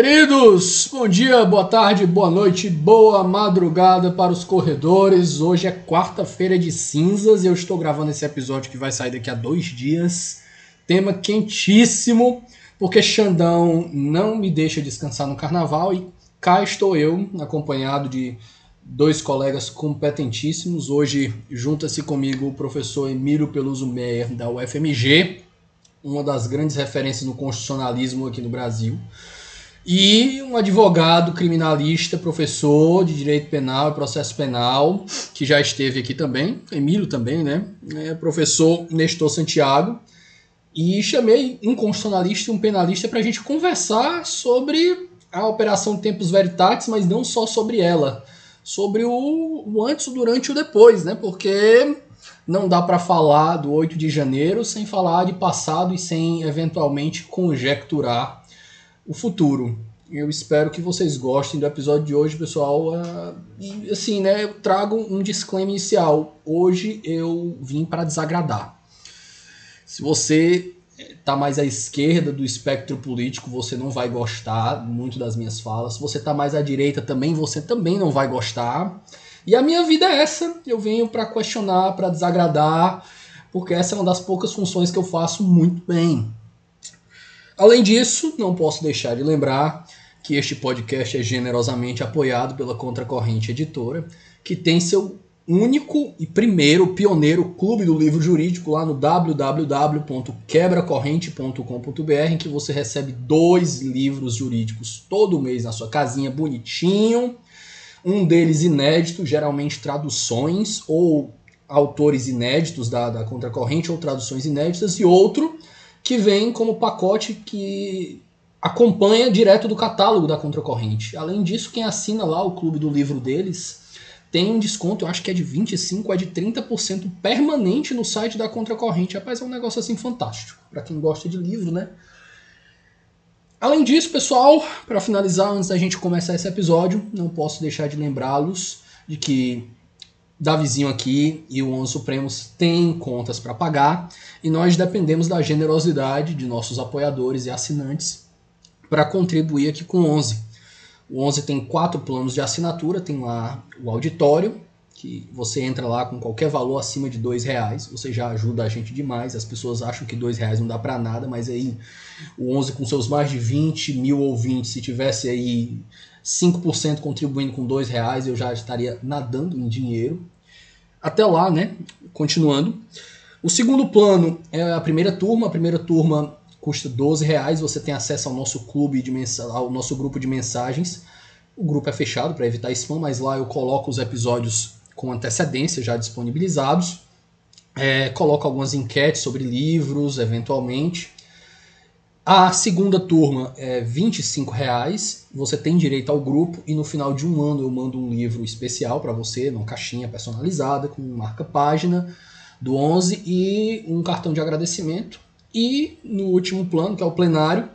Queridos, bom dia, boa tarde, boa noite, boa madrugada para os corredores. Hoje é quarta-feira de cinzas e eu estou gravando esse episódio que vai sair daqui a dois dias. Tema quentíssimo, porque Xandão não me deixa descansar no carnaval e cá estou eu, acompanhado de dois colegas competentíssimos. Hoje junta-se comigo o professor Emílio Peluso Meyer, da UFMG, uma das grandes referências no constitucionalismo aqui no Brasil e um advogado criminalista, professor de direito penal e processo penal, que já esteve aqui também, Emílio também, né? É, professor Nestor Santiago. E chamei um constitucionalista e um penalista para a gente conversar sobre a Operação Tempos Veritatis, mas não só sobre ela, sobre o, o antes, o durante e o depois, né? Porque não dá para falar do 8 de janeiro sem falar de passado e sem eventualmente conjecturar o futuro. Eu espero que vocês gostem do episódio de hoje, pessoal. Uh, e assim, né, eu trago um disclaimer inicial. Hoje eu vim para desagradar. Se você está mais à esquerda do espectro político, você não vai gostar muito das minhas falas. Se você está mais à direita também, você também não vai gostar. E a minha vida é essa. Eu venho para questionar, para desagradar, porque essa é uma das poucas funções que eu faço muito bem. Além disso, não posso deixar de lembrar que este podcast é generosamente apoiado pela Contracorrente Editora, que tem seu único e primeiro pioneiro clube do livro jurídico lá no www.quebracorrente.com.br, em que você recebe dois livros jurídicos todo mês na sua casinha, bonitinho. Um deles inédito, geralmente traduções ou autores inéditos da, da Contracorrente ou traduções inéditas, e outro que vem como pacote que acompanha direto do catálogo da Contracorrente. Além disso, quem assina lá o clube do livro deles tem um desconto, eu acho que é de 25 é de 30% permanente no site da Contracorrente. Rapaz, é um negócio assim fantástico, para quem gosta de livro, né? Além disso, pessoal, para finalizar, antes da gente começar esse episódio, não posso deixar de lembrá-los de que Davizinho aqui e o Onze Supremos têm contas para pagar e nós dependemos da generosidade de nossos apoiadores e assinantes para contribuir aqui com o 11. O 11 tem quatro planos de assinatura, tem lá o auditório, que você entra lá com qualquer valor acima de dois reais, você já ajuda a gente demais. As pessoas acham que dois reais não dá para nada, mas aí o 11 com seus mais de 20 mil ouvintes, se tivesse aí 5% contribuindo com dois reais, eu já estaria nadando em dinheiro. Até lá, né? Continuando. O segundo plano é a primeira turma. A primeira turma custa 12 reais. Você tem acesso ao nosso clube de ao nosso grupo de mensagens. O grupo é fechado para evitar spam, mas lá eu coloco os episódios com antecedência já disponibilizados. É, coloco algumas enquetes sobre livros, eventualmente. A segunda turma é R$ reais. Você tem direito ao grupo e no final de um ano eu mando um livro especial para você, numa caixinha personalizada com marca página do 11 e um cartão de agradecimento. E no último plano, que é o plenário,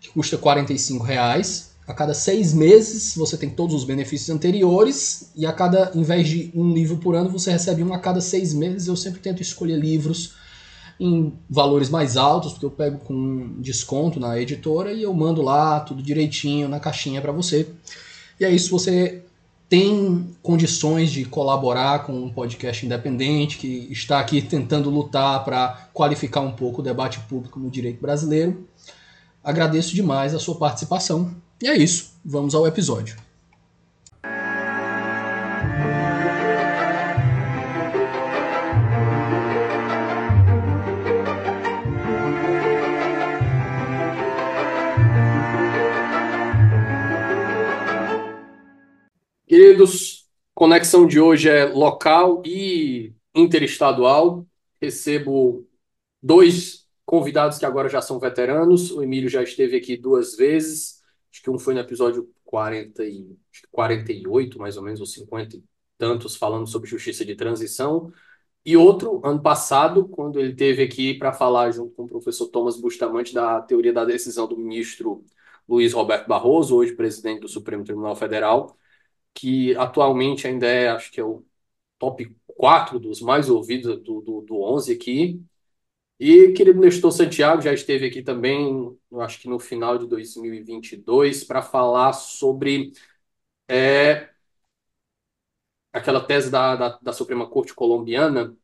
que custa R$ reais. A cada seis meses você tem todos os benefícios anteriores e a cada, em vez de um livro por ano, você recebe um a cada seis meses. Eu sempre tento escolher livros em valores mais altos, porque eu pego com desconto na editora e eu mando lá tudo direitinho na caixinha para você. E é isso, você tem condições de colaborar com um podcast independente que está aqui tentando lutar para qualificar um pouco o debate público no direito brasileiro. Agradeço demais a sua participação. E é isso, vamos ao episódio. Queridos, conexão de hoje é local e interestadual. Recebo dois convidados que agora já são veteranos. O Emílio já esteve aqui duas vezes. Acho que um foi no episódio 40 e, 48, mais ou menos, ou 50 e tantos, falando sobre justiça de transição. E outro, ano passado, quando ele teve aqui para falar junto com o professor Thomas Bustamante da teoria da decisão do ministro Luiz Roberto Barroso, hoje presidente do Supremo Tribunal Federal, que atualmente ainda é, acho que é o top 4 dos mais ouvidos do, do, do 11 aqui. E querido Nestor Santiago já esteve aqui também, acho que no final de 2022, para falar sobre é, aquela tese da, da, da Suprema Corte colombiana,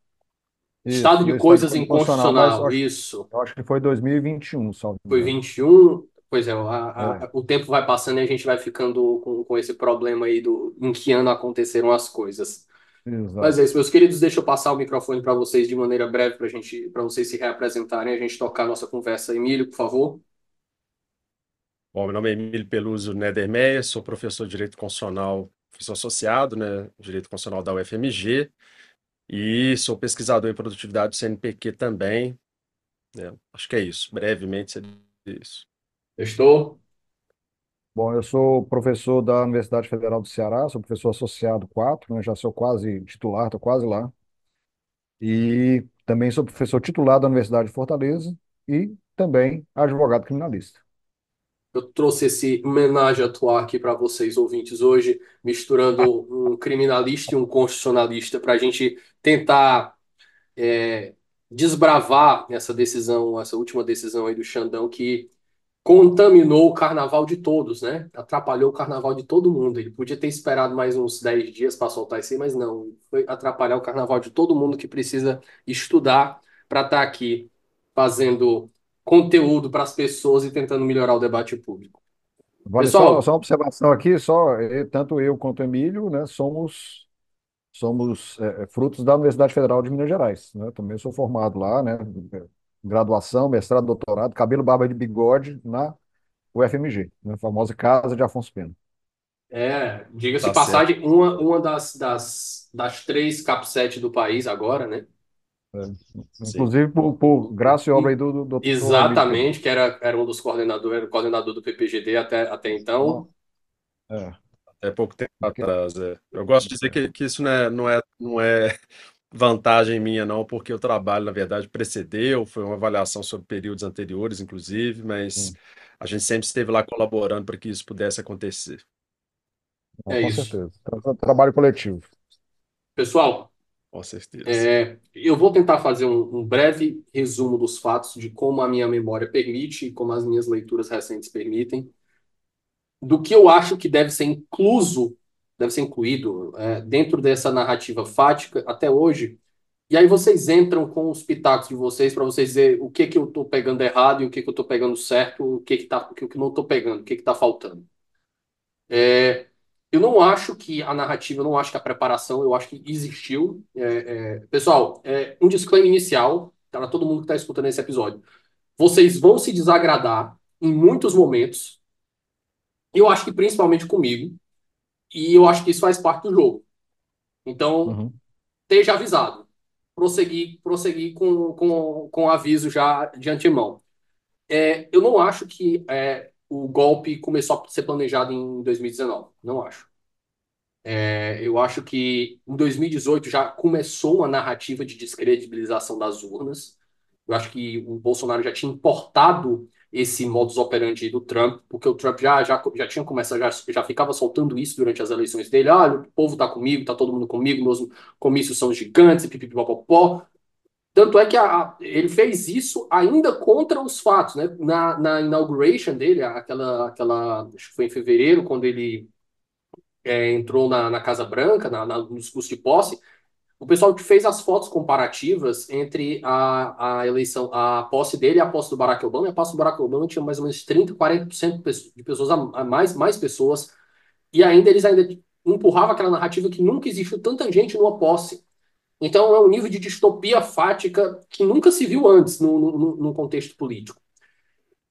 estado Isso, de do estado coisas inconstitucional, inconstitucional, acho, isso. eu acho que foi 2021, salvo Foi engano. 21. Pois é, a- É, a- o tempo vai passando e a gente vai ficando com, com esse problema aí do em que ano aconteceram as coisas. Mas é isso, meus queridos, deixa eu passar o microfone para vocês de maneira breve para gente, para vocês se reapresentarem e a gente tocar a nossa conversa. Emílio, por favor. Bom, meu nome é Emílio Peluso Nedermeyer, sou professor de Direito Constitucional, professor associado, né, Direito Constitucional da UFMG, e sou pesquisador em produtividade do CNPq também. né. Acho que é isso, brevemente seria isso. Estou. Bom, eu sou professor da Universidade Federal do Ceará, sou professor associado 4, né, já sou quase titular, estou quase lá. E também sou professor titular da Universidade de Fortaleza e também advogado criminalista. Eu trouxe esse homenagem à aqui para vocês, ouvintes, hoje, misturando um criminalista e um constitucionalista para a gente tentar é, desbravar essa decisão, essa última decisão aí do Xandão, que contaminou o carnaval de todos, né? Atrapalhou o carnaval de todo mundo. Ele podia ter esperado mais uns 10 dias para soltar isso aí, mas não. Foi atrapalhar o carnaval de todo mundo que precisa estudar para estar aqui fazendo conteúdo para as pessoas e tentando melhorar o debate público. Vale só, Pessoal, só uma observação aqui, só eh, tanto eu quanto o Emílio, né, somos somos eh, frutos da Universidade Federal de Minas Gerais, né? Também sou formado lá, né? Graduação, mestrado, doutorado, cabelo, barba de bigode na UFMG, na famosa Casa de Afonso Pena. é, diga-se de Tá certo. passagem, uma, uma das, das, das três capsete do país agora, né? Sim. Inclusive por, por graça e obra aí do, do Peluso. Exatamente, que era, era um dos coordenadores, era o coordenador do PPGD até, até então. É, É pouco tempo atrás. é. Eu gosto de dizer que, que isso não é, não é, não é vantagem minha, não, porque o trabalho, na verdade, precedeu, foi uma avaliação sobre períodos anteriores, inclusive, mas Sim. a gente sempre esteve lá colaborando para que isso pudesse acontecer. não, É com isso. certeza. Tra- Trabalho coletivo. Pessoal, Com certeza. é, eu vou tentar fazer um, um breve resumo dos fatos de como a minha memória permite e como as minhas leituras recentes permitem, do que eu acho que deve ser incluso, deve ser incluído é, dentro dessa narrativa fática até hoje. E aí vocês entram com os pitacos de vocês para vocês dizer o que que eu estou pegando errado e o que que eu estou pegando certo, o que que tá, o que que não estou pegando, o que que está faltando. É, eu não acho que a narrativa, eu não acho que a preparação, eu acho que existiu. É, é, pessoal, é, um disclaimer inicial para todo mundo que está escutando esse episódio. Vocês vão se desagradar em muitos momentos. Eu acho que principalmente comigo. E eu acho que isso faz parte do jogo. Então, Uhum. esteja avisado. Prosseguir, prosseguir com, com, com aviso já de antemão. É, eu não acho que é, o golpe começou a ser planejado em 2019. Não acho. É, eu acho que em 2018 já começou uma narrativa de descredibilização das urnas. Eu acho que o Bolsonaro já tinha importado esse modus operandi do Trump, porque o Trump já, já, já tinha começado, já, já ficava soltando isso durante as eleições dele. Olha, o povo tá comigo, tá todo mundo comigo, meus comícios são gigantes, pipipipopopó. Tanto é que a- a- ele fez isso ainda contra os fatos, né? Na, na inauguration dele, aquela, aquela, acho que foi em fevereiro, quando ele é, entrou na, na Casa Branca, na, na- no discurso de posse, o pessoal fez as fotos comparativas entre a, a eleição, a posse dele e a posse do Barack Obama. E a posse do Barack Obama tinha mais ou menos 30, 40% de pessoas, a, mais, mais pessoas. E ainda eles ainda empurravam aquela narrativa que nunca existiu tanta gente numa posse. Então é um nível de distopia fática que nunca se viu antes no contexto político.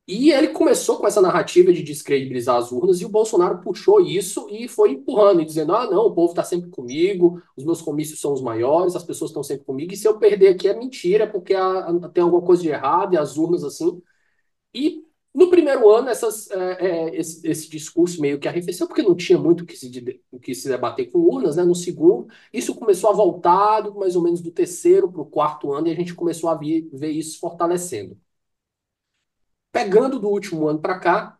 E ele começou com essa narrativa de descredibilizar as urnas, e o Bolsonaro puxou isso e foi empurrando, e dizendo: ah, não, o povo está sempre comigo, os meus comícios são os maiores, as pessoas estão sempre comigo, e se eu perder aqui é mentira, porque a- tem alguma coisa de errado, e as urnas assim. E no primeiro ano, essas, é, é, esse, esse discurso meio que arrefeceu, porque não tinha muito o que se, que se debater com urnas, né? No segundo, isso começou a voltar, mais ou menos do terceiro para o quarto ano, e a gente começou a ver, ver isso fortalecendo. Pegando do último ano para cá,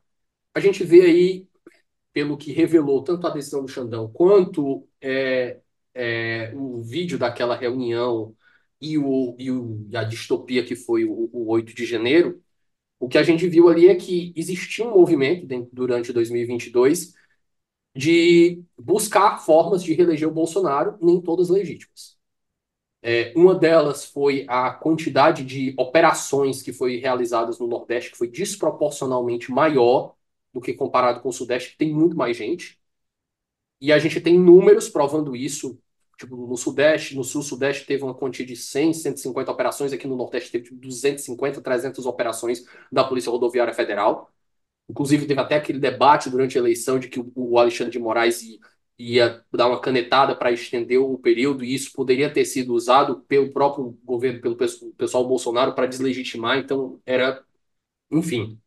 a gente vê aí, pelo que revelou tanto a decisão do Xandão quanto é, é, o vídeo daquela reunião e, o, e, o, e a distopia que foi o, o 8 de janeiro, o que a gente viu ali é que existia um movimento dentro, durante 2022 de buscar formas de reeleger o Bolsonaro, nem todas legítimas. É, uma delas foi a quantidade de operações que foi realizadas no Nordeste, que foi desproporcionalmente maior do que comparado com o Sudeste, que tem muito mais gente. E a gente tem números provando isso. Tipo, no Sudeste, no Sul-Sudeste teve uma quantia de 100, 150 operações, aqui no Nordeste teve 250, 300 operações da Polícia Rodoviária Federal. Inclusive, teve até aquele debate durante a eleição de que o Alexandre de Moraes ia dar uma canetada para estender o período, e isso poderia ter sido usado pelo próprio governo, pelo pessoal Bolsonaro, para deslegitimar. Então, era. Enfim.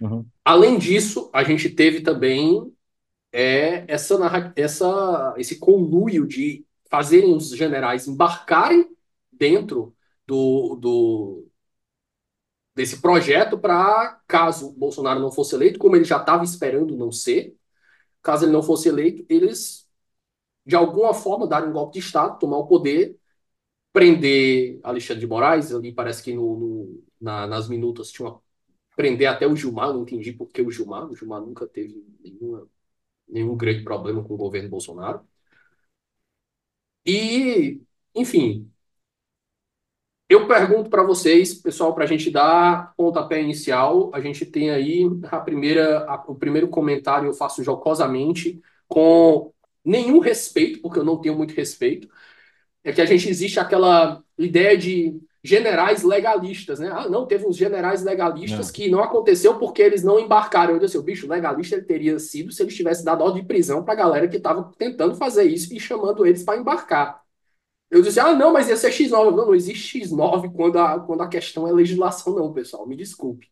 Uhum. Além disso, a gente teve também é, essa, essa, esse conluio de fazerem os generais embarcarem dentro do, do desse projeto para, caso Bolsonaro não fosse eleito, como ele já estava esperando não ser, caso ele não fosse eleito, eles, de alguma forma, darem um golpe de Estado, tomar o poder, prender Alexandre de Moraes, ali parece que no, no na, nas minutas tinha uma, prender até o Gilmar, não entendi por que o Gilmar, o Gilmar nunca teve nenhuma, nenhum grande problema com o governo Bolsonaro. E, enfim, eu pergunto para vocês, pessoal, para a gente dar pontapé inicial, a gente tem aí a primeira, a, o primeiro comentário eu faço jocosamente, com nenhum respeito, porque eu não tenho muito respeito, é que a gente existe aquela ideia de generais legalistas, né? Ah, não, teve uns generais legalistas não. que não aconteceu porque eles não embarcaram. Eu disse, o bicho legalista ele teria sido se ele tivesse dado ordem de prisão para a galera que estava tentando fazer isso e chamando eles para embarcar. Eu disse, ah, não, mas ia ser X9. Não, não existe X9 quando a, quando a questão é legislação, não, pessoal. Me desculpe.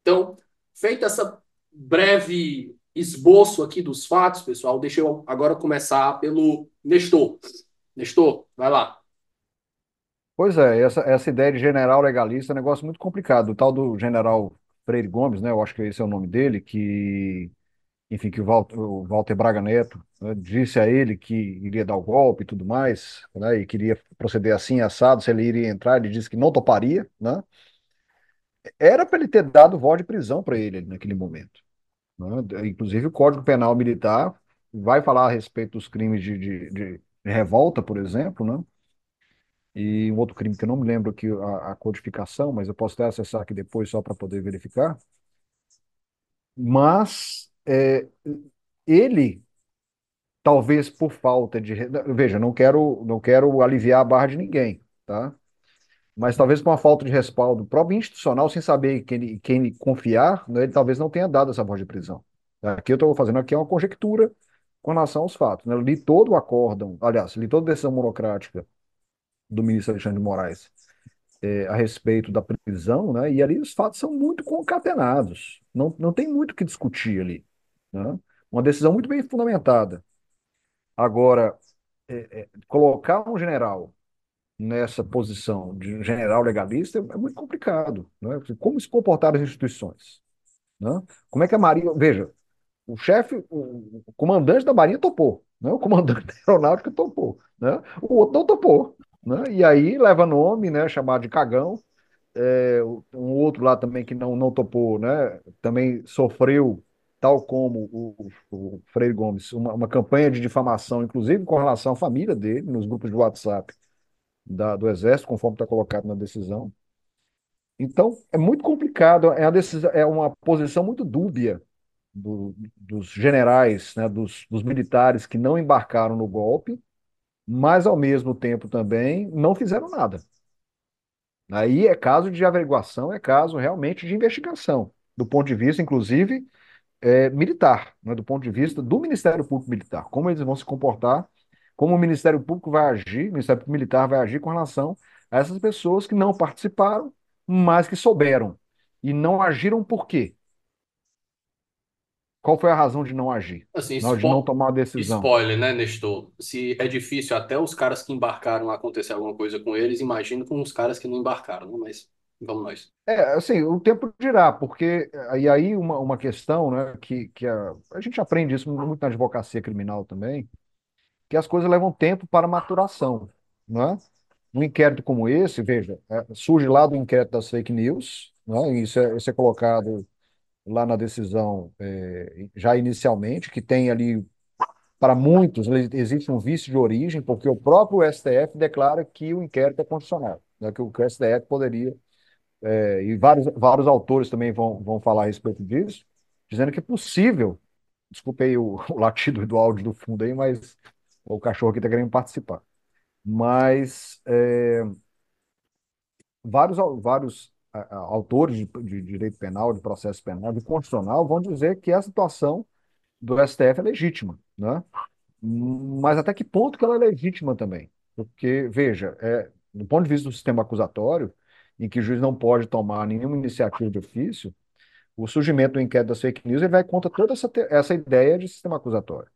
Então, feita essa breve esboço aqui dos fatos, pessoal, deixa eu agora começar pelo Nestor. Nestor, vai lá. Pois é, essa, essa ideia de general legalista é um negócio muito complicado. O tal do general Freire Gomes, né? Eu acho que esse é o nome dele, que enfim, que o Walter, o Walter Braga Neto né, disse a ele que iria dar o golpe e tudo mais, né, e queria proceder assim, assado, se ele iria entrar, ele disse que não toparia, né? Era para ele ter dado voz de prisão para ele naquele momento. Né? Inclusive, o Código Penal Militar vai falar a respeito dos crimes de, de, de revolta, por exemplo, né? E um outro crime que eu não me lembro aqui a, a codificação, mas eu posso até acessar aqui depois só para poder verificar. Mas é, ele talvez por falta de veja não quero não quero aliviar a barra de ninguém tá mas talvez por uma falta de respaldo próprio institucional sem saber quem quem confiar né, ele talvez não tenha dado essa voz de prisão aqui eu estou fazendo aqui uma conjectura com relação aos fatos né? eu li todo o acórdão aliás li toda a decisão monocrática do ministro Alexandre de Moraes é, a respeito da prisão, né? E ali os fatos são muito concatenados. Não, não tem muito o que discutir ali. Né? Uma decisão muito bem fundamentada. Agora, é, é, colocar um general nessa posição de general legalista é muito complicado. Né? Como se comportar as instituições? Né? Como é que a Marinha. Veja, o chefe, o, o comandante da Marinha topou, né? o comandante da Aeronáutica topou, né? o outro não topou. Né? E aí leva nome, né, chamado de cagão. É, um outro lá também que não, não topou, né? também sofreu tal como o, o Freire Gomes, uma, uma, campanha de difamação, inclusive com relação à família dele, nos grupos de WhatsApp da, do Exército, conforme está colocado na decisão. Então, é muito complicado, é, decisão, é uma posição muito dúbia do, dos generais, né, dos, dos militares que não embarcaram no golpe, mas, ao mesmo tempo, também não fizeram nada. Aí é caso de averiguação, é caso realmente de investigação, do ponto de vista, inclusive, é, militar, né, do ponto de vista do Ministério Público Militar, como eles vão se comportar, como o Ministério Público vai agir, o Ministério Público Militar vai agir com relação a essas pessoas que não participaram, mas que souberam. E não agiram por quê? Qual foi a razão de não agir? Assim, não, de não tomar a decisão. Spoiler, né, Nestor? Se é difícil até os caras que embarcaram acontecer alguma coisa com eles, imagino com os caras que não embarcaram, né? Mas Vamos nós. É, assim, o tempo dirá, porque e aí uma, uma questão, né, que, que a, a gente aprende isso muito na advocacia criminal também, que as coisas levam tempo para maturação, não é? um inquérito como esse, veja, é, surge lá do inquérito das fake news, né? Isso é, isso é colocado lá na decisão é, já inicialmente, que tem ali, para muitos, existe um vício de origem, porque o próprio STF declara que o inquérito é constitucional, né? que o STF poderia, é, e vários, vários autores também vão, vão falar a respeito disso, dizendo que é possível, desculpe aí o, o latido do áudio do fundo aí, mas o cachorro aqui está querendo participar, mas é, vários, vários autores de, de, direito penal, de processo penal, de constitucional, vão dizer que a situação do STF é legítima, né? Mas até que ponto que ela é legítima também? Porque, veja, é, do ponto de vista do sistema acusatório, em que o juiz não pode tomar nenhuma iniciativa de ofício, o surgimento do inquérito das fake news ele vai contra toda essa, essa ideia de sistema acusatório.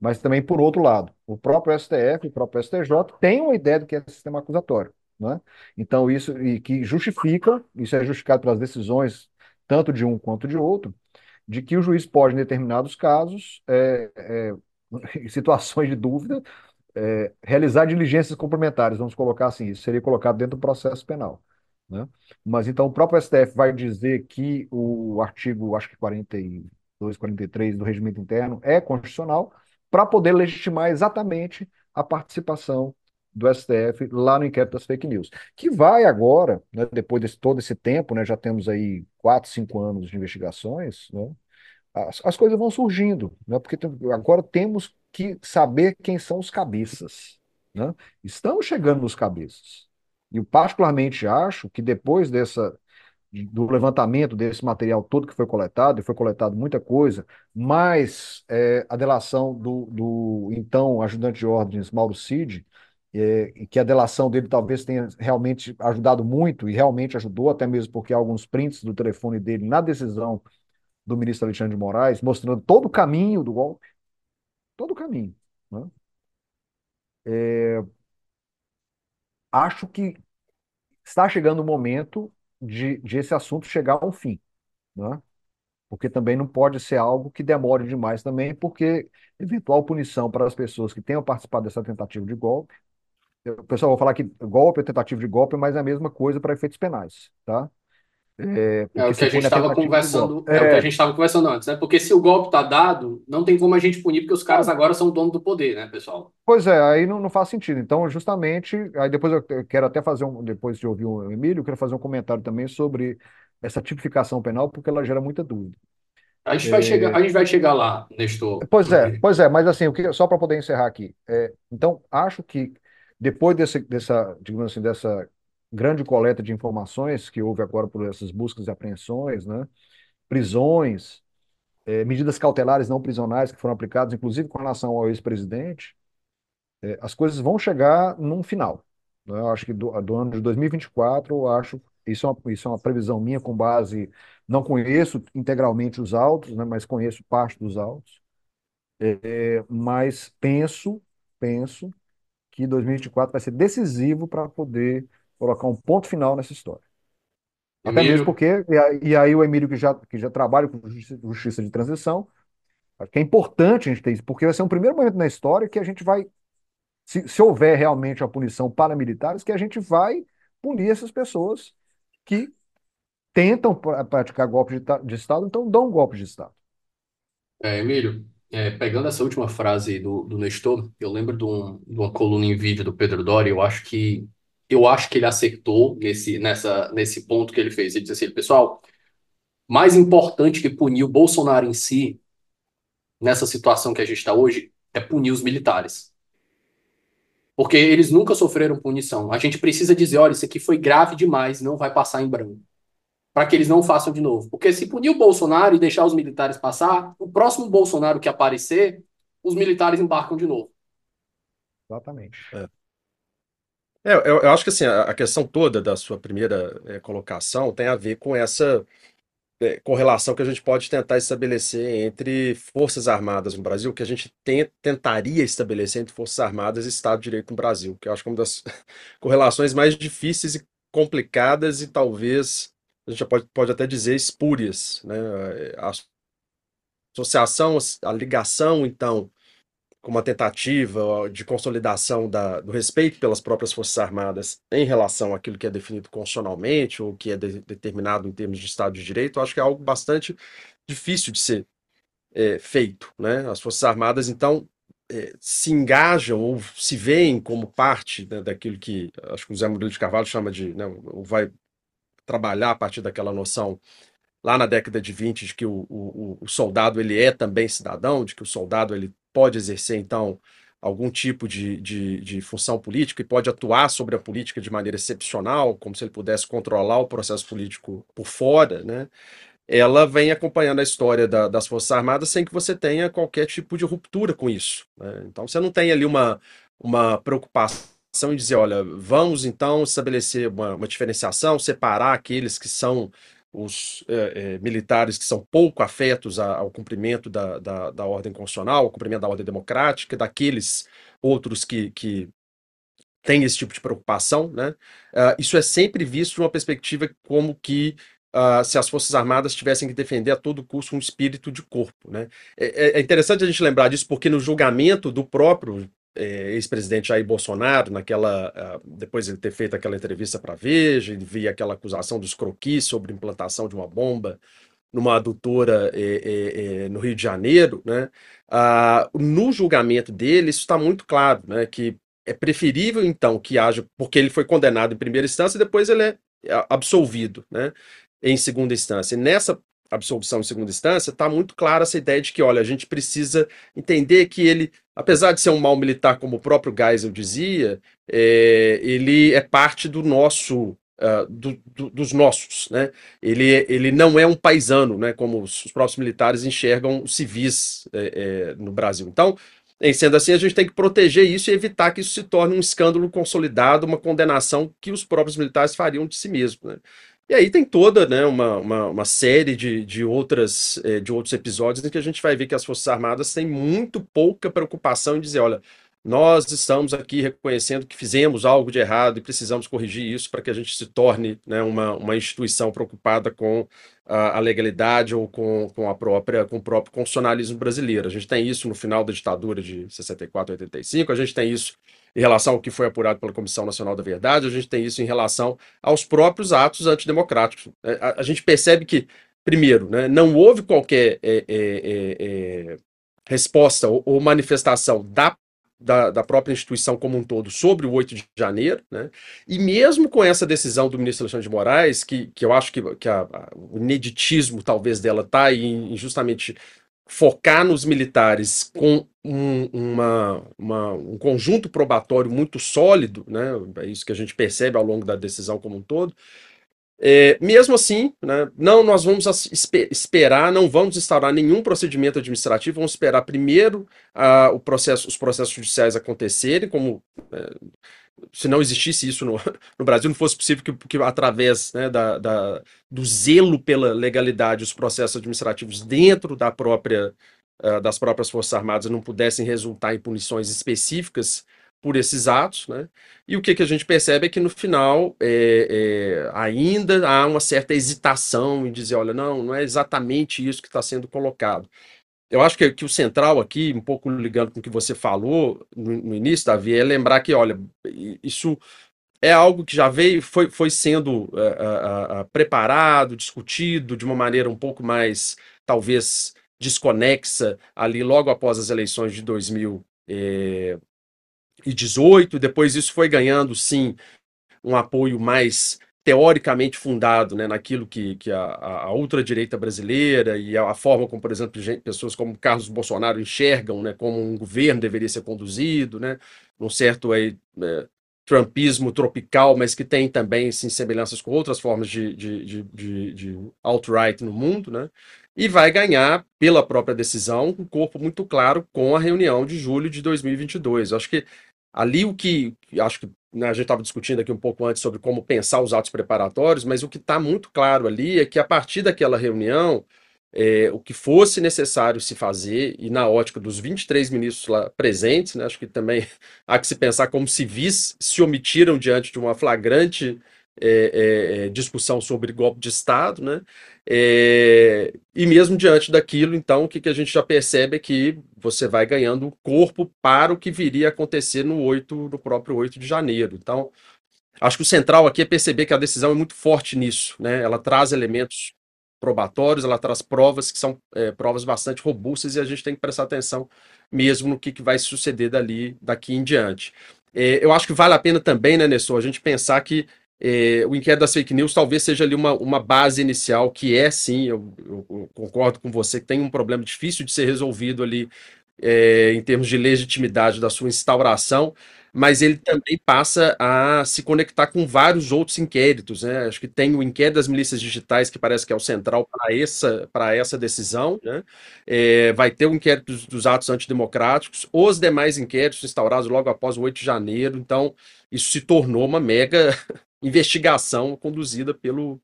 Mas também, por outro lado, o próprio STF, o próprio STJ tem uma ideia do que é sistema acusatório. Né? Então, isso e que justifica, isso é justificado pelas decisões, tanto de um quanto de outro, de que o juiz pode, em determinados casos, é, é, em situações de dúvida, é, realizar diligências complementares, vamos colocar assim, isso seria colocado dentro do processo penal. Né? Mas então o próprio STF vai dizer que o artigo, acho que 42, 43 do regimento interno é constitucional para poder legitimar exatamente a participação do STF lá no inquérito das fake news, que vai agora, né, depois de todo esse tempo, né, já temos aí quatro, cinco anos de investigações, né, as, as coisas vão surgindo, né, porque agora temos que saber quem são os cabeças. Né? Estamos chegando nos cabeças. E eu particularmente acho que depois dessa do levantamento desse material todo que foi coletado, e foi coletado muita coisa, mais é, a delação do, do então ajudante de ordens Mauro Cid, é, que a delação dele talvez tenha realmente ajudado muito, e realmente ajudou, até mesmo porque há alguns prints do telefone dele na decisão do ministro Alexandre de Moraes, mostrando todo o caminho do golpe, todo o caminho. Né? É, acho que está chegando o momento de, de esse assunto chegar ao fim, né? porque também não pode ser algo que demore demais também, porque eventual punição para as pessoas que tenham participado dessa tentativa de golpe o pessoal vai falar que golpe é tentativa de golpe, mas é a mesma coisa para efeitos penais, tá? É, é o que a gente estava conversando, é, é, o que a é. gente estava conversando antes, né? Porque se o golpe está dado, não tem como a gente punir, porque os caras agora são dono do poder, né, pessoal? Pois é, aí não, não faz sentido. Então, justamente, aí depois eu quero até fazer um, depois de ouvir o Emílio, eu quero fazer um comentário também sobre essa tipificação penal, porque ela gera muita dúvida. A gente vai chegar, a gente vai chegar lá, Nestor. Pois é, pois é, mas assim, que, só para poder encerrar aqui. É, então, acho que depois desse, dessa, digamos assim, dessa grande coleta de informações que houve agora por essas buscas e apreensões, né? prisões, é, medidas cautelares não prisionais que foram aplicadas, inclusive com relação ao ex-presidente, é, as coisas vão chegar num final. Né? Eu acho que do, do, ano de 2024, eu acho isso é, uma, isso é uma previsão minha com base, não conheço integralmente os autos, né, mas conheço parte dos autos, é, mas penso, penso que 2024 vai ser decisivo para poder colocar um ponto final nessa história. Até mesmo porque, e aí o Emílio, que já, que já trabalha com justiça, de transição, acho que é importante a gente ter isso, porque vai ser um primeiro momento na história que a gente vai, se, se houver realmente a punição para militares, que a gente vai punir essas pessoas que tentam praticar golpe de, de Estado, então dão um golpe de Estado. É, Emílio, é, pegando essa última frase do, do Nestor, eu lembro de, um, de uma coluna em vídeo do Pedro Doria, eu acho que eu acho que ele acertou nesse, nessa, nesse ponto que ele fez. Ele disse assim, pessoal, mais importante que punir o Bolsonaro em si, nessa situação que a gente está hoje, é punir os militares. Porque eles nunca sofreram punição. A gente precisa dizer, olha, isso aqui foi grave demais, não vai passar em branco para que eles não façam de novo. Porque se punir o Bolsonaro e deixar os militares passar, o próximo Bolsonaro que aparecer, os militares embarcam de novo. Exatamente. É. É, eu, eu, acho que assim, a, questão toda da sua primeira é, colocação tem a ver com essa é, correlação que a gente pode tentar estabelecer entre Forças Armadas no Brasil, que a gente tentaria estabelecer entre Forças Armadas e Estado de Direito no Brasil, que eu acho que é uma das correlações mais difíceis e complicadas e talvez a gente já pode, pode até dizer espúrias, né? A associação, a ligação, então, como uma tentativa de consolidação da, do respeito pelas próprias Forças Armadas em relação àquilo que é definido constitucionalmente ou que é de, determinado em termos de Estado de Direito, eu acho que é algo bastante difícil de ser é, feito. Né? As Forças Armadas, então, é, se engajam ou se veem como parte né, daquilo que acho que o Zé Murilo de Carvalho chama de, né, vai trabalhar a partir daquela noção lá na década de 20 de que o, o, o, soldado ele é também cidadão, de que o soldado ele pode exercer então algum tipo de, de, de, função política e pode atuar sobre a política de maneira excepcional, como se ele pudesse controlar o processo político por fora, né? ela vem acompanhando a história da, das Forças Armadas sem que você tenha qualquer tipo de ruptura com isso. Né? Então você não tem ali uma, uma preocupação em dizer, olha, vamos então estabelecer uma, uma diferenciação, separar aqueles que são os é, é, militares que são pouco afetos a, ao cumprimento da, da, da, ordem constitucional, ao cumprimento da ordem democrática, daqueles outros que, que têm esse tipo de preocupação, né? Uh, isso é sempre visto de uma perspectiva como que uh, se as Forças Armadas tivessem que defender a todo custo um espírito de corpo. Né? É, é, é interessante a gente lembrar disso, porque no julgamento do próprio ex-presidente Jair Bolsonaro, naquela, uh, depois de ele ter feito aquela entrevista para a Veja, ele via aquela acusação dos croquis sobre implantação de uma bomba numa adutora é, é, no Rio de Janeiro, né? Uh, no julgamento dele, isso está muito claro, né? Que é preferível, então, que haja, porque ele foi condenado em primeira instância e depois ele é absolvido, né? em segunda instância. E nessa absolução em segunda instância, está muito clara essa ideia de que, olha, a gente precisa entender que ele, apesar de ser um mal militar, como o próprio Geisel dizia, é, ele é parte do nosso. Uh, do, do, dos nossos, né? Ele, ele não é um paisano, né? Como os, os próprios militares enxergam os civis é, é, no Brasil. Então, em sendo assim, a gente tem que proteger isso e evitar que isso se torne um escândalo consolidado, uma condenação que os próprios militares fariam de si mesmos. Né? E aí tem toda né, uma, uma, uma série de, de, outras, eh, de outros episódios em que a gente vai ver que as Forças Armadas têm muito pouca preocupação em dizer, olha, nós estamos aqui reconhecendo que fizemos algo de errado e precisamos corrigir isso para que a gente se torne né, uma, uma instituição preocupada com a, a, legalidade ou com, com, a própria, com o próprio constitucionalismo brasileiro. A gente tem isso no final da ditadura de 64 e 85, a gente tem isso em relação ao que foi apurado pela Comissão Nacional da Verdade, a gente tem isso em relação aos próprios atos antidemocráticos. É, a, a gente percebe que, primeiro, né, não houve qualquer é, é, é, é resposta ou, ou manifestação da da, da, própria instituição como um todo sobre o 8 de janeiro, né? e mesmo com essa decisão do ministro Alexandre de Moraes, que, que eu acho que, que a, a, o ineditismo talvez dela está em, em justamente focar nos militares com um, uma, uma, um conjunto probatório muito sólido, né? É isso que a gente percebe ao longo da decisão como um todo. É, mesmo assim, né, não, nós vamos esperar, não vamos instaurar nenhum procedimento administrativo, vamos esperar primeiro o processo, os processos judiciais acontecerem, como é, se não existisse isso no, no Brasil, não fosse possível que, que através né, da, da, do zelo pela legalidade, os processos administrativos dentro da própria, uh, das próprias Forças Armadas não pudessem resultar em punições específicas por esses atos, né? E o que, que a gente percebe é que no final é, é, ainda há uma certa hesitação em dizer, olha, não, não é exatamente isso que está sendo colocado eu acho que, que, o central aqui, um pouco ligando com o que você falou no, no, início, Davi, é lembrar que, olha, isso é algo que já veio, foi, foi sendo uh, uh, uh, preparado, discutido de uma maneira um pouco mais, talvez, desconexa ali logo após as eleições de 2018. Depois isso foi ganhando, sim, um apoio mais teoricamente fundado né, naquilo que, que a, a ultradireita brasileira e a, a, forma como, por exemplo, gente, pessoas como Carlos Bolsonaro enxergam né, como um governo deveria ser conduzido, né, num certo aí, é, trumpismo tropical, mas que tem também sim, semelhanças com outras formas de, de, de, de, de alt-right no mundo, né, e vai ganhar, pela própria decisão, um corpo muito claro com a reunião de julho de 2022. Eu acho que ali o que acho que a gente estava discutindo aqui um pouco antes sobre como pensar os atos preparatórios, mas o que está muito claro ali é que a partir daquela reunião, é, o que fosse necessário se fazer, e na ótica dos 23 ministros lá presentes, né, acho que também há que se pensar como civis se omitiram diante de uma flagrante é, é, discussão sobre golpe de Estado, né? É, e mesmo diante daquilo, então, o que, que a gente já percebe é que você vai ganhando corpo para o que viria a acontecer no 8, no próprio 8 de janeiro. Então, acho que o central aqui é perceber que a decisão é muito forte nisso, né? Ela traz elementos probatórios, ela traz provas que são é, provas bastante robustas e a gente tem que prestar atenção mesmo no que, que vai suceder dali daqui em diante. É, eu acho que vale a pena também, né, Nessor, a gente pensar que é, o inquérito das fake news talvez seja ali uma, uma base inicial, que é sim, eu, eu, concordo com você, que tem um problema difícil de ser resolvido ali é, em termos de legitimidade da sua instauração, mas ele também passa a se conectar com vários outros inquéritos. Né? Acho que tem o inquérito das milícias digitais, que parece que é o central para essa, essa decisão. Né? É, vai ter o inquérito dos, dos, atos antidemocráticos, os demais inquéritos instaurados logo após o 8 de janeiro. Então, isso se tornou uma mega investigação conduzida pelo,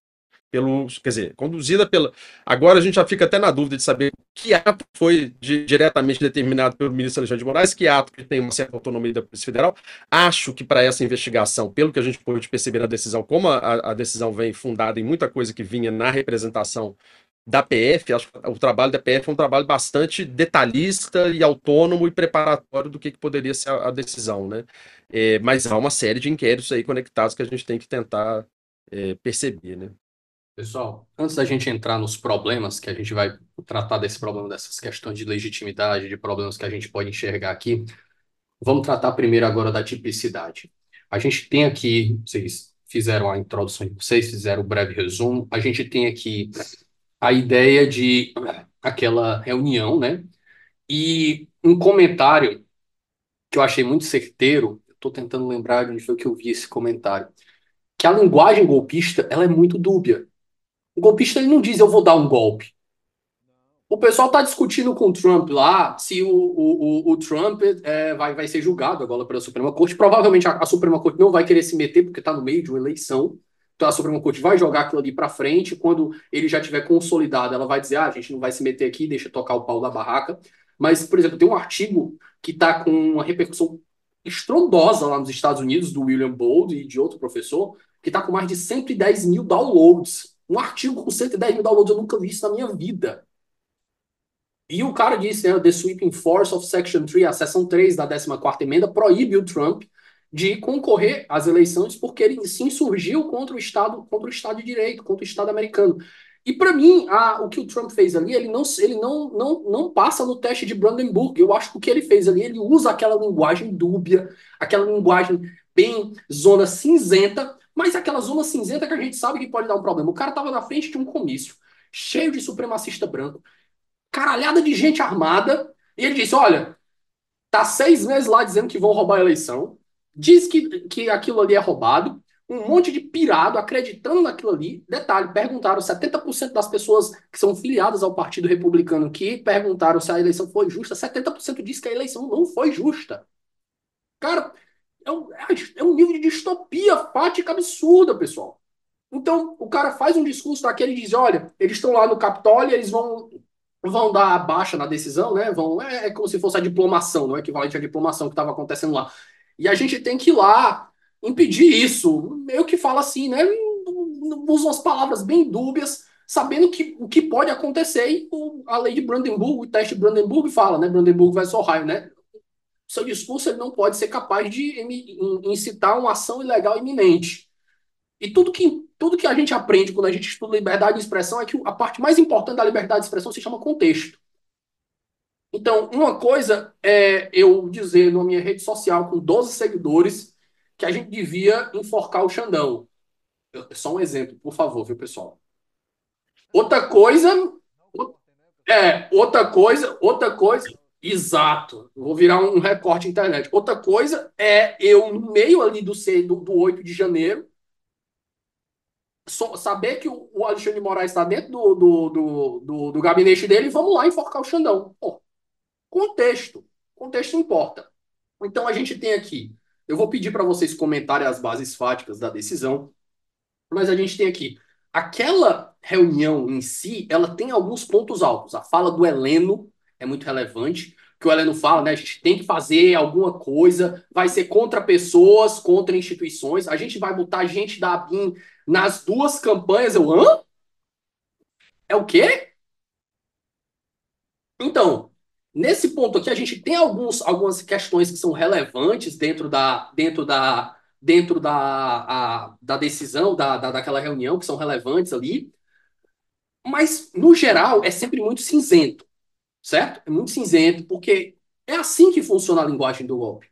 pelo, quer dizer, conduzida pela. Agora a gente já fica até na dúvida de saber que ato foi de, diretamente determinado pelo ministro Alexandre de Moraes, que ato que tem uma certa autonomia da Polícia Federal. Acho que para essa investigação, pelo que a gente pôde perceber na decisão, como a, a decisão vem fundada em muita coisa que vinha na representação da PF, acho que o trabalho da PF é um trabalho bastante detalhista e autônomo e preparatório do que, que poderia ser a, a decisão, né? É, mas há uma série de inquéritos aí conectados que a gente tem que tentar é, perceber, né? Pessoal, antes da gente entrar nos problemas, que a gente vai tratar desse problema, dessas questões de legitimidade, de problemas que a gente pode enxergar aqui, vamos tratar primeiro agora da tipicidade. A gente tem aqui, vocês fizeram a introdução de vocês, fizeram o um breve resumo, a gente tem aqui a ideia de aquela reunião, né? E um comentário que eu achei muito certeiro, estou tentando lembrar de onde foi que eu vi esse comentário, que a linguagem golpista ela é muito dúbia. O golpista ele não diz eu vou dar um golpe. O pessoal está discutindo com o Trump lá se o, o, o, o Trump é, vai, vai ser julgado agora pela Suprema Corte. Provavelmente a, a Suprema Corte não vai querer se meter porque está no meio de uma eleição. Então a Suprema Corte vai jogar aquilo ali para frente. Quando ele já tiver consolidado, ela vai dizer: ah, a gente não vai se meter aqui, deixa tocar o pau da barraca. Mas, por exemplo, tem um artigo que está com uma repercussão estrondosa lá nos Estados Unidos, do William Bold e de outro professor, que está com mais de 110 mil downloads. Um artigo com 110 mil downloads, eu nunca vi isso na minha vida. E o cara disse, né, The Sweeping Force of Section 3, a seção 3 da 14ª emenda, proíbe o Trump de concorrer às eleições porque ele se insurgiu contra o Estado, contra o Estado de Direito, contra o Estado americano. E para mim, a, o que o Trump fez ali, ele não, ele não, não, não passa no teste de Brandenburg. Eu acho que o que ele fez ali, ele usa aquela linguagem dúbia, aquela linguagem bem zona cinzenta, mas aquela zona cinzenta que a gente sabe que pode dar um problema. O cara estava na frente de um comício, cheio de supremacista branco, caralhada de gente armada, e ele disse: Olha, tá seis meses lá dizendo que vão roubar a eleição, diz que, que aquilo ali é roubado, um monte de pirado acreditando naquilo ali. Detalhe: perguntaram 70% das pessoas que são filiadas ao Partido Republicano que perguntaram se a eleição foi justa, 70% diz que a eleição não foi justa. Cara, é um, é um nível de distopia fática absurda, pessoal. Então, o cara faz um discurso daquele e diz: olha, eles estão lá no Capitólio, eles vão, vão dar a baixa na decisão, né? Vão, é, é como se fosse a diplomação, não é equivalente à diplomação que estava acontecendo lá. E a gente tem que ir lá impedir isso. Meio que fala assim, né? Usa umas palavras bem dúbias, sabendo que o que pode acontecer. E a lei de Brandenburg, o teste de Brandenburg fala, né? Brandenburg versus Ohio, né? Seu discurso ele não pode ser capaz de incitar uma ação ilegal iminente. E tudo que, tudo que a gente aprende quando a gente estuda liberdade de expressão é que a parte mais importante da liberdade de expressão se chama contexto. Então, uma coisa é eu dizer na minha rede social com 12 seguidores que a gente devia enforcar o Xandão. Só um exemplo, por favor, viu, pessoal? Outra coisa. É, outra coisa, outra coisa. Exato. Vou virar um recorte internet. Outra coisa é eu, no meio ali do, do, do 8 de janeiro, so, saber que o, o Alexandre de Moraes está dentro do, do, do, do, do gabinete dele e vamos lá enforcar o Xandão. Pô, contexto. Contexto importa. Então a gente tem aqui. Eu vou pedir para vocês comentarem as bases fáticas da decisão, mas a gente tem aqui. Aquela reunião em si, ela tem alguns pontos altos. A fala do Heleno é muito relevante, que o Heleno fala, né? A gente tem que fazer alguma coisa, vai ser contra pessoas, contra instituições. A gente vai botar gente da ABIN nas duas campanhas. Eu, hã? É o quê? Então, nesse ponto aqui, a gente tem alguns, algumas questões que são relevantes dentro da, dentro da, dentro da, a, da decisão, da, da, daquela reunião, que são relevantes ali. Mas, no geral, é sempre muito cinzento, certo? É muito cinzento, porque é assim que funciona a linguagem do golpe.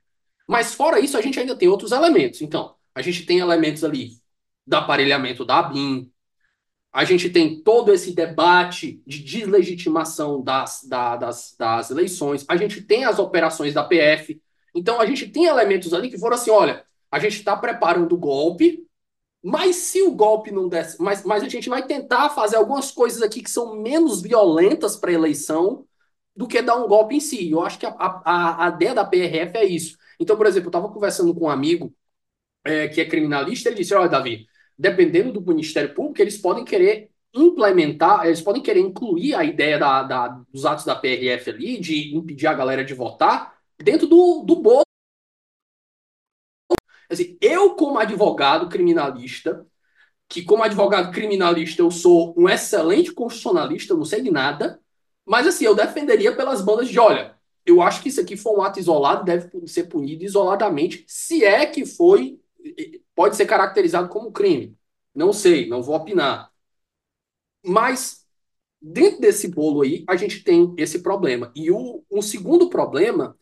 Mas, fora isso, a gente ainda tem outros elementos. Então, a gente tem elementos ali do aparelhamento da ABIN, a gente tem todo esse debate de deslegitimação das, da, das, das eleições, a gente tem as operações da PF. Então, a gente tem elementos ali que foram assim: olha, a gente está preparando o golpe, mas se o golpe não der. Mas, mas a gente vai tentar fazer algumas coisas aqui que são menos violentas para a eleição do que dar um golpe em si. Eu acho que a, a, a ideia da PRF é isso. Então, por exemplo, eu estava conversando com um amigo é, que é criminalista, ele disse: Olha, Davi, dependendo do Ministério Público, eles podem querer implementar, eles podem querer incluir a ideia da, da, dos atos da PRF ali, de impedir a galera de votar, dentro do, do bolo. Assim, eu, como advogado criminalista, que como advogado criminalista eu sou um excelente constitucionalista, eu não sei de nada, mas assim, eu defenderia pelas bandas de, olha, eu acho que isso aqui foi um ato isolado, deve ser punido isoladamente, se é que foi pode ser caracterizado como crime. Não sei, não vou opinar. Mas dentro desse bolo aí, a gente tem esse problema. E o, um segundo problema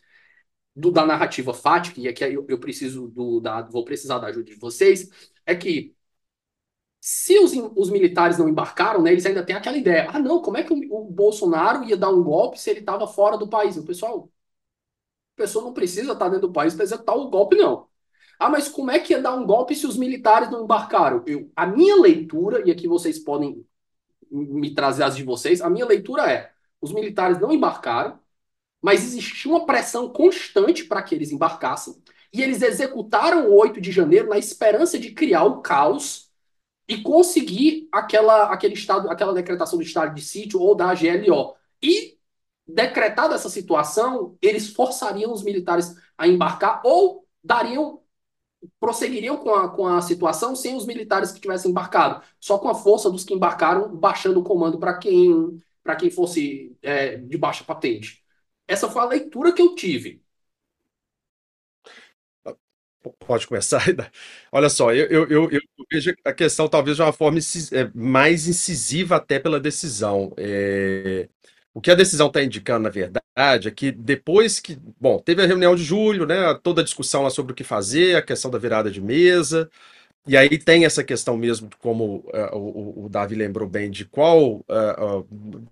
do, da narrativa fática, e aqui eu, eu preciso do, da, vou precisar da ajuda de vocês, é que se os, os militares não embarcaram, né, eles ainda têm aquela ideia. Ah, não, como é que o, o Bolsonaro ia dar um golpe se ele estava fora do país? O pessoal, a pessoa não precisa estar dentro do país para executar o golpe, não. Ah, mas como é que ia dar um golpe se os militares não embarcaram? Eu, a minha leitura, e aqui vocês podem me trazer as de vocês, a minha leitura é: os militares não embarcaram, mas existia uma pressão constante para que eles embarcassem, e eles executaram o 8 de janeiro na esperança de criar o caos e conseguir aquela, aquele estado, aquela decretação do estado de sítio ou da GLO. E decretada essa situação, eles forçariam os militares a embarcar ou dariam prosseguiriam com a, com a situação sem os militares que tivessem embarcado, só com a força dos que embarcaram, baixando o comando para quem, quem fosse é, de baixa patente. Essa foi a leitura que eu tive. Pode começar? Olha só, eu, eu, eu, vejo a questão talvez de uma forma é, mais incisiva até pela decisão. É, o que a decisão está indicando, na verdade, é que depois que. Bom, teve a reunião de julho, né? Toda a discussão lá sobre o que fazer, a questão da virada de mesa. E aí tem essa questão mesmo, como uh, o, o, Davi lembrou bem, de qual uh, uh,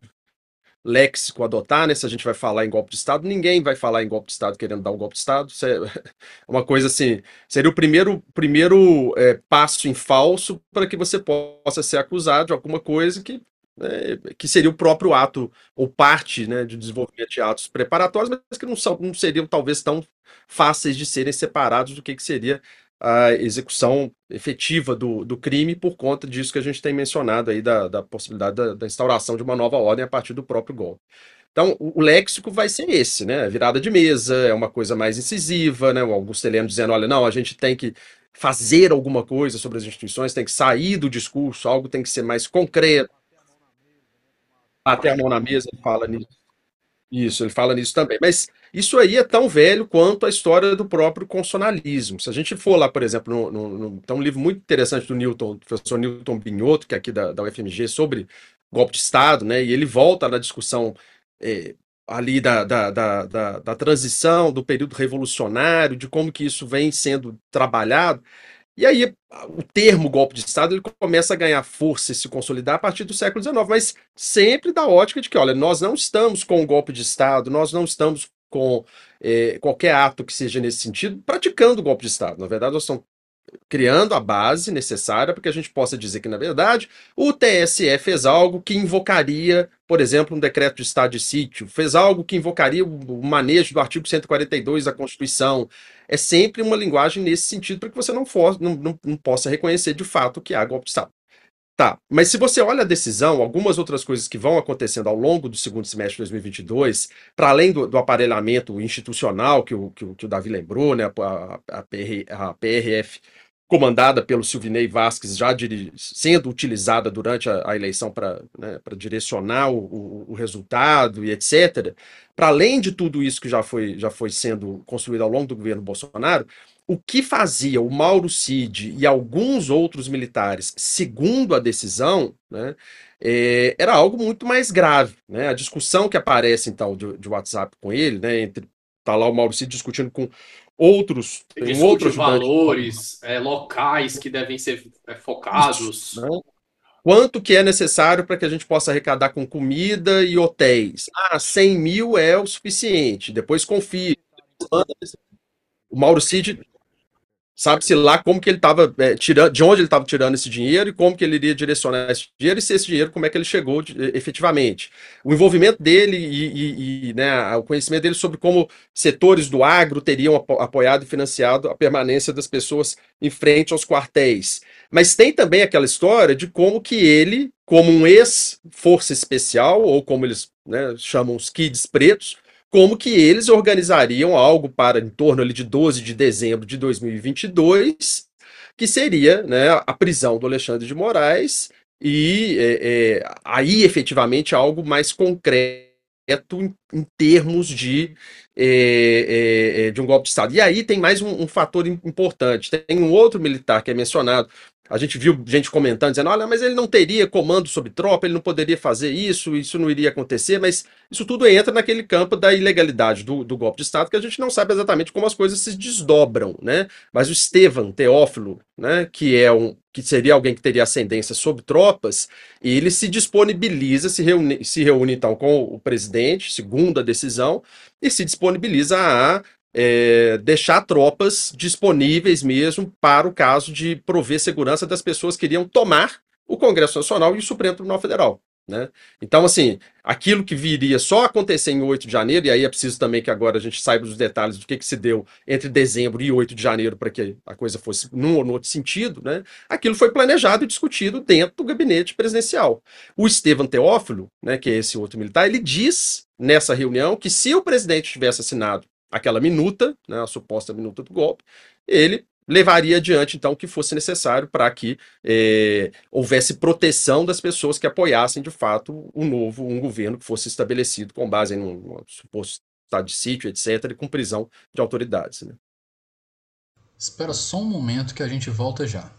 léxico adotar, né? Se a gente vai falar em golpe de Estado, ninguém vai falar em golpe de Estado querendo dar um golpe de Estado. Isso é uma coisa assim, seria o primeiro, primeiro é, passo em falso para que você possa ser acusado de alguma coisa que né, que seria o próprio ato ou parte né, de desenvolvimento de atos preparatórios, mas que não, são, não seriam talvez tão fáceis de serem separados do que, que seria a execução efetiva do, do crime por conta disso que a gente tem mencionado aí da, da possibilidade da, da instauração de uma nova ordem a partir do próprio golpe. Então, o, léxico vai ser esse, né? Virada de mesa, é uma coisa mais incisiva, né? O Augusto Heleno dizendo, olha, não, a gente tem que fazer alguma coisa sobre as instituições, tem que sair do discurso, algo tem que ser mais concreto, bater a mão na mesa, ele fala nisso. Isso, ele fala nisso também. Mas isso aí é tão velho quanto a história do próprio constitucionalismo. Se a gente for lá, por exemplo, no, no, no, tem um livro muito interessante do Newton, do professor Newton Binhoto, que é aqui da, da UFMG, sobre golpe de Estado, né? E ele volta na discussão é, ali da, da, da, da, da transição, do período revolucionário, de como que isso vem sendo trabalhado. E aí o termo golpe de Estado ele começa a ganhar força e se consolidar a partir do século XIX, mas sempre da ótica de que, olha, nós não estamos com o golpe de Estado, nós não estamos com é, qualquer ato que seja nesse sentido praticando o golpe de Estado. Na verdade, nós estamos criando a base necessária para que a gente possa dizer que, na verdade, o TSE fez algo que invocaria, por exemplo, um decreto de estado de sítio, fez algo que invocaria o manejo do artigo 142 da Constituição. É sempre uma linguagem nesse sentido para que você não, for, não, não, não, possa reconhecer de fato que há golpe de Estado. Tá, mas se você olha a decisão, algumas outras coisas que vão acontecendo ao longo do segundo semestre de 2022, para além do, do, aparelhamento institucional que o, que o, que o Davi lembrou, né, a, a, PR, a PRF comandada pelo Silvinei Vasquez, já sendo utilizada durante a, a eleição para né, direcionar o, o, o, resultado e etc. Para além de tudo isso que já foi, já foi sendo construído ao longo do governo Bolsonaro, o que fazia o Mauro Cid e alguns outros militares, segundo a decisão, né, é, era algo muito mais grave. Né? A discussão que aparece, então, de, de WhatsApp com ele, né, entre tá lá o Mauro Cid discutindo com outros, um outros valores é, locais que devem ser é, focados. Isso, né? Quanto que é necessário para que a gente possa arrecadar com comida e hotéis? Ah, 100 mil é o suficiente. Depois confie. O Mauro Cid Sabe-se lá como que ele estava é, tirando, de onde ele estava tirando esse dinheiro e como que ele iria direcionar esse dinheiro e se esse dinheiro, como é que ele chegou de, efetivamente. O envolvimento dele e, e, e né, o conhecimento dele sobre como setores do agro teriam apoiado e financiado a permanência das pessoas em frente aos quartéis. Mas tem também aquela história de como que ele, como um ex-força especial, ou como eles né, chamam os kids pretos, como que eles organizariam algo para em torno ali de 12 de dezembro de 2022, que seria né, a prisão do Alexandre de Moraes e é, é, aí efetivamente algo mais concreto em, em termos de, é, é, é, de um golpe de Estado. E aí tem mais um, um fator importante. Tem um outro militar que é mencionado, a gente viu gente comentando, dizendo: olha, mas ele não teria comando sobre tropa, ele não poderia fazer isso, isso não iria acontecer, mas isso tudo entra naquele campo da ilegalidade do, do golpe de Estado, que a gente não sabe exatamente como as coisas se desdobram, né? Mas o Estevam Teófilo, né, que é um que seria alguém que teria ascendência sobre tropas, ele se disponibiliza, se reúne, se reúne então com o presidente, segundo a decisão, e se disponibiliza a é, deixar tropas disponíveis mesmo para o caso de prover segurança das pessoas que iriam tomar o Congresso Nacional e o Supremo Tribunal Federal. Né? Então, assim, aquilo que viria só acontecer em 8 de janeiro, e aí é preciso também que agora a gente saiba os detalhes do que, que se deu entre dezembro e 8 de janeiro para que a coisa fosse num ou no outro sentido, né? aquilo foi planejado e discutido dentro do gabinete presidencial. O Estevam Teófilo, né, que é esse outro militar, ele diz nessa reunião que se o presidente tivesse assinado aquela minuta, né, a suposta minuta do golpe, ele levaria adiante, então, o que fosse necessário para que eh, houvesse proteção das pessoas que apoiassem, de fato, um novo, um governo que fosse estabelecido com base em um, um suposto estado de sítio, etc., e com prisão de autoridades. Né? Espera só um momento que a gente volta já.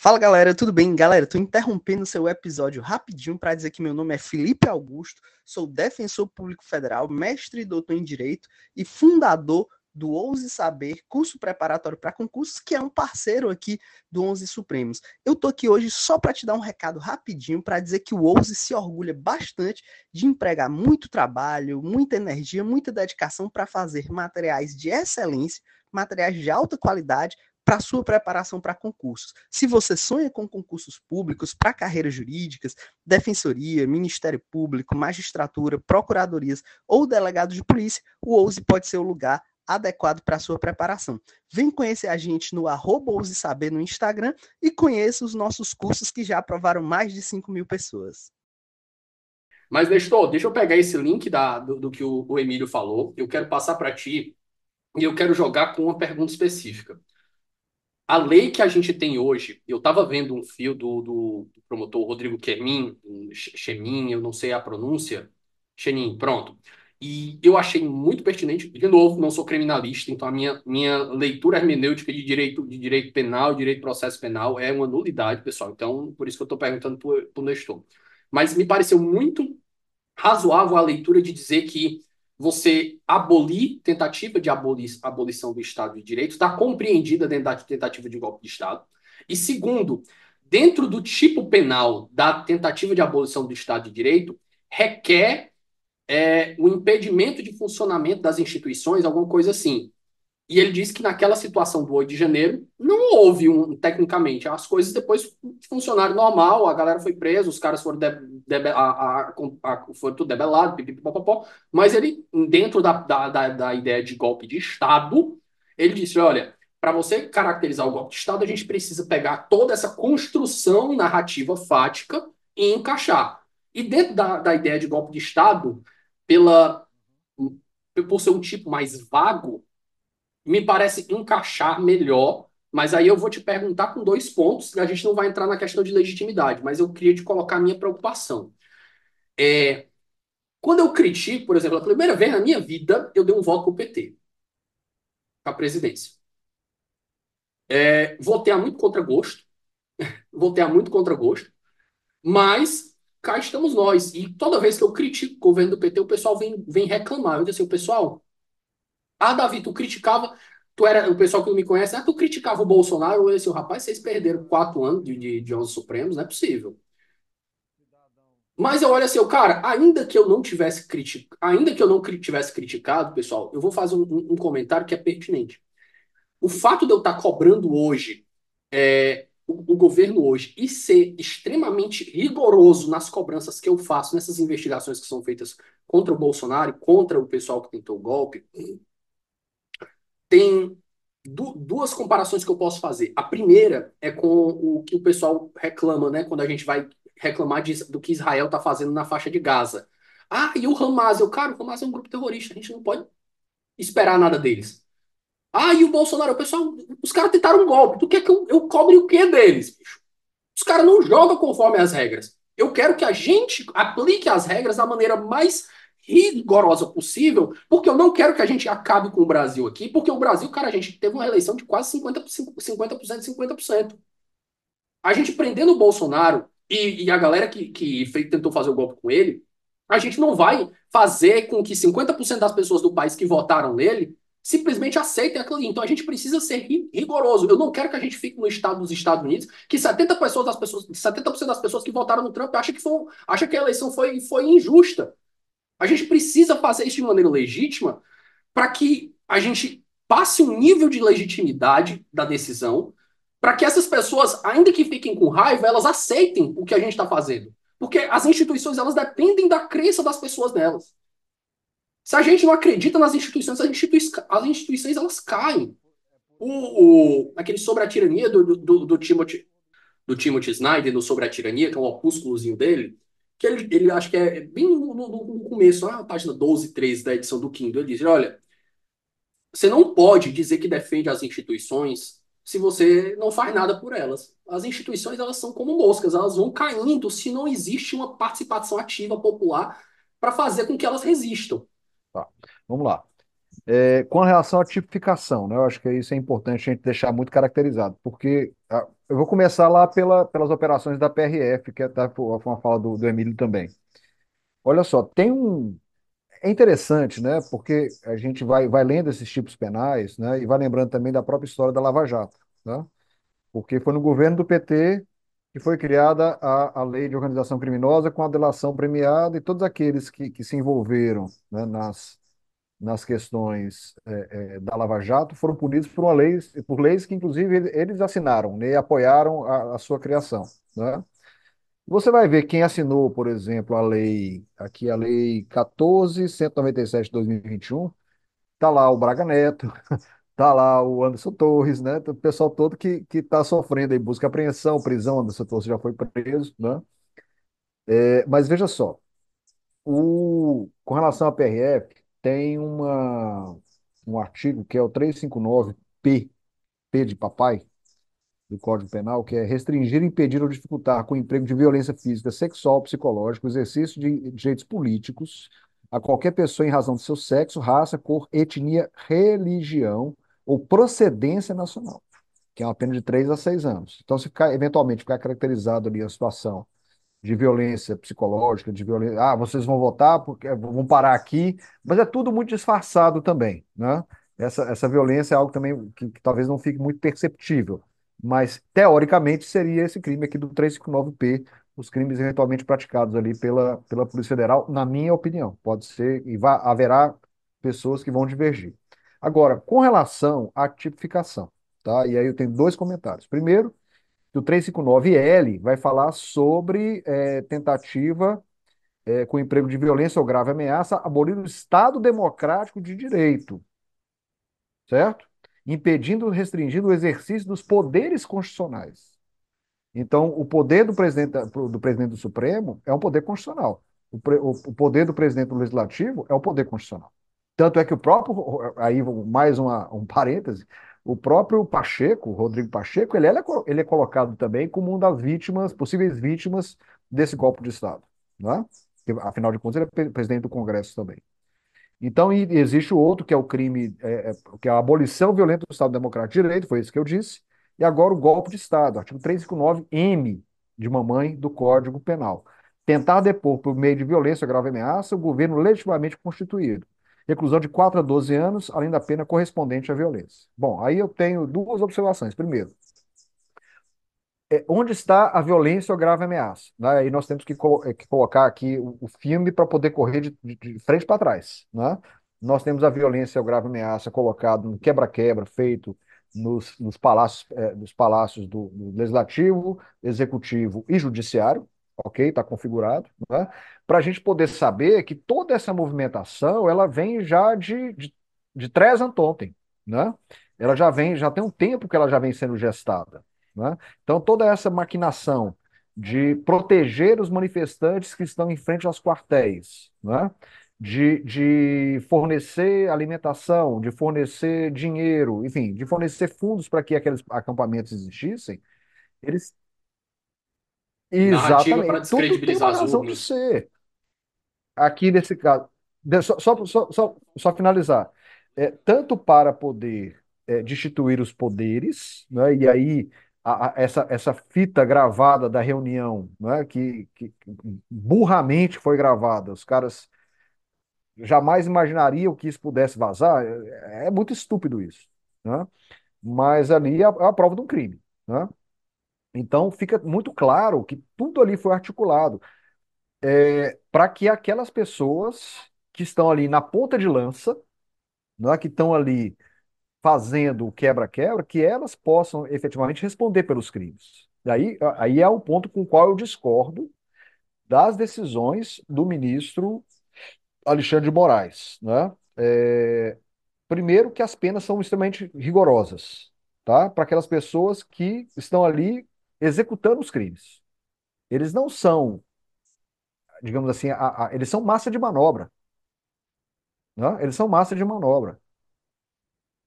Fala galera, tudo bem? Galera, tô interrompendo seu episódio rapidinho para dizer que meu nome é Felipe Augusto, sou defensor público federal, mestre e doutor em direito e fundador do Ouse Saber, curso preparatório para concursos, que é um parceiro aqui do Onze Supremos. Eu tô aqui hoje só para te dar um recado rapidinho para dizer que o Ouse se orgulha bastante de empregar muito trabalho, muita energia, muita dedicação para fazer materiais de excelência, materiais de alta qualidade para sua preparação para concursos. Se você sonha com concursos públicos para carreiras jurídicas, defensoria, Ministério Público, magistratura, procuradorias ou delegado de polícia, o OUSE pode ser o lugar adequado para sua preparação. Vem conhecer a gente no arroba Saber no Instagram e conheça os nossos cursos que já aprovaram mais de 5 mil pessoas. Mas, Nestor, deixa eu pegar esse link da, do, do que o, o Emílio falou. Eu quero passar para ti e eu quero jogar com uma pergunta específica a lei que a gente tem hoje, eu estava vendo um fio do, do, promotor Rodrigo Chemin, Chemin, eu não sei a pronúncia, Chenin, pronto. E eu achei muito pertinente, de novo, não sou criminalista, então a minha, minha leitura hermenêutica de direito, de direito penal, direito processo penal é uma nulidade, pessoal. Então, por isso que eu estou perguntando para o Nestor. Mas me pareceu muito razoável a leitura de dizer que você abolir tentativa de aboli abolição do Estado de Direito, está compreendida dentro da tentativa de golpe de Estado. E segundo, dentro do tipo penal da tentativa de abolição do Estado de Direito, requer é, o impedimento de funcionamento das instituições, alguma coisa assim. E ele disse que naquela situação do 8 de janeiro não houve um, tecnicamente, as coisas depois funcionaram normal, a galera foi presa, os caras foram, de, de, a, a, a, foram tudo debelado, pipipipopopó, mas ele, dentro da, da, da, da ideia de golpe de Estado, ele disse, olha, para você caracterizar o golpe de Estado, a gente precisa pegar toda essa construção narrativa fática e encaixar. E dentro da, da ideia de golpe de Estado, pela, por ser um tipo mais vago, me parece encaixar melhor. Mas aí eu vou te perguntar com dois pontos, a gente não vai entrar na questão de legitimidade, mas eu queria te colocar a minha preocupação. É, quando eu critico, por exemplo, a primeira vez na minha vida, eu dei um voto para o PT, para a presidência. É, votei a muito contra gosto, votei a muito contra gosto, mas cá estamos nós. E toda vez que eu critico o governo do PT, o pessoal vem, vem reclamar. Eu disse assim, pessoal, ah, Davi, tu criticava, tu era, o pessoal que não me conhece, ah, tu criticava o Bolsonaro, eu disse, rapaz, vocês perderam quatro anos de, de, de 11 Supremos, não é possível. Mas eu olho assim, cara, ainda que eu não tivesse criticado, ainda que eu não tivesse criticado, pessoal, eu vou fazer um, um comentário que é pertinente. O fato de eu estar cobrando hoje é, o, o, governo hoje e ser extremamente rigoroso nas cobranças que eu faço nessas investigações que são feitas contra o Bolsonaro, contra o pessoal que tentou o golpe, tem du duas comparações que eu posso fazer. A primeira é com o que o pessoal reclama, né, quando a gente vai reclamar de, do que Israel está fazendo na faixa de Gaza. Ah, e o Hamas? Eu, cara, o Hamas é um grupo terrorista, a gente não pode esperar nada deles. Ah, e o Bolsonaro? O pessoal, os caras tentaram um golpe. Tu quer que eu, eu cobre o que deles, bicho? Os caras não jogam conforme as regras. Eu quero que a gente aplique as regras da maneira mais rigorosa possível, porque eu não quero que a gente acabe com o Brasil aqui, porque o Brasil, cara, a gente teve uma eleição de quase 50%, 50%, 50%. A gente prendendo o Bolsonaro e, e a galera que, que tentou fazer o golpe com ele, a gente não vai fazer com que 50% das pessoas do país que votaram nele simplesmente aceitem aquilo ali. Então a gente precisa ser rigoroso. Eu não quero que a gente fique no estado dos Estados Unidos, que 70%, pessoas das pessoas, 70 das pessoas que votaram no Trump acham que, foi, acham que a eleição foi, foi injusta. A gente precisa fazer isso de maneira legítima para que a gente passe um nível de legitimidade da decisão, para que essas pessoas, ainda que fiquem com raiva, elas aceitem o que a gente está fazendo. Porque as instituições, elas dependem da crença das pessoas nelas. Se a gente não acredita nas instituições, as, as instituições elas caem. O, o, aquele sobre a tirania do, do, do, Timothy, do Timothy Snyder, no Sobre a Tirania, que é um opúsculozinho dele, que ele, ele acho que é bem no, no, no começo, na página 12, 13 da edição do Kindle, ele diz, olha, você não pode dizer que defende as instituições se você não faz nada por elas. As instituições, elas são como moscas, elas vão caindo se não existe uma participação ativa popular para fazer com que elas resistam. Tá. Vamos lá. É, com relação à tipificação, né, eu acho que isso é importante a gente deixar muito caracterizado, porque eu vou começar lá pela, pelas operações da PRF, que é tá, foi uma fala do, do Emílio também. Olha só, tem um. É interessante, né? Porque a gente vai, vai lendo esses tipos penais, né? E vai lembrando também da própria história da Lava Jato, né? Porque foi no governo do PT que foi criada a, a lei de organização criminosa com a delação premiada e todos aqueles que, que se envolveram né, nas, nas questões é, é, da Lava Jato foram punidos por uma lei, por leis que inclusive eles assinaram né, e apoiaram a, a sua criação. Né? Você vai ver quem assinou, por exemplo, a lei, aqui a lei 14.197 de 2021, está lá o Braga Neto, Tá lá o Anderson Torres, né? O pessoal todo que está sofrendo aí busca apreensão, prisão. Anderson Torres já foi preso, né? É, mas veja só, o, com relação à PRF, tem uma, um artigo que é o 359P, P de papai, do Código Penal, que é restringir, impedir ou dificultar com emprego de violência física, sexual, psicológica, exercício de direitos políticos a qualquer pessoa em razão do seu sexo, raça, cor, etnia, religião ou procedência nacional, que é uma pena de 3 a 6 anos. Então, se ficar, eventualmente ficar caracterizado ali a situação de violência psicológica, de violência, ah, vocês vão votar porque vão parar aqui, mas é tudo muito disfarçado também, né? Essa, essa violência é algo também que, que talvez não fique muito perceptível, mas teoricamente seria esse crime aqui do 359P, os crimes eventualmente praticados ali pela, pela Polícia Federal, na minha opinião. Pode ser, e haverá pessoas que vão divergir. Agora, com relação à tipificação, tá? E aí eu tenho dois comentários. Primeiro, que o 359L vai falar sobre é, tentativa é, com emprego de violência ou grave ameaça abolir o Estado democrático de direito, certo? impedindo, restringindo o exercício dos poderes constitucionais. Então, o poder do presidente, do presidente do Supremo é um poder constitucional. O, o poder do presidente do Legislativo é o poder constitucional. Tanto é que o próprio, aí mais uma, um parêntese, o próprio Pacheco, Rodrigo Pacheco, ele é, ele é colocado também como uma das vítimas, possíveis vítimas desse golpe de Estado. Né? Afinal de contas, ele é presidente do Congresso também. Então, existe o outro, que é o crime, é, é, que é a abolição violenta do Estado Democrático de Direito, foi isso que eu disse, e agora o golpe de Estado, artigo 359-M de mamãe do Código Penal. Tentar depor por meio de violência ou grave ameaça o governo legitimamente constituído. Reclusão de 4 a 12 anos, além da pena correspondente à violência. Bom, aí eu tenho duas observações. Primeiro, é, onde está a violência ou grave ameaça? Né? E nós temos que, é, que colocar aqui o, o filme para poder correr de, de, frente para trás. Né? Nós temos a violência ou grave ameaça colocado no quebra-quebra feito nos, nos palácios, é, palácios do, do, Legislativo, Executivo e Judiciário, ok? Está configurado, né? para a gente poder saber que toda essa movimentação ela vem já de, de, de trás antontem, né? Ela já vem, já tem um tempo que ela já vem sendo gestada. Né? Então, toda essa maquinação de proteger os manifestantes que estão em frente aos quartéis, né? de, de fornecer alimentação, de fornecer dinheiro, enfim, de fornecer fundos para que aqueles acampamentos existissem, eles. Narrativa para Exatamente. Tudo tem descredibilizar uma razão de ser. Aqui nesse caso, só, só, só, só, só finalizar. É, tanto para poder é, destituir os poderes, né, e aí a- a- essa, essa fita gravada da reunião, né, que, que que burramente foi gravada, os caras jamais imaginariam que isso pudesse vazar, é, é muito estúpido isso, né? Mas ali é a, é a prova de um crime, né? Então fica muito claro que tudo ali foi articulado para que aquelas pessoas que estão ali na ponta de lança, né, que estão ali fazendo o quebra-quebra, que elas possam efetivamente responder pelos crimes. Aí, aí é o ponto com o qual eu discordo das decisões do ministro Alexandre de Moraes, né? É, primeiro que as penas são extremamente rigorosas, tá? Para aquelas pessoas que estão ali executando os crimes. Eles não são, digamos assim, a- a- eles são massa de manobra, né? Eles são massa de manobra.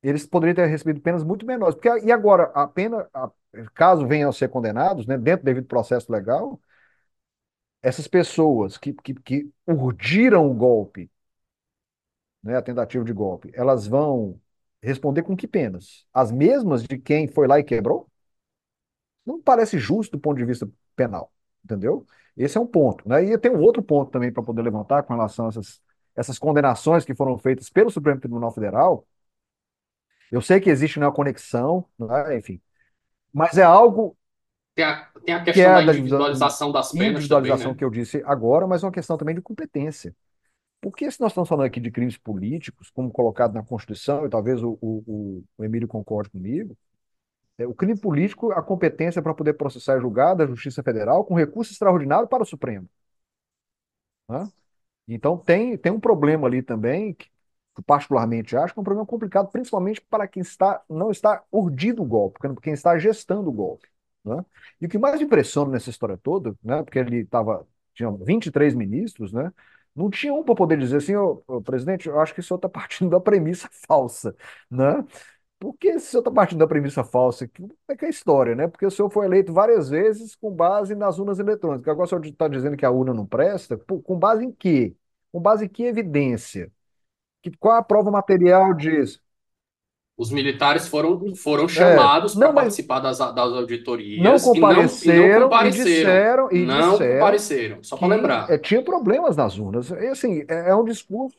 Eles poderiam ter recebido penas muito menores, porque e agora a pena, a- caso venham a ser condenados, né, dentro do devido processo legal, essas pessoas que, que, que urdiram o golpe né, a tentativa de golpe, elas vão responder com que penas? As mesmas de quem foi lá e quebrou? Não parece justo do ponto de vista penal, entendeu? Esse é um ponto, né? E tem um outro ponto também para poder levantar com relação a essas, essas condenações que foram feitas pelo Supremo Tribunal Federal. Eu sei que existe uma conexão, né, enfim, mas é algo Tem a, tem a que questão é da da individualização das penas também, individualização né? que eu disse agora, mas é uma questão também de competência. Porque se nós estamos falando aqui de crimes políticos, como colocado na Constituição, e talvez o, o, o Emílio concorde comigo, o crime político, a competência para poder processar e julgar da Justiça Federal com recurso extraordinário para o Supremo. né? Então tem, tem um problema ali também, que eu particularmente acho que é um problema complicado, principalmente para quem está, não está urdindo o golpe, quem está gestando o golpe. né? E o que mais impressiona nessa história toda, né, porque ele estava, tinha 23 ministros, né, não tinha um para poder dizer assim, ô, presidente, eu acho que o senhor está partindo da premissa falsa, né? Por que o senhor está partindo da premissa falsa? Como é que é a história, né? Porque o senhor foi eleito várias vezes com base nas urnas eletrônicas. Agora o senhor está dizendo que a urna não presta? Com base em quê? Com base em que evidência? Que, qual a prova material disso? Os militares foram, foram É, chamados para não, mas participar das, das não auditorias e não, e não compareceram e compareceram. disseram e Não disseram compareceram, só para lembrar. é, tinha problemas nas urnas. E, assim, é, é um discurso.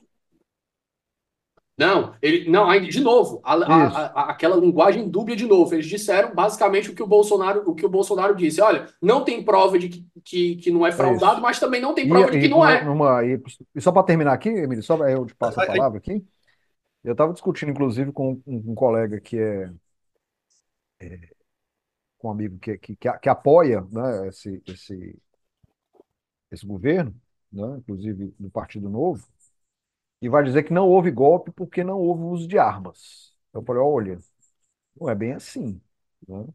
Não, ele, não, de novo, a- a- a- aquela linguagem dúbia de novo. Eles disseram basicamente o que o Bolsonaro, o que o Bolsonaro disse. Olha, não tem prova de que, que, que não é É fraudado, isso. mas também não tem E, prova de que e, não numa, é. numa- e- e só para terminar aqui, Emílio, só eu te passo a palavra aqui. Eu estava discutindo, inclusive, com um, um colega que é, com um amigo que, que, que, que apoia, né, esse, esse, esse governo, né, inclusive do Partido Novo, e vai dizer que não houve golpe porque não houve uso de armas. Eu falei, olha, Não é bem assim. Né?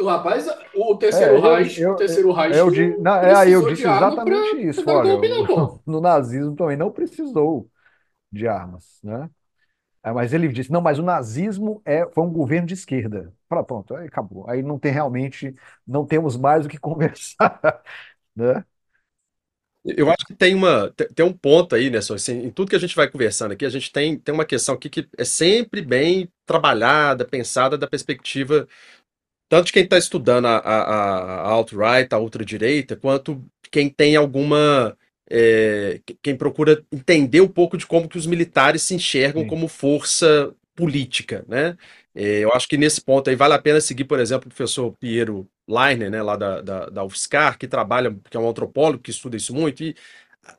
Rapaz, o terceiro É, eu, Reich, eu, o terceiro Reich eu, di- não na- é, aí eu disse exatamente pra, isso. pra Olha, golpe, não, no nazismo também não precisou de armas, né? É, mas ele disse, não, mas o nazismo é, foi um governo de esquerda. Fala, pronto, aí acabou. Aí não tem realmente, não temos mais o que conversar, né? Eu acho que tem uma tem um ponto aí, né? Assim, em tudo que a gente vai conversando aqui, a gente tem, tem uma questão aqui que é sempre bem trabalhada, pensada da perspectiva tanto de quem está estudando a, a, a alt-right, a ultradireita, quanto quem tem alguma. é, quem procura entender um pouco de como que os militares se enxergam Sim. como força política, né? É, eu acho que nesse ponto aí vale a pena seguir, por exemplo, o professor Piero Leiner, né, lá da, da, da UFSCar, que trabalha, que é um antropólogo que estuda isso muito, e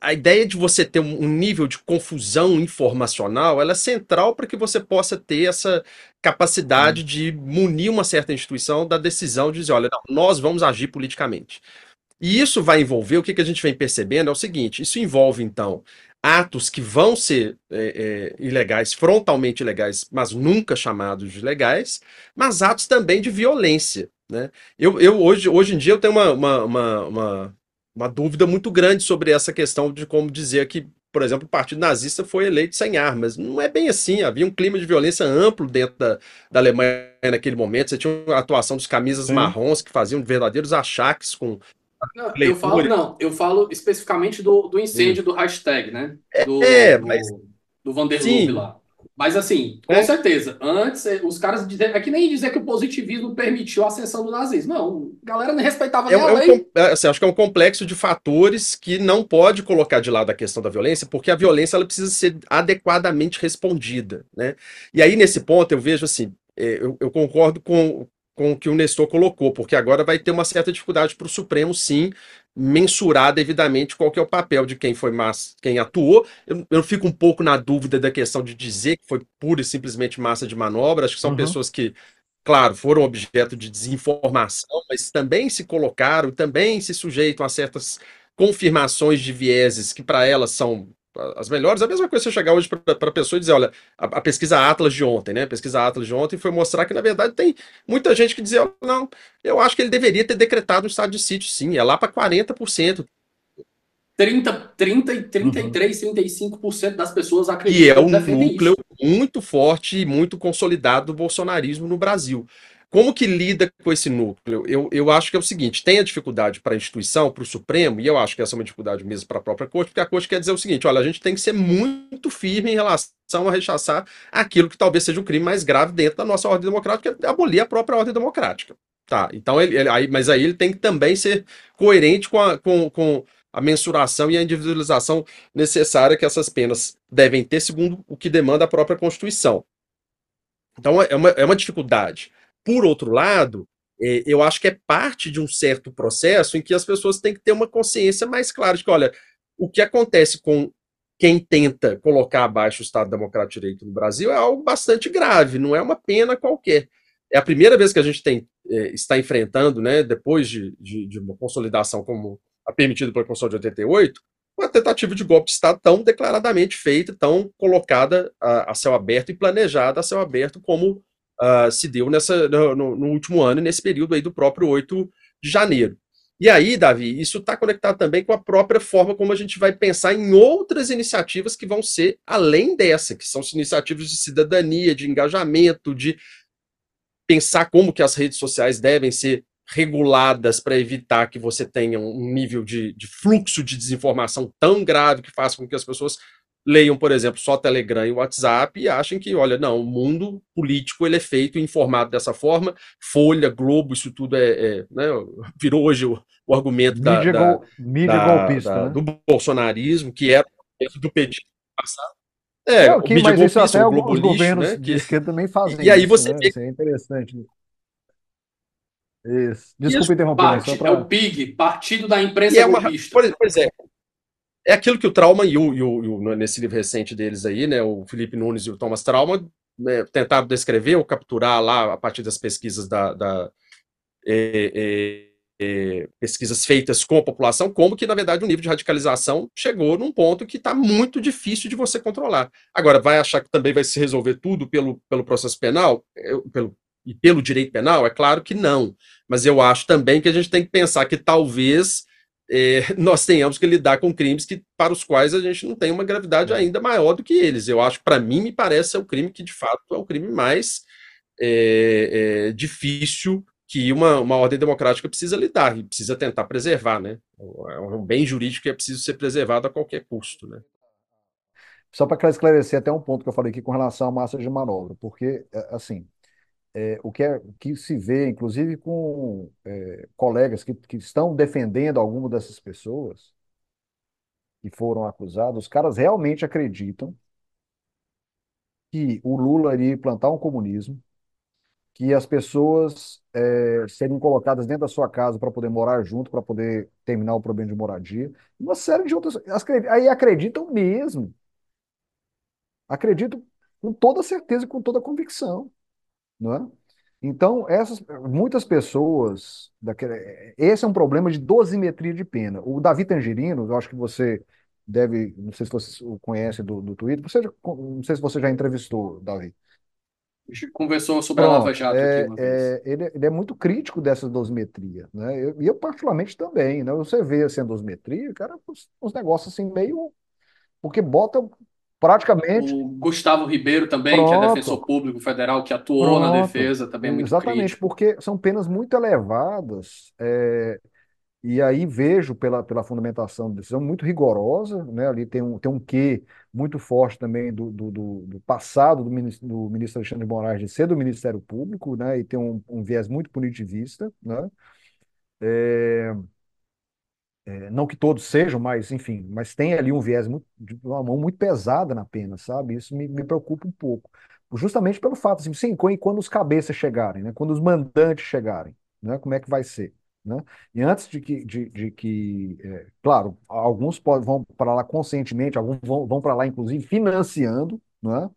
a ideia de você ter um, nível de confusão informacional, ela é central para que você possa ter essa capacidade de munir uma certa instituição da decisão de dizer, olha, não, nós vamos agir politicamente. E isso vai envolver, o que, que a gente vem percebendo é o seguinte, isso envolve, então, atos que vão ser é, é, ilegais, frontalmente ilegais, mas nunca chamados de legais, mas atos também de violência, né? Eu, eu hoje, hoje em dia eu tenho uma, uma, uma, uma, uma dúvida muito grande sobre essa questão de como dizer que, por exemplo, o Partido Nazista foi eleito sem armas. Não é bem assim, havia um clima de violência amplo dentro da, da Alemanha naquele momento. Você tinha a atuação dos camisas Sim. marrons que faziam verdadeiros achaques com Não, eu falo, não, eu falo especificamente do, do incêndio do hashtag, né? Do, É, do, mas- do Vanderloob Sim. lá. Mas assim, com É. certeza, antes eh, os caras é que nem dizer que o positivismo permitiu a ascensão do nazismo. Não, a galera não respeitava É, nem a é um lei. é, assim, acho que é um complexo de fatores que não pode colocar de lado a questão da violência, porque a violência ela precisa ser adequadamente respondida, né? E aí, nesse ponto, eu vejo assim, é, eu, eu concordo com, com o que o Nestor colocou, porque agora vai ter uma certa dificuldade para o Supremo, sim, mensurar devidamente qual que é o papel de quem foi massa, quem atuou. Eu, eu fico um pouco na dúvida da questão de dizer que foi pura e simplesmente massa de manobra. Acho que são Uhum. pessoas que claro, foram objeto de desinformação, mas também se colocaram, também se sujeitam a certas confirmações de vieses que para elas são as melhores. A mesma coisa você chegar hoje para a pessoa e dizer, olha, a, a pesquisa Atlas de ontem, né? A pesquisa Atlas de ontem foi mostrar que, na verdade, tem muita gente que dizia, não, eu acho que ele deveria ter decretado um estado de sítio, sim, é lá para 40%. 30, 30, e 33, 35% das pessoas que é acreditam um que defendem núcleo isso. muito forte e muito consolidado do bolsonarismo no Brasil. Como que lida com esse núcleo? Eu, eu acho que é o seguinte: tem a dificuldade para a instituição, para o Supremo, e eu acho que essa é uma dificuldade mesmo para a própria corte, porque a corte quer dizer o seguinte: olha, a gente tem que ser muito firme em relação a rechaçar aquilo que talvez seja o crime mais grave dentro da nossa ordem democrática, que é abolir a própria ordem democrática. Tá, então ele, ele- aí, mas aí ele tem que também ser coerente com a, com, com a mensuração e a individualização necessária que essas penas devem ter, segundo o que demanda a própria Constituição. Então é uma, é uma dificuldade. Por outro lado, eh, eu acho que é parte de um certo processo em que as pessoas têm que ter uma consciência mais clara de que, olha, o que acontece com quem tenta colocar abaixo o Estado Democrático de Direito no Brasil é algo bastante grave, não é uma pena qualquer. É a primeira vez que a gente tem, eh, está enfrentando, né, depois de, de, de uma consolidação como a permitida pela Constituição de 88, uma tentativa de golpe de Estado tão declaradamente feita, tão colocada a, a céu aberto e planejada a céu aberto, como ah, se deu nessa, no, no- no último ano, nesse período aí do próprio 8 de janeiro. E aí, Davi, isso está conectado também com a própria forma como a gente vai pensar em outras iniciativas que vão ser além dessa, que são iniciativas de cidadania, de engajamento, de pensar como que as redes sociais devem ser reguladas para evitar que você tenha um nível de, de fluxo de desinformação tão grave que faça com que as pessoas leiam, por exemplo, só Telegram e WhatsApp e achem que, olha, não, o mundo político ele é feito e informado dessa forma. Folha, Globo, isso tudo é, é, né, virou hoje o, o argumento da, Mídia, da- gol- mídia da- golpista, da- né? do bolsonarismo, que era dentro do petismo passado. É, É, o ok, mídia mas isso golpista, até o alguns governos né, de que- esquerda também fazem E aí isso, você né? vê- Isso é interessante. Isso. Desculpa interromper, mas só Parti- pra... É o PIG, Partido da E Imprensa é uma, Golpista. por, pois é. É aquilo que o Trauma e o, e o- e o- nesse livro recente deles aí, né, o Felipe Nunes e o Thomas Trauma, né, tentaram descrever ou capturar lá a partir das pesquisas da, da, é, é, é, pesquisas feitas com a população, como que, na verdade, o nível de radicalização chegou num ponto que está muito difícil de você controlar. Agora, vai achar que também vai se resolver tudo pelo, pelo processo penal? Eu, pelo, e pelo direito penal? É claro que não. Mas eu acho também que a gente tem que pensar que talvez é, nós tenhamos que lidar com crimes que, para os quais a gente não tem uma gravidade ainda maior do que eles. Eu acho, para mim, me parece é o crime que, de fato, é o crime mais é, é, difícil que uma, uma ordem democrática precisa lidar e precisa tentar preservar, né? É um bem jurídico que é preciso ser preservado a qualquer custo, né? Só para esclarecer até um ponto que eu falei aqui com relação à massa de manobra, porque, é, assim, é, o que, é, que se vê, inclusive com é, colegas que, que estão defendendo alguma dessas pessoas que foram acusados, os caras realmente acreditam que o Lula iria implantar um comunismo, que as pessoas é, seriam colocadas dentro da sua casa para poder morar junto, para poder terminar o problema de moradia. Uma série de outras. Aí acreditam mesmo. Acreditam com toda certeza e com toda convicção. Não é? Então, essas, muitas pessoas. Daquele, esse é um problema de dosimetria de pena. O Davi Tangerino, eu acho que você deve. Não sei se você o conhece do, do Twitter, você, não sei se você já entrevistou, Davi. A gente conversou sobre Pronto, a Lava Jato é, aqui uma é, ele, ele, é muito crítico dessa dosimetria, né? E eu, eu, particularmente também, né? Você vê assim, a dosimetria, cara, uns, uns negócios assim meio. Porque bota praticamente. O Gustavo Ribeiro também, Pronto. que é defensor público federal, que atuou Pronto. na defesa, também é muito Exatamente, crítico. porque são penas muito elevadas. É, e aí vejo pela, pela fundamentação da decisão muito rigorosa, né? Ali tem um, tem um quê muito forte também do, do, do passado do ministro, do ministro Alexandre de Moraes de ser do Ministério Público, né? E tem um, um viés muito punitivista, né? É, é, não que todos sejam, mas enfim, mas tem ali um viés muito, uma mão muito pesada na pena, sabe? Isso me, me preocupa um pouco. Justamente pelo fato, assim, sim, quando os cabeças chegarem, né? Quando os mandantes chegarem, né? Como é que vai ser? Né? E antes de que, de, de que é, claro, alguns vão para lá conscientemente, alguns vão, vão para lá, inclusive, financiando, né?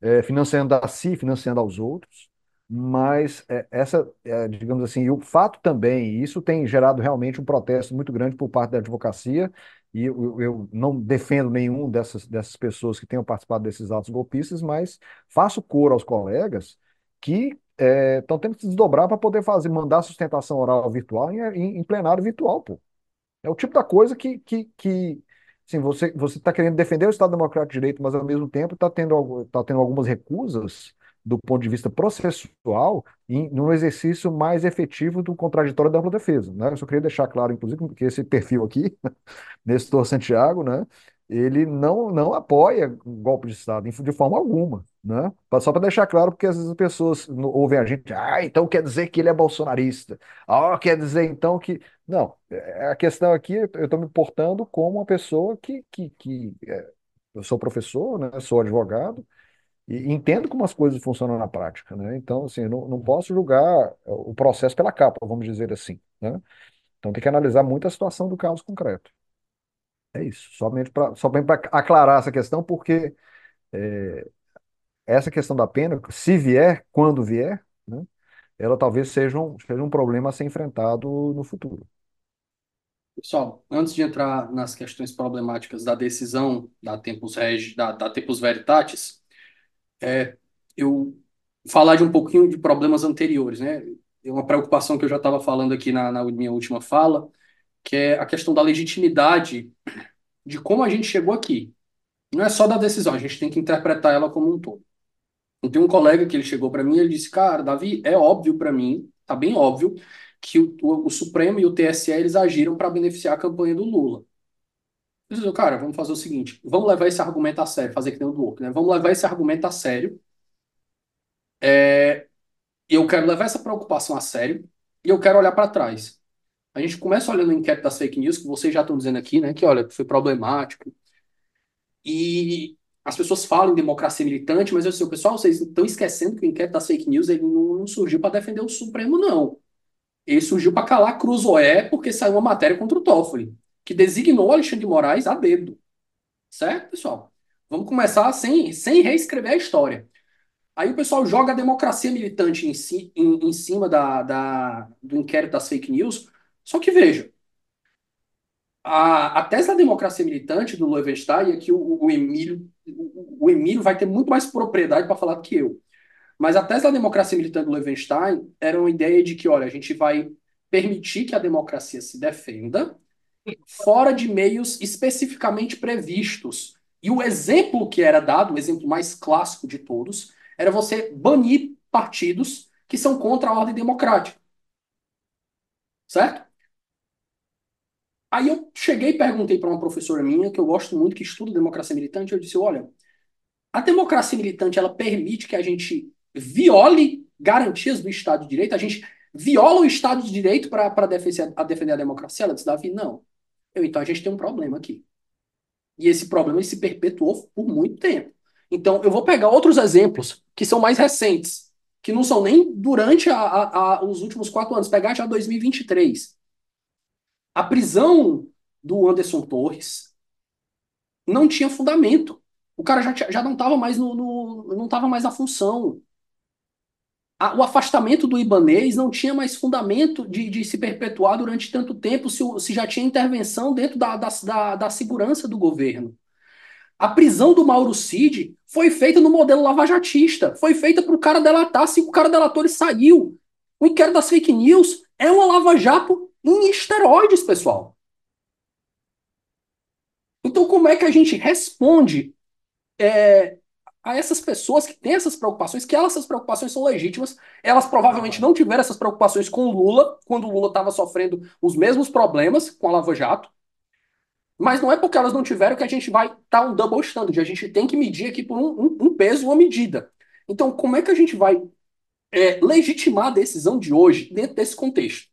É, financiando a si, financiando aos outros, mas é, essa, é, digamos assim, o fato também, e isso tem gerado realmente um protesto muito grande por parte da advocacia, e eu, eu não defendo nenhum dessas, dessas pessoas que tenham participado desses atos golpistas, mas faço cor aos colegas que estão é, tendo que se desdobrar para poder fazer, mandar sustentação oral virtual em, em, em, plenário virtual, pô. É o tipo da coisa que, que, que assim, você você está querendo defender o Estado Democrático de Direito, mas ao mesmo tempo está tendo, tá tendo algumas recusas do ponto de vista processual em, num exercício mais efetivo do contraditório da ampla defesa. Né? Eu só queria deixar claro, inclusive, que esse perfil aqui, Nestor Santiago, né, ele não, não apoia golpe de Estado de forma alguma. Né? Só para deixar claro, porque às vezes as pessoas ouvem a gente, ah, então quer dizer que ele é bolsonarista. Ah, quer dizer então que. Não, é, a questão aqui, eu estou me portando como uma pessoa que, que, que é, eu sou professor, né? sou advogado, e entendo como as coisas funcionam na prática. Né? Então, assim, não, não posso julgar o processo pela capa, vamos dizer assim. Né? Então tem que analisar muito a situação do caso concreto. É isso, somente para só para aclarar essa questão, porque é, essa questão da pena, se vier, quando vier, né, ela talvez seja um, seja um problema a ser enfrentado no futuro. Pessoal, antes de entrar nas questões problemáticas da decisão da Tempus Regi, da, da Tempus Veritatis, é, eu falar de um pouquinho de problemas anteriores, né? É uma preocupação que eu já estava falando aqui na, na minha última fala, que é a questão da legitimidade de como a gente chegou aqui. Não é só da decisão, a gente tem que interpretar ela como um todo. Tenho um colega que ele chegou para mim e ele disse, cara, Davi, é óbvio para mim, tá bem óbvio, que o, o, o Supremo e o TSE eles agiram para beneficiar a campanha do Lula. Cara, vamos fazer o seguinte, vamos levar esse argumento a sério, fazer que nem o do outro, né? Vamos levar esse argumento a sério. É, eu quero levar essa preocupação a sério e eu quero olhar para trás. A gente começa olhando o inquérito das fake news, que vocês já estão dizendo aqui, né? Que olha, foi problemático. E as pessoas falam em democracia militante, mas eu sei, o pessoal, vocês estão esquecendo que o inquérito das fake news ele não, não surgiu para defender o Supremo, não. Ele surgiu para calar Cruzoé porque saiu uma matéria contra o Toffoli, que designou Alexandre de Moraes a dedo. Certo, pessoal? Vamos começar sem, sem reescrever a história. Aí o pessoal joga a democracia militante em, si, em, em cima da, da, do inquérito das fake news Só que veja, a, a tese da democracia militante do Loewenstein, e aqui o, o, Emílio, o, o Emílio vai ter muito mais propriedade para falar do que eu. Mas a tese da democracia militante do Loewenstein era uma ideia de que, olha, a gente vai permitir que a democracia se defenda fora de meios especificamente previstos. E o exemplo que era dado, o exemplo mais clássico de todos, era você banir partidos que são contra a ordem democrática. Certo? Aí eu cheguei e perguntei para uma professora minha, que eu gosto muito, que estuda democracia militante, eu disse, olha, a democracia militante, ela permite que a gente viole garantias do Estado de Direito, a gente viola o Estado de Direito para defender, a defender a democracia? Ela disse, Davi, não. Eu, então a gente tem um problema aqui. E esse problema se perpetuou por muito tempo. Então eu vou pegar outros exemplos que são mais recentes, que não são nem durante a, a, a, os últimos quatro anos, pegar já 2023. A prisão do Anderson Torres não tinha fundamento. O cara já, já não estava mais no, no, não estava mais na função. A, o afastamento do Ibanês não tinha mais fundamento de, de se perpetuar durante tanto tempo se, se já tinha intervenção dentro da, da, da, da segurança do governo. A prisão do Mauro Cid foi feita no modelo lavajatista. Foi feita para o cara delatar. Se o cara delatou, ele saiu. O inquérito das fake news é uma lava-jato em esteroides, pessoal. Então, como é que a gente responde é, a essas pessoas que têm essas preocupações, que elas, essas preocupações são legítimas, elas provavelmente não tiveram essas preocupações com o Lula, quando o Lula estava sofrendo os mesmos problemas com a Lava Jato, mas não é porque elas não tiveram que a gente vai estar tá um double standard, a gente tem que medir aqui por um, um, um peso, uma medida. Então, como é que a gente vai é, legitimar a decisão de hoje dentro desse contexto?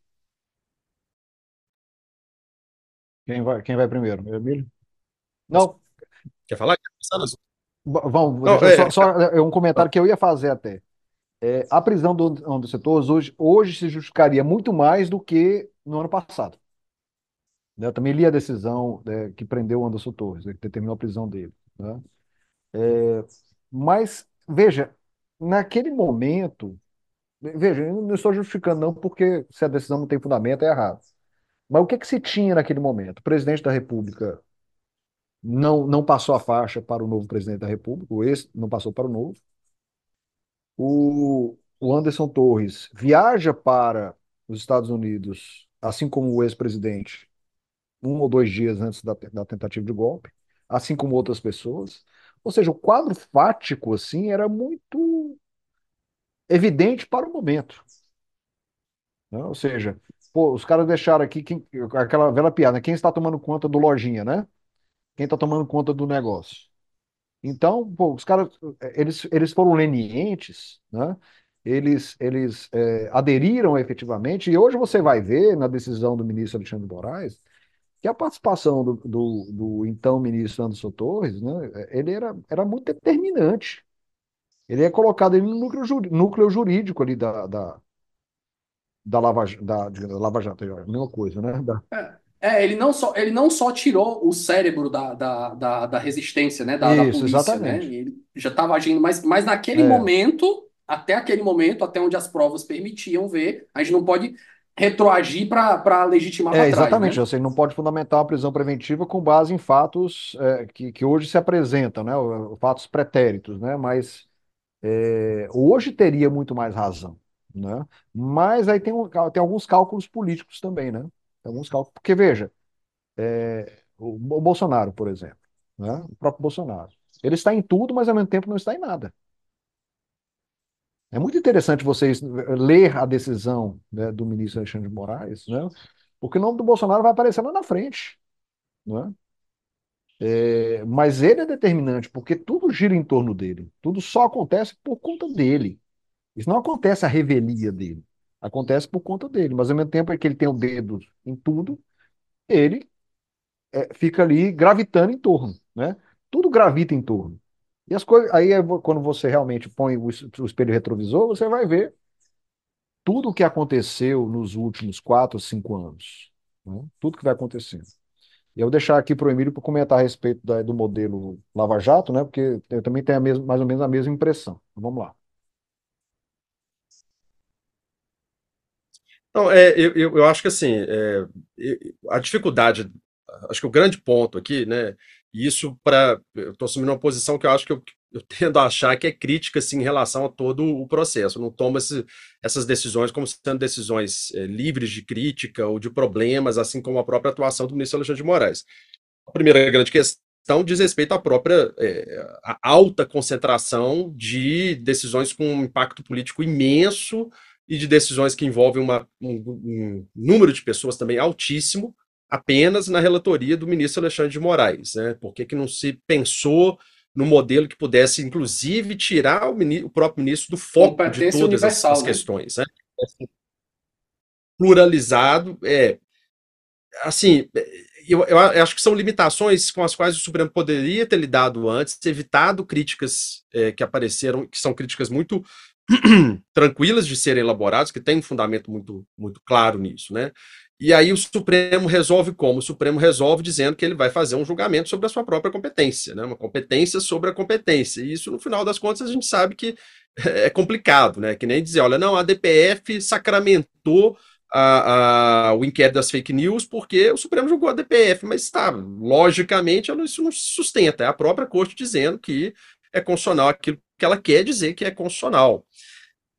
Quem vai, quem vai primeiro? Emílio? Não. Quer falar? Vamos, Não, é, só, só, é um comentário que eu ia fazer até. É, a prisão do Anderson Torres hoje, hoje se justificaria muito mais do que no ano passado. Né, eu também li a decisão né, que prendeu o Anderson Torres, né, que determinou a prisão dele. Né? É, mas, veja, naquele momento, veja, eu não estou justificando não, porque se a decisão não tem fundamento, é errado. Mas o que, que se tinha naquele momento? O presidente da República não, não passou a faixa para o novo presidente da República, o ex não passou para o novo. O, o Anderson Torres viaja para os Estados Unidos, assim como o ex-presidente, um ou dois dias antes da, da tentativa de golpe, assim como outras pessoas. Ou seja, o quadro fático assim era muito evidente para o momento. Né? Ou seja, Pô, os caras deixaram aqui quem, aquela velha piada, quem está tomando conta do lojinha, né? Quem está tomando conta do negócio. Então, pô, os caras, eles, eles foram lenientes, né? Eles, eles é, aderiram efetivamente, e hoje você vai ver na decisão do ministro Alexandre de Moraes que a participação do, do, do então ministro Anderson Torres, né, ele era, era muito determinante. Ele é colocado no núcleo, núcleo jurídico ali da, da, da Lava, da, da Lava Jato, é a mesma coisa, né? Da... É, ele não só, ele não só tirou o cérebro da, da, da, da resistência, né? Da, Isso, da polícia, exatamente. né? Ele já estava agindo, mas, mas naquele é. momento, até aquele momento, até onde as provas permitiam ver, a gente não pode retroagir para legitimar é, trás, Exatamente, né? você não pode fundamentar uma prisão preventiva com base em fatos é, que, que hoje se apresentam, né? Fatos pretéritos, né? Mas é, hoje teria muito mais razão né? Mas aí tem, um, tem alguns cálculos políticos também, né? Tem alguns cálculos, porque veja, é, o, Bolsonaro, por exemplo, né? O próprio Bolsonaro, ele está em tudo, mas ao mesmo tempo não está em nada. É muito interessante vocês ler a decisão né, do ministro Alexandre de Moraes, né? Porque o nome do Bolsonaro vai aparecer lá na frente, né? É, mas ele é determinante, porque tudo gira em torno dele. Tudo só acontece por conta dele. Isso não acontece a revelia dele. Acontece por conta dele. Mas ao mesmo tempo que ele tem o dedo em tudo, ele é, fica ali gravitando em torno, né? Tudo gravita em torno. E as coisas, aí é quando você realmente põe o, o espelho retrovisor, você vai ver tudo o que aconteceu nos últimos quatro, cinco anos. Né? Tudo que vai acontecendo. E eu vou deixar aqui para o Emílio para comentar a respeito da, do modelo Lava Jato, né? Porque eu também tenho mesma, mais ou menos a mesma impressão. Então, vamos lá. Não, é, eu, eu, acho que assim, é, a dificuldade, acho que o grande ponto aqui, né, isso para, eu estou assumindo uma posição que eu acho que eu, eu tendo a achar que é crítica assim, em relação a todo o processo. Não esse, essas decisões como sendo decisões é, livres de crítica ou de problemas, assim como a própria atuação do ministro Alexandre de Moraes. A primeira grande questão diz respeito à própria é, alta concentração de decisões com um impacto político imenso e de decisões que envolvem uma, um, um, número de pessoas também altíssimo, apenas na relatoria do ministro Alexandre de Moraes. Né? Por que, que não se pensou no modelo que pudesse, inclusive, tirar o, o próprio ministro do foco de todas as, né? questões? Né? Pluralizado, é. Assim, eu, eu, acho que são limitações com as quais o Supremo poderia ter lidado antes, evitado críticas é, que apareceram, que são críticas muito tranquilas de serem elaboradas, que tem um fundamento muito, muito claro nisso, né? E aí o Supremo resolve como? O Supremo resolve dizendo que ele vai fazer um julgamento sobre a sua própria competência, né? Uma competência sobre a competência. E isso, no final das contas, a gente sabe que é complicado, né? Que nem dizer, olha, não, a DPF sacramentou a, a, o inquérito das fake news porque o Supremo julgou a DPF, mas está, logicamente, isso não se sustenta. É a própria corte dizendo que é constitucional aquilo que ela quer dizer que é constitucional.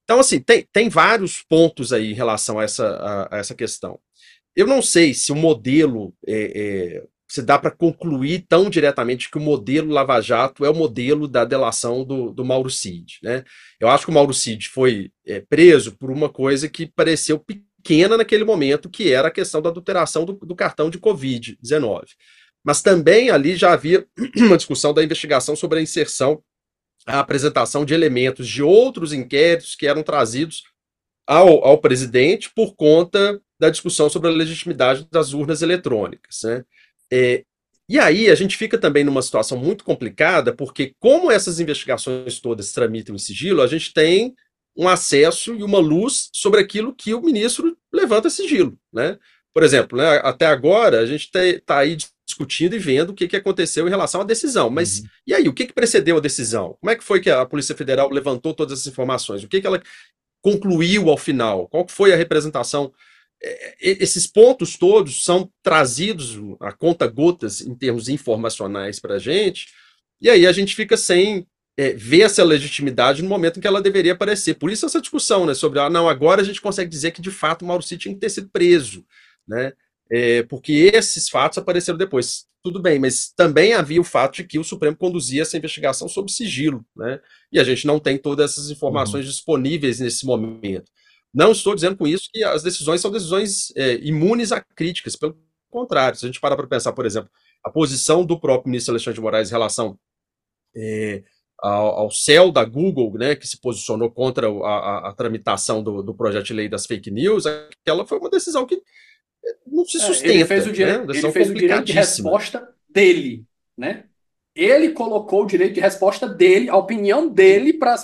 Então, assim, tem, tem vários pontos aí em relação a essa, a, a essa questão. Eu não sei se o modelo é, é, se dá para concluir tão diretamente que o modelo Lava Jato é o modelo da delação do, do Mauro Cid. Né? Eu acho que o Mauro Cid foi é, preso por uma coisa que pareceu pequena naquele momento, que era a questão da adulteração do, do cartão de Covid-19. Mas também ali já havia uma discussão da investigação sobre a inserção a apresentação de elementos de outros inquéritos que eram trazidos ao, ao presidente por conta da discussão sobre a legitimidade das urnas eletrônicas. Né? É, e aí a gente fica também numa situação muito complicada, porque como essas investigações todas tramitam em sigilo, a gente tem um acesso e uma luz sobre aquilo que o ministro levanta sigilo. Né? Por exemplo, né, até agora a gente está aí discutindo e vendo o que, que aconteceu em relação à decisão. Mas uhum. e aí, o que, que precedeu a decisão? Como é que foi que a Polícia Federal levantou todas essas informações? O que, que ela concluiu ao final? Qual foi a representação? É, esses pontos todos são trazidos a conta gotas em termos informacionais para a gente, e aí a gente fica sem é, ver essa legitimidade no momento em que ela deveria aparecer. Por isso essa discussão, né, sobre, ah, não, agora a gente consegue dizer que de fato o Mauro Cid tinha que ter sido preso, né? É, porque esses fatos apareceram depois. Tudo bem, mas também havia o fato de que o Supremo conduzia essa investigação sob sigilo, né? E a gente não tem todas essas informações uhum. disponíveis nesse momento. Não estou dizendo com isso que as decisões são decisões é, imunes a críticas, pelo contrário. Se a gente parar para pensar, por exemplo, a posição do próprio ministro Alexandre de Moraes em relação é, ao, ao céu da Google, né, que se posicionou contra a, a, a tramitação do, do, projeto de lei das fake news, aquela foi uma decisão que não se sustenta. É, ele fez o direito, né? ele fez o direito de resposta dele, né? Ele colocou o direito de resposta dele, a opinião dele para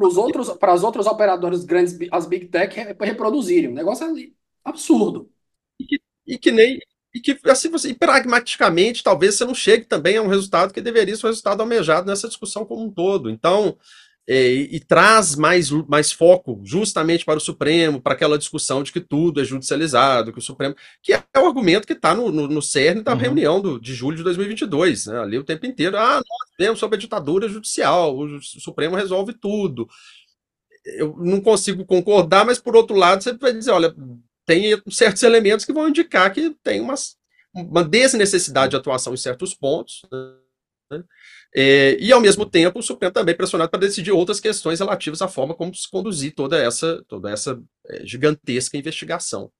os outros, para as outras operadoras grandes, as big tech reproduzirem. Um negócio ali absurdo. E que, e que nem e que assim você, e pragmaticamente talvez você não chegue também a um resultado que deveria ser um resultado almejado nessa discussão como um todo. Então, é, e, e, traz mais, mais foco justamente para o Supremo, para aquela discussão de que tudo é judicializado, que o Supremo. que é o argumento que está no, no, no, cerne da uhum. reunião do, de julho de 2022, né? ali o tempo inteiro. Ah, nós temos sobre a ditadura judicial, o, o Supremo resolve tudo. Eu não consigo concordar, mas por outro lado, você vai dizer: olha, tem certos elementos que vão indicar que tem umas, uma desnecessidade de atuação em certos pontos. Né? É, e, ao mesmo tempo, o Supremo também é pressionado para decidir outras questões relativas à forma como se conduzir toda essa, toda essa é, gigantesca investigação. Não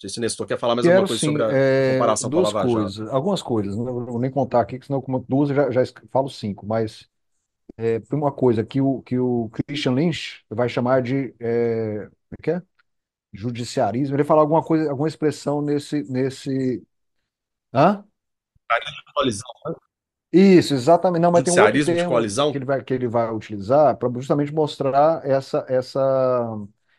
sei se o Nestor quer falar mais Quero, alguma coisa sim, sobre a é, comparação duas com a Lava coisas, Jato. Algumas coisas, não vou nem contar aqui, senão como duas eu já, já falo cinco, mas é, uma coisa que o, que o Christian Lynch vai chamar de é, como é que é? judiciarismo, ele falar alguma coisa, alguma expressão nesse, nesse... Hã? Isso, exatamente. Não, mas tem um outro Judiciarismo de termo coalizão? que ele vai, que ele vai utilizar para justamente mostrar essa, essa,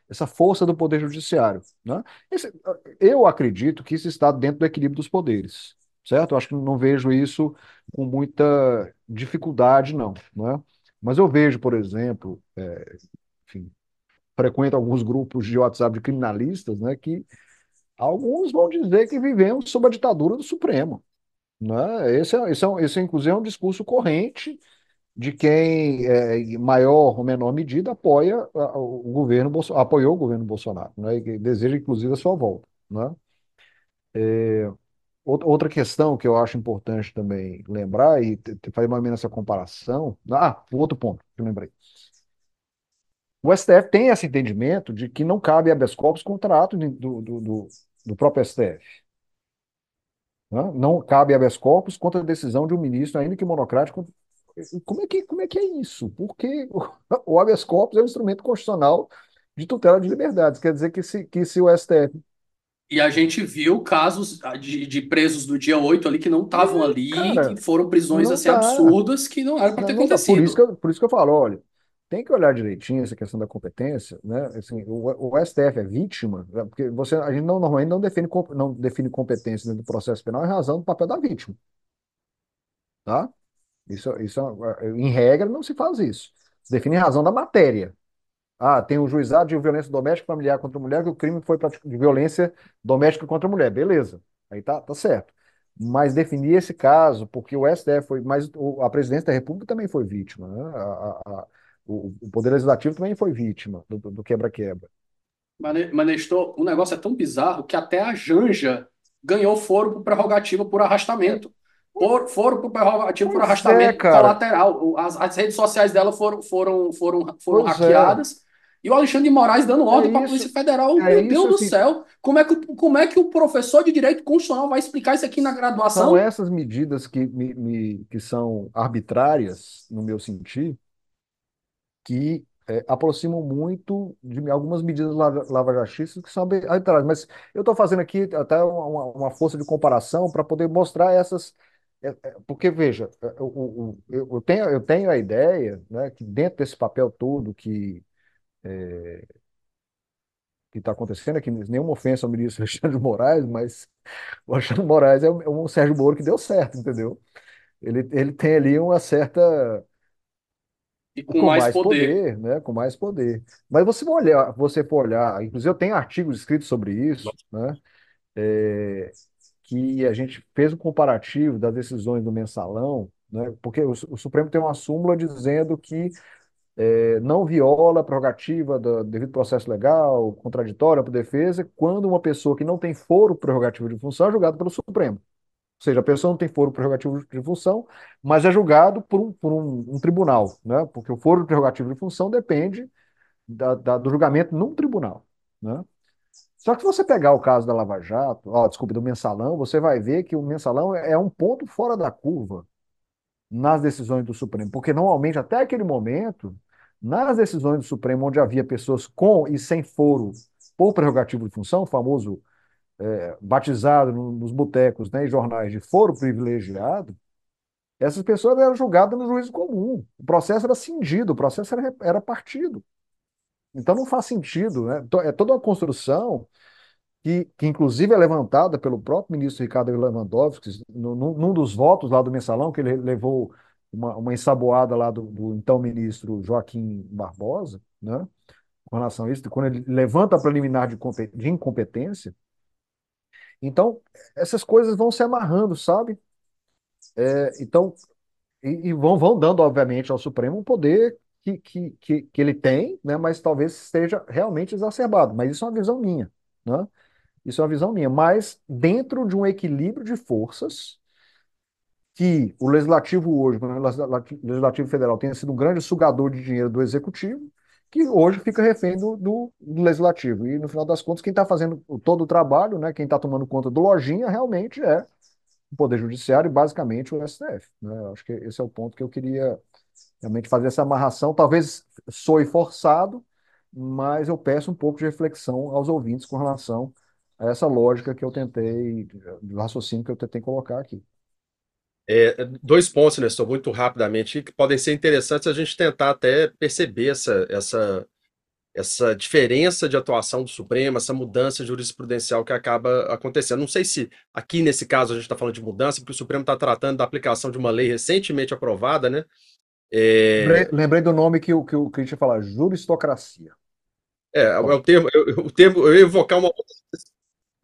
essa força do poder judiciário, né? Esse- eu acredito que isso está dentro do equilíbrio dos poderes, certo? Eu acho que não vejo isso com muita dificuldade, não, né? Mas eu vejo, por exemplo, é, enfim, frequento alguns grupos de WhatsApp de criminalistas, né, que alguns vão dizer que vivemos sob a ditadura do Supremo. Né? Esse, é, esse, é, esse, inclusive, é um discurso corrente de quem, é, em maior ou menor medida, apoia o governo, apoiou o governo Bolsonaro, né? e deseja, inclusive, a sua volta. Né? É, outra questão que eu acho importante também lembrar, e fazer mais ou menos essa comparação. Ah, outro ponto que eu lembrei. O STF tem esse entendimento de que não cabe habeas corpus contra ato do, do, do, do próprio STF. Né? Não cabe habeas corpus contra a decisão de um ministro, ainda que monocrático. Como é que, como é, que é isso? Porque o habeas corpus é um instrumento constitucional de tutela de liberdades. Quer dizer que se, que se o STF e a gente viu casos de, de presos do dia 8 ali que não estavam ali, cara, que foram prisões assim tá. absurdas que não eram para ter Não tá. Por acontecido. isso que eu, por isso que eu falo, olha, tem que olhar direitinho essa questão da competência, né? Assim, o, o STF é vítima, né? porque você, a gente não, normalmente não define, não define competência dentro do processo penal em razão do papel da vítima, tá? Isso, isso, em regra, não se faz isso. Se define em razão da matéria. Ah, tem o juizado de violência doméstica familiar contra a mulher, que o crime foi de violência doméstica contra a mulher. Beleza. Aí tá, tá certo. Mas definir esse caso, porque o STF foi, mas a presidência da República também foi vítima, né? A- a- o, o Poder Legislativo também foi vítima do quebra-quebra. Mas, Ne- mas, Nestor, o negócio é tão bizarro que até a Janja ganhou foro por prerrogativa por arrastamento. For, foro por prerrogativa por é, arrastamento cara. colateral. As, as redes sociais dela foram, foram, foram, foram Pois é. hackeadas. E o Alexandre de Moraes dando ordem para a Polícia Federal. é Meu isso, Deus do assim. céu! Como é, que, o- como é que o professor de Direito Constitucional vai explicar isso aqui na graduação? São essas medidas que, me, me- que são arbitrárias, no meu sentir, que é, aproximam muito de algumas medidas lava- lavajatistas que são arbitrárias. Mas eu estou fazendo aqui até uma, uma força de comparação para poder mostrar essas. é, é, Porque, veja, é, o- o- eu eu tenho, eu tenho a ideia, né, que dentro desse papel todo que que está acontecendo aqui, nenhuma ofensa ao ministro Alexandre de Moraes, mas o Alexandre de Moraes é um, é um Sérgio Moro que deu certo, entendeu? Ele, ele tem ali uma certa E com com mais mais poder. poder, né? Com mais poder. Mas você for olhar, você for olhar, inclusive eu tenho artigos escritos sobre isso, né? É, que a gente fez um comparativo das decisões do mensalão, né? Porque o, o Supremo tem uma súmula dizendo que é, não viola a prerrogativa do devido processo legal, contraditório, ampla defesa, quando uma pessoa que não tem foro prerrogativo de função é julgada pelo Supremo. Ou seja, a pessoa não tem foro prerrogativo de função, mas é julgado por um, por um, um tribunal, né? Porque o foro prerrogativo de função depende da- da- do julgamento num tribunal, né? Só que se você pegar o caso da Lava Jato, ó, desculpa, do mensalão, você vai ver que o mensalão é é um ponto fora da curva nas decisões do Supremo, porque normalmente, até aquele momento, nas decisões do Supremo, onde havia pessoas com e sem foro por prerrogativo de função, o famoso é, batizado no- nos botecos, né, e jornais de foro privilegiado, essas pessoas eram julgadas no juízo comum. O processo era cindido, o processo era, era partido. Então não faz sentido, né? To- É toda uma construção que, que inclusive é levantada pelo próprio ministro Ricardo Lewandowski, no- num, dos votos lá do mensalão, que ele levou uma, uma ensaboada lá do, do então ministro Joaquim Barbosa, né? Com relação a isso, quando ele levanta a preliminar de, de incompetência. Então, essas coisas vão se amarrando, sabe? É, então, e, e vão, vão dando, obviamente, ao Supremo um poder que, que, que, que ele tem, né? Mas talvez esteja realmente exacerbado. Mas isso é uma visão minha, né? Isso é uma visão minha, mas dentro de um equilíbrio de forças que o legislativo hoje, o legislativo federal, tenha sido um grande sugador de dinheiro do executivo, que hoje fica refém do, do- do legislativo. E no final das contas, quem está fazendo todo o trabalho, né, quem está tomando conta do lojinha, realmente é o Poder Judiciário e basicamente o STF. né? Acho que esse é o ponto que eu queria realmente fazer essa amarração. Talvez soe forçado, mas eu peço um pouco de reflexão aos ouvintes com relação a essa lógica que eu tentei, do raciocínio que eu tentei colocar aqui. É, dois pontos, Nestor, muito rapidamente, que podem ser interessantes a gente tentar até perceber essa, essa, essa diferença de atuação do Supremo, essa mudança jurisprudencial que acaba acontecendo. Não sei se aqui nesse caso a gente está falando de mudança, porque o Supremo está tratando da aplicação de uma lei recentemente aprovada, né? É, Lembrei, lembrei do nome que, o- que o Christian fala, juristocracia. É, é o termo, eu, o termo, eu ia evocar uma outra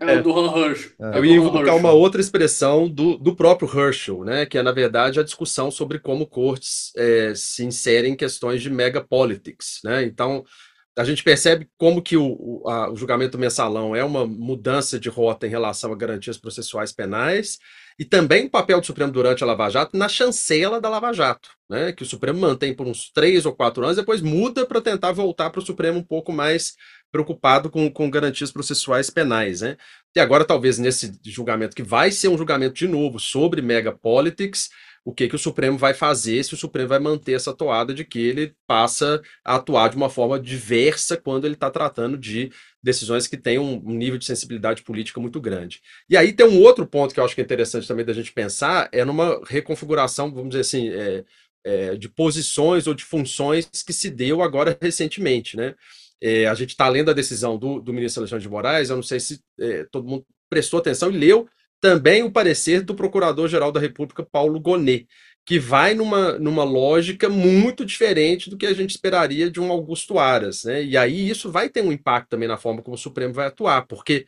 É, o do Han Herschel. É. É Eu ia invocar uma outra expressão do, do próprio Herschel, né? Que é, na verdade, a discussão sobre como cortes é, se inserem em questões de megapolitics, né? Então, a gente percebe como que o, o, a- o julgamento mensalão é uma mudança de rota em relação a garantias processuais penais e também o papel do Supremo durante a Lava Jato na chancela da Lava Jato, né? Que o Supremo mantém por uns três ou quatro anos, depois muda para tentar voltar para o Supremo um pouco mais preocupado com, com garantias processuais penais, né? E agora, talvez, nesse julgamento, que vai ser um julgamento de novo sobre megapolitics, o que, que o Supremo vai fazer, se o Supremo vai manter essa toada de que ele passa a atuar de uma forma diversa quando ele está tratando de decisões que têm um, um nível de sensibilidade política muito grande. E aí tem um outro ponto que eu acho que é interessante também da gente pensar, é numa reconfiguração, vamos dizer assim, é, é, de posições ou de funções que se deu agora recentemente, né? É, a gente está lendo a decisão do, do ministro Alexandre de Moraes, eu não sei se é, todo mundo prestou atenção e leu também o parecer do Procurador-Geral da República, Paulo Gonet, que vai numa, numa lógica muito diferente do que a gente esperaria de um Augusto Aras. Né? E aí isso vai ter um impacto também na forma como o Supremo vai atuar, porque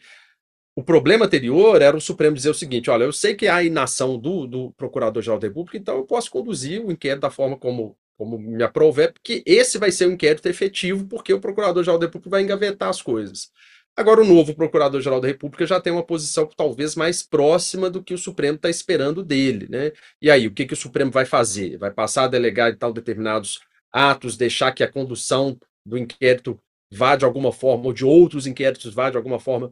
o problema anterior era o Supremo dizer o seguinte: olha, eu sei que há inação do, do Procurador-Geral da República, então eu posso conduzir o inquérito da forma como, como me aprouver, porque esse vai ser um inquérito efetivo, porque o Procurador-Geral da República vai engavetar as coisas. Agora, o novo Procurador-Geral da República já tem uma posição talvez mais próxima do que o Supremo está esperando dele, né? E aí, o que, que o Supremo vai fazer? Vai passar a delegar e tal determinados atos, deixar que a condução do inquérito vá de alguma forma, ou de outros inquéritos vá de alguma forma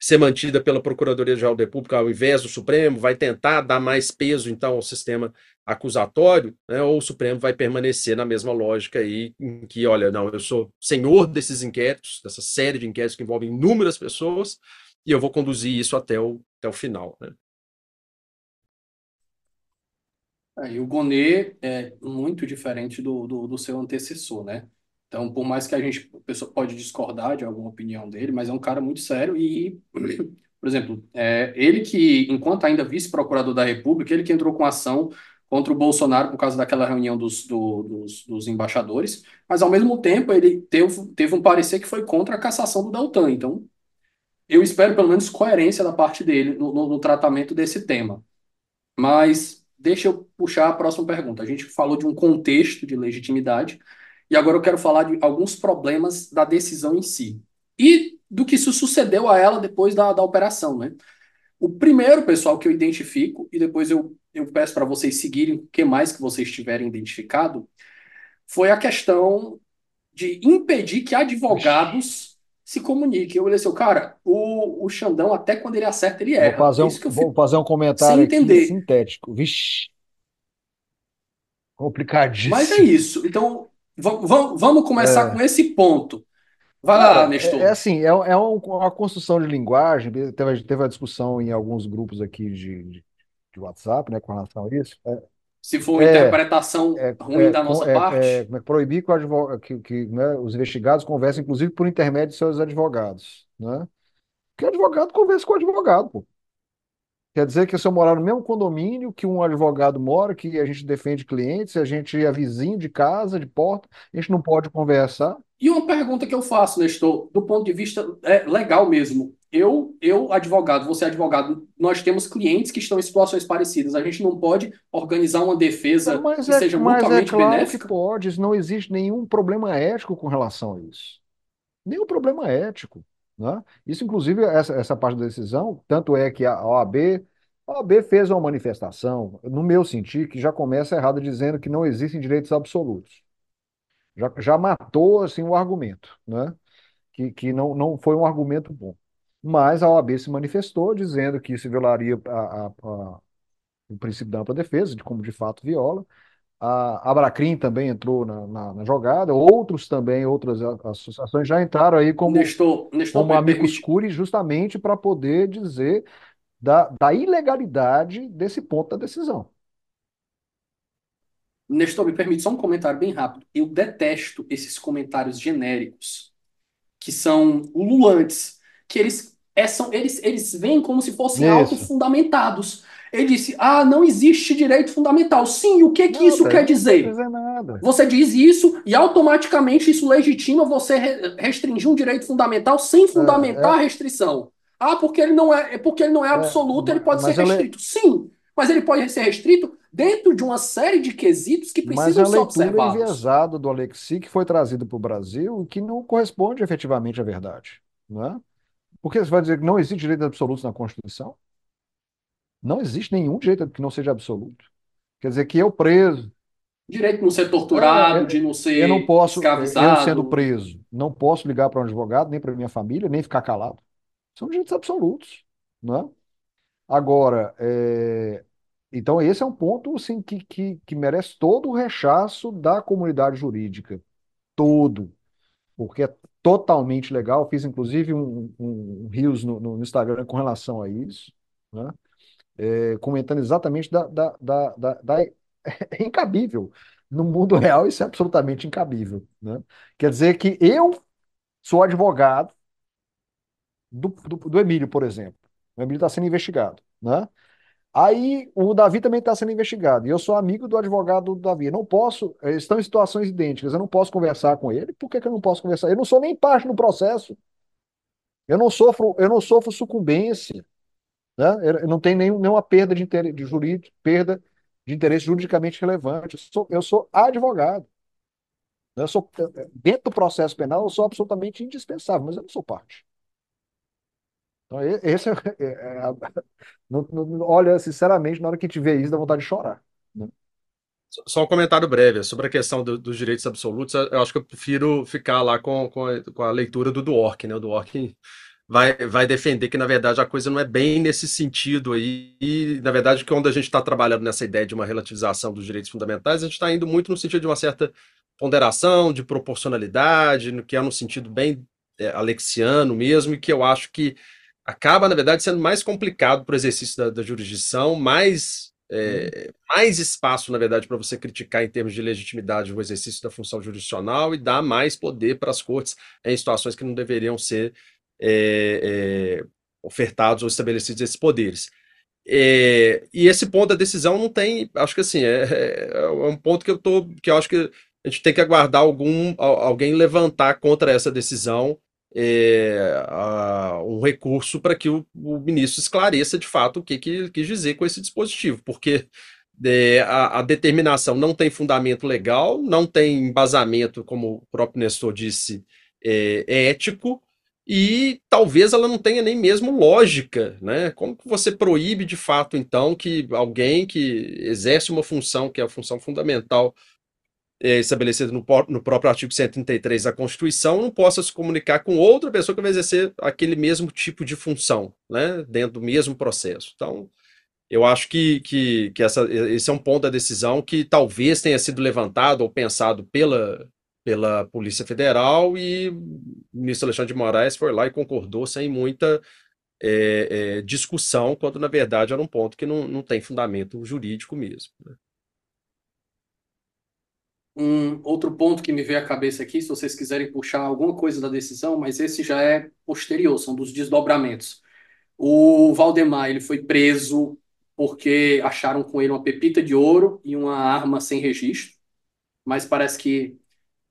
ser mantida pela Procuradoria-Geral da República ao invés do Supremo, vai tentar dar mais peso, então, ao sistema acusatório, né, ou o Supremo vai permanecer na mesma lógica aí, em que, olha, não, eu sou senhor desses inquéritos, dessa série de inquéritos que envolvem inúmeras pessoas, e eu vou conduzir isso até o, até o final. Né? É, e o Gonê é muito diferente do, do, do seu antecessor, né? Então, por mais que a gente, a pessoa pode discordar de alguma opinião dele, mas é um cara muito sério e, por exemplo, é, ele que, enquanto ainda vice-procurador da República, ele que entrou com ação contra o Bolsonaro por causa daquela reunião dos, do- dos, dos embaixadores, mas ao mesmo tempo ele teve, teve um parecer que foi contra a cassação do Deltan. Então, eu espero pelo menos coerência da parte dele no, no- no tratamento desse tema. Mas deixa eu puxar a próxima pergunta. A gente falou de um contexto de legitimidade e agora eu quero falar de alguns problemas da decisão em si e do que se sucedeu a ela depois da, da operação, né? O primeiro, pessoal, que eu identifico, e depois eu, eu peço para vocês seguirem o que mais que vocês tiverem identificado, foi a questão de impedir que advogados se comuniquem. Eu olhei assim, cara, o, o Xandão, até quando ele acerta, ele Vou erra. fazer É um, isso vou fazer um comentário aqui sintético. Vixe, Mas é complicadíssimo. isso. Então, vamos, vamos, começar com É, esse ponto. Vai lá, cara, é, é Nestor. assim, é, é um- uma construção de linguagem. Teve, teve uma discussão em alguns grupos aqui de, de, de WhatsApp, né, com relação a isso. Se for É, interpretação é, ruim é, da com- nossa é, é, parte, é proibir que, o advo- que, que, né, os investigados conversem, inclusive por intermédio de seus advogados, né? Porque advogado conversa com advogado, pô. Quer dizer que se eu morar no mesmo condomínio que um advogado mora, que a gente defende clientes, a gente é vizinho de casa, de porta, a gente não pode conversar. E uma pergunta que eu faço, Nestor, do ponto de vista é, legal mesmo. Eu, eu, advogado, você advogado, nós temos clientes que estão em situações parecidas. A gente não pode organizar uma defesa que é, seja mas é mutuamente claro que benéfica? pode, isso não existe nenhum problema ético com relação a isso. Nenhum problema ético, né? Isso, inclusive, essa, essa parte da decisão, tanto é que a OAB, a OAB fez uma manifestação, no meu sentir, que já começa errado dizendo que não existem direitos absolutos. Já, já matou, assim, o argumento, né? Que, que não, não foi um argumento bom. Mas a OAB se manifestou dizendo que isso violaria a, a- a- o princípio da ampla defesa, de como de fato viola. A Abracrim também entrou na, na- na jogada, outros também, outras associações já entraram aí como, Nestor, Nestor, como permite. curiae, justamente para poder dizer da, da ilegalidade desse ponto da decisão. Nestor, me permite só um comentário bem rápido. Eu detesto esses comentários genéricos que são ululantes, que eles, é, são, eles, eles vêm como se fossem Isso. autofundamentados. Ele disse: Ah, não existe direito fundamental. Sim, o que que isso quer dizer? dizer nada. Você diz isso e automaticamente isso legitima você restringir um direito fundamental sem fundamentar é, é. a restrição. Ah, porque ele não é, é porque ele não é, é absoluto, ele pode ser restrito. Le... Sim, mas ele pode ser restrito dentro de uma série de quesitos que precisam ser observados. Mas a leitura enviesada do Alexi que foi trazido para o Brasil que não corresponde efetivamente à verdade. Né? Porque você vai dizer que não existe direito absoluto na Constituição? Não existe nenhum direito que não seja absoluto. Quer dizer que eu preso. Direito de não ser torturado, é, de não ser eu não posso. Eu sendo preso, não posso ligar para um advogado, nem para minha família, nem ficar calado. São direitos absolutos. Não é? Agora, é, então esse é um ponto assim, que, que, que merece todo o rechaço da comunidade jurídica. Todo. Porque é totalmente legal. Fiz inclusive um, um, um rios no, no Instagram com relação a isso. Né? É, comentando exatamente da, da, da, da, da é incabível. No mundo real, isso é absolutamente incabível. Né? Quer dizer que eu sou advogado do, do, do Emílio, por exemplo. O Emílio está sendo investigado. Né? Aí o Davi também está sendo investigado. E eu sou amigo do advogado do Davi. Eu não posso, eles estão em situações idênticas. Eu não posso conversar com ele. Por que, que eu não posso conversar? Eu não sou nem parte do processo. Eu não sofro, eu não sofro sucumbência. Né? Não tem nenhum, nenhuma perda de, interesse, de jurídico, perda de interesse juridicamente relevante. Eu sou, eu sou advogado. Eu sou, dentro do processo penal, eu sou absolutamente indispensável, mas eu não sou parte. Então, esse é, é, é não, não, olha, sinceramente, na hora que tiver isso, dá vontade de chorar. Né? Só um comentário breve sobre a questão do, dos direitos absolutos. Eu acho que eu prefiro ficar lá com, com, a, com a leitura do Dworkin, né? O Dworkin vai, vai defender que, na verdade, a coisa não é bem nesse sentido aí. E, na verdade, quando a gente está trabalhando nessa ideia de uma relativização dos direitos fundamentais, a gente está indo muito no sentido de uma certa ponderação, de proporcionalidade, no que é no sentido bem é, alexiano mesmo, e que eu acho que acaba, na verdade, sendo mais complicado para o exercício da, da jurisdição, mais, é, mais espaço, na verdade, para você criticar em termos de legitimidade o exercício da função jurisdicional e dar mais poder para as cortes em situações que não deveriam ser é, é, ofertados ou estabelecidos esses poderes. É, e esse ponto da decisão não tem, acho que assim, é, é, um ponto que eu tô, que eu acho que a gente tem que aguardar algum, alguém levantar contra essa decisão é, a, um recurso para que o, o, ministro esclareça de fato o que, que quis dizer com esse dispositivo, porque é, a, a, determinação não tem fundamento legal, não tem embasamento, como o próprio Nestor disse, é, ético, e talvez ela não tenha nem mesmo lógica, né? Como que você proíbe de fato, então, que alguém que exerce uma função que é a função fundamental é, estabelecida no, no, próprio artigo 133 da Constituição não possa se comunicar com outra pessoa que vai exercer aquele mesmo tipo de função, né? Dentro do mesmo processo. Então, eu acho que, que, que essa, esse é um ponto da decisão que talvez tenha sido levantado ou pensado pela, pela Polícia Federal e o ministro Alexandre de Moraes foi lá e concordou sem muita é, é, discussão, quando na verdade era um ponto que não, não tem fundamento jurídico mesmo. Né? Um outro ponto que me veio à cabeça aqui, se vocês quiserem puxar alguma coisa da decisão, mas esse já é posterior, são dos desdobramentos. O Valdemar ele foi preso porque acharam com ele uma pepita de ouro e uma arma sem registro, mas parece que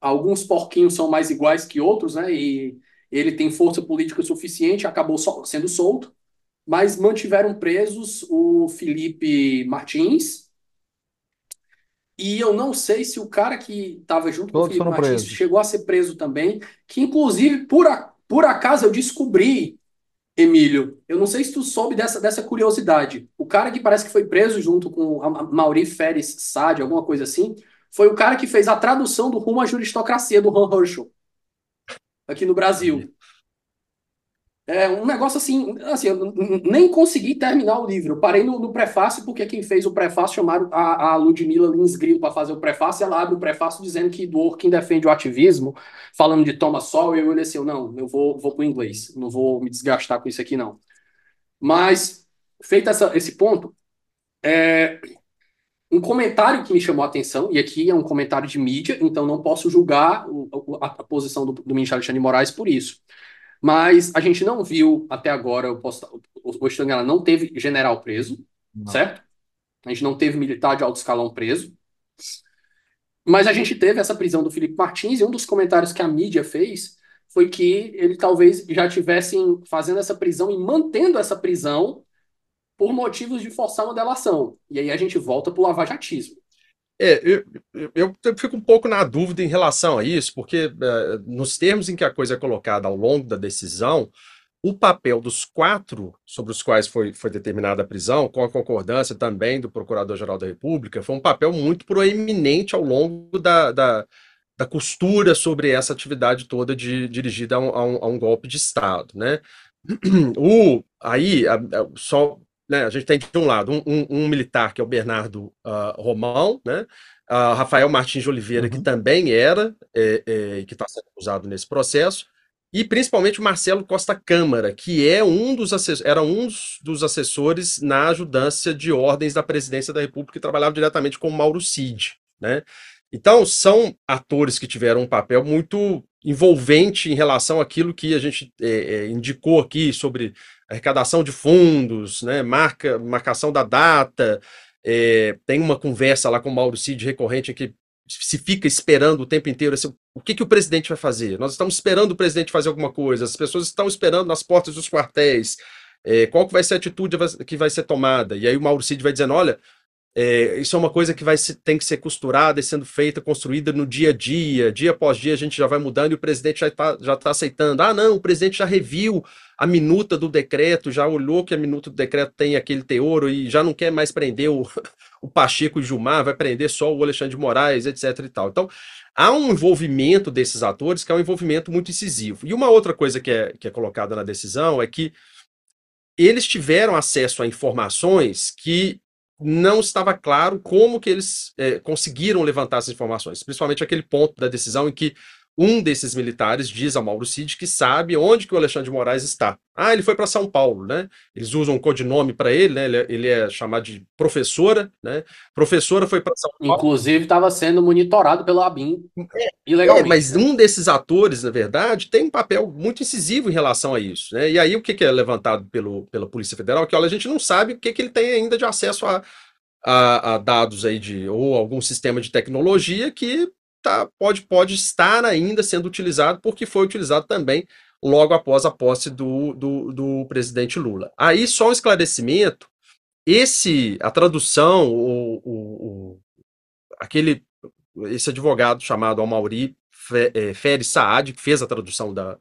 alguns porquinhos são mais iguais que outros, né? E ele tem força política suficiente, acabou sendo solto, mas mantiveram presos o Felipe Martins. E eu não sei se o cara que estava junto Todos com o Felipe Martins presos. chegou a ser preso também, que inclusive por, a, por acaso eu descobri, Emílio, eu não sei se tu soube dessa, dessa curiosidade. O cara que parece que foi preso junto com a Mauri Feres Sade, alguma coisa assim, foi o cara que fez a tradução do Rumo à Juristocracia do Han Herschel aqui no Brasil. É um negócio assim, assim, eu nem consegui terminar o livro. Eu parei no, no prefácio, porque quem fez o prefácio chamaram a, a Ludmilla Lins Grillo para fazer o prefácio, e ela abre o prefácio dizendo que Dworkin defende o ativismo, falando de Thomas Sowell, e eu olhei assim, não, eu vou, vou para o inglês, não vou me desgastar com isso aqui, não. Mas, feito essa, esse ponto, é, um comentário que me chamou a atenção, e aqui é um comentário de mídia, então não posso julgar o, a, a, posição do, do ministro Alexandre de Moraes por isso. Mas a gente não viu até agora, o, posto, o, o Estangela não teve general preso, Não. certo? A gente não teve militar de alto escalão preso. Mas a gente teve essa prisão do Felipe Martins e um dos comentários que a mídia fez foi que ele talvez já tivesse fazendo essa prisão e mantendo essa prisão por motivos de forçar uma delação. E aí a gente volta para o lavajatismo. É, eu, eu, eu, fico um pouco na dúvida em relação a isso, porque é, nos termos em que a coisa é colocada ao longo da decisão, o papel dos quatro sobre os quais foi, foi determinada a prisão, com a concordância também do Procurador-Geral da República, foi um papel muito proeminente ao longo da, da, da costura sobre essa atividade toda de, dirigida a um, a, um, a um, golpe de Estado. Né? O, aí, a, só, né, a gente tem de um lado um, um militar, que é o Bernardo uh, Romão, né? Uh, Rafael Martins de Oliveira, uhum. que também era, é, é, que está sendo acusado nesse processo, e principalmente o Marcelo Costa Câmara, que é um dos era um dos assessores na ajudância de ordens da presidência da República e trabalhava diretamente com o Mauro Cid, né? Então, são atores que tiveram um papel muito envolvente em relação àquilo que a gente é, é, indicou aqui sobre arrecadação de fundos, né, marca, marcação da data. É, tem uma conversa lá com o Mauro Cid recorrente que se fica esperando o tempo inteiro assim, o que, que o presidente vai fazer? Nós estamos esperando o presidente fazer alguma coisa, as pessoas estão esperando nas portas dos quartéis, é, qual que vai ser a atitude que vai ser tomada? E aí o Mauro Cid vai dizendo, olha, é, isso é uma coisa que vai tem que ser costurada e sendo feita, construída no dia a dia, dia após dia a gente já vai mudando e o presidente já está já tá aceitando. Ah, não, o presidente já reviu a minuta do decreto, já olhou que a minuta do decreto tem aquele teor e já não quer mais prender o, o Pacheco e Gilmar, vai prender só o Alexandre de Moraes, etc. e tal. Então, há um envolvimento desses atores que é um envolvimento muito incisivo. E uma outra coisa que é, que é colocada na decisão é que eles tiveram acesso a informações que não estava claro como que eles é, conseguiram levantar essas informações, principalmente aquele ponto da decisão em que um desses militares diz a Mauro Cid que sabe onde que o Alexandre de Moraes está. Ah, ele foi para São Paulo, né? Eles usam um codinome para ele, né? Ele é, ele é, chamado de professora, né? Professora foi para São Paulo. Inclusive estava sendo monitorado pelo ABIN é, ilegalmente. É, mas um desses atores, na verdade, tem um papel muito incisivo em relação a isso, né? E aí o que, que é levantado pelo, pela Polícia Federal? Que olha, a gente não sabe o que, que ele tem ainda de acesso a, a, a dados aí de ou algum sistema de tecnologia que tá, pode, pode estar ainda sendo utilizado, porque foi utilizado também logo após a posse do, do, do presidente Lula. Aí, só um esclarecimento: esse, a tradução, o, o, o aquele, esse advogado chamado Amauri é, Feres Saad, que fez a tradução da,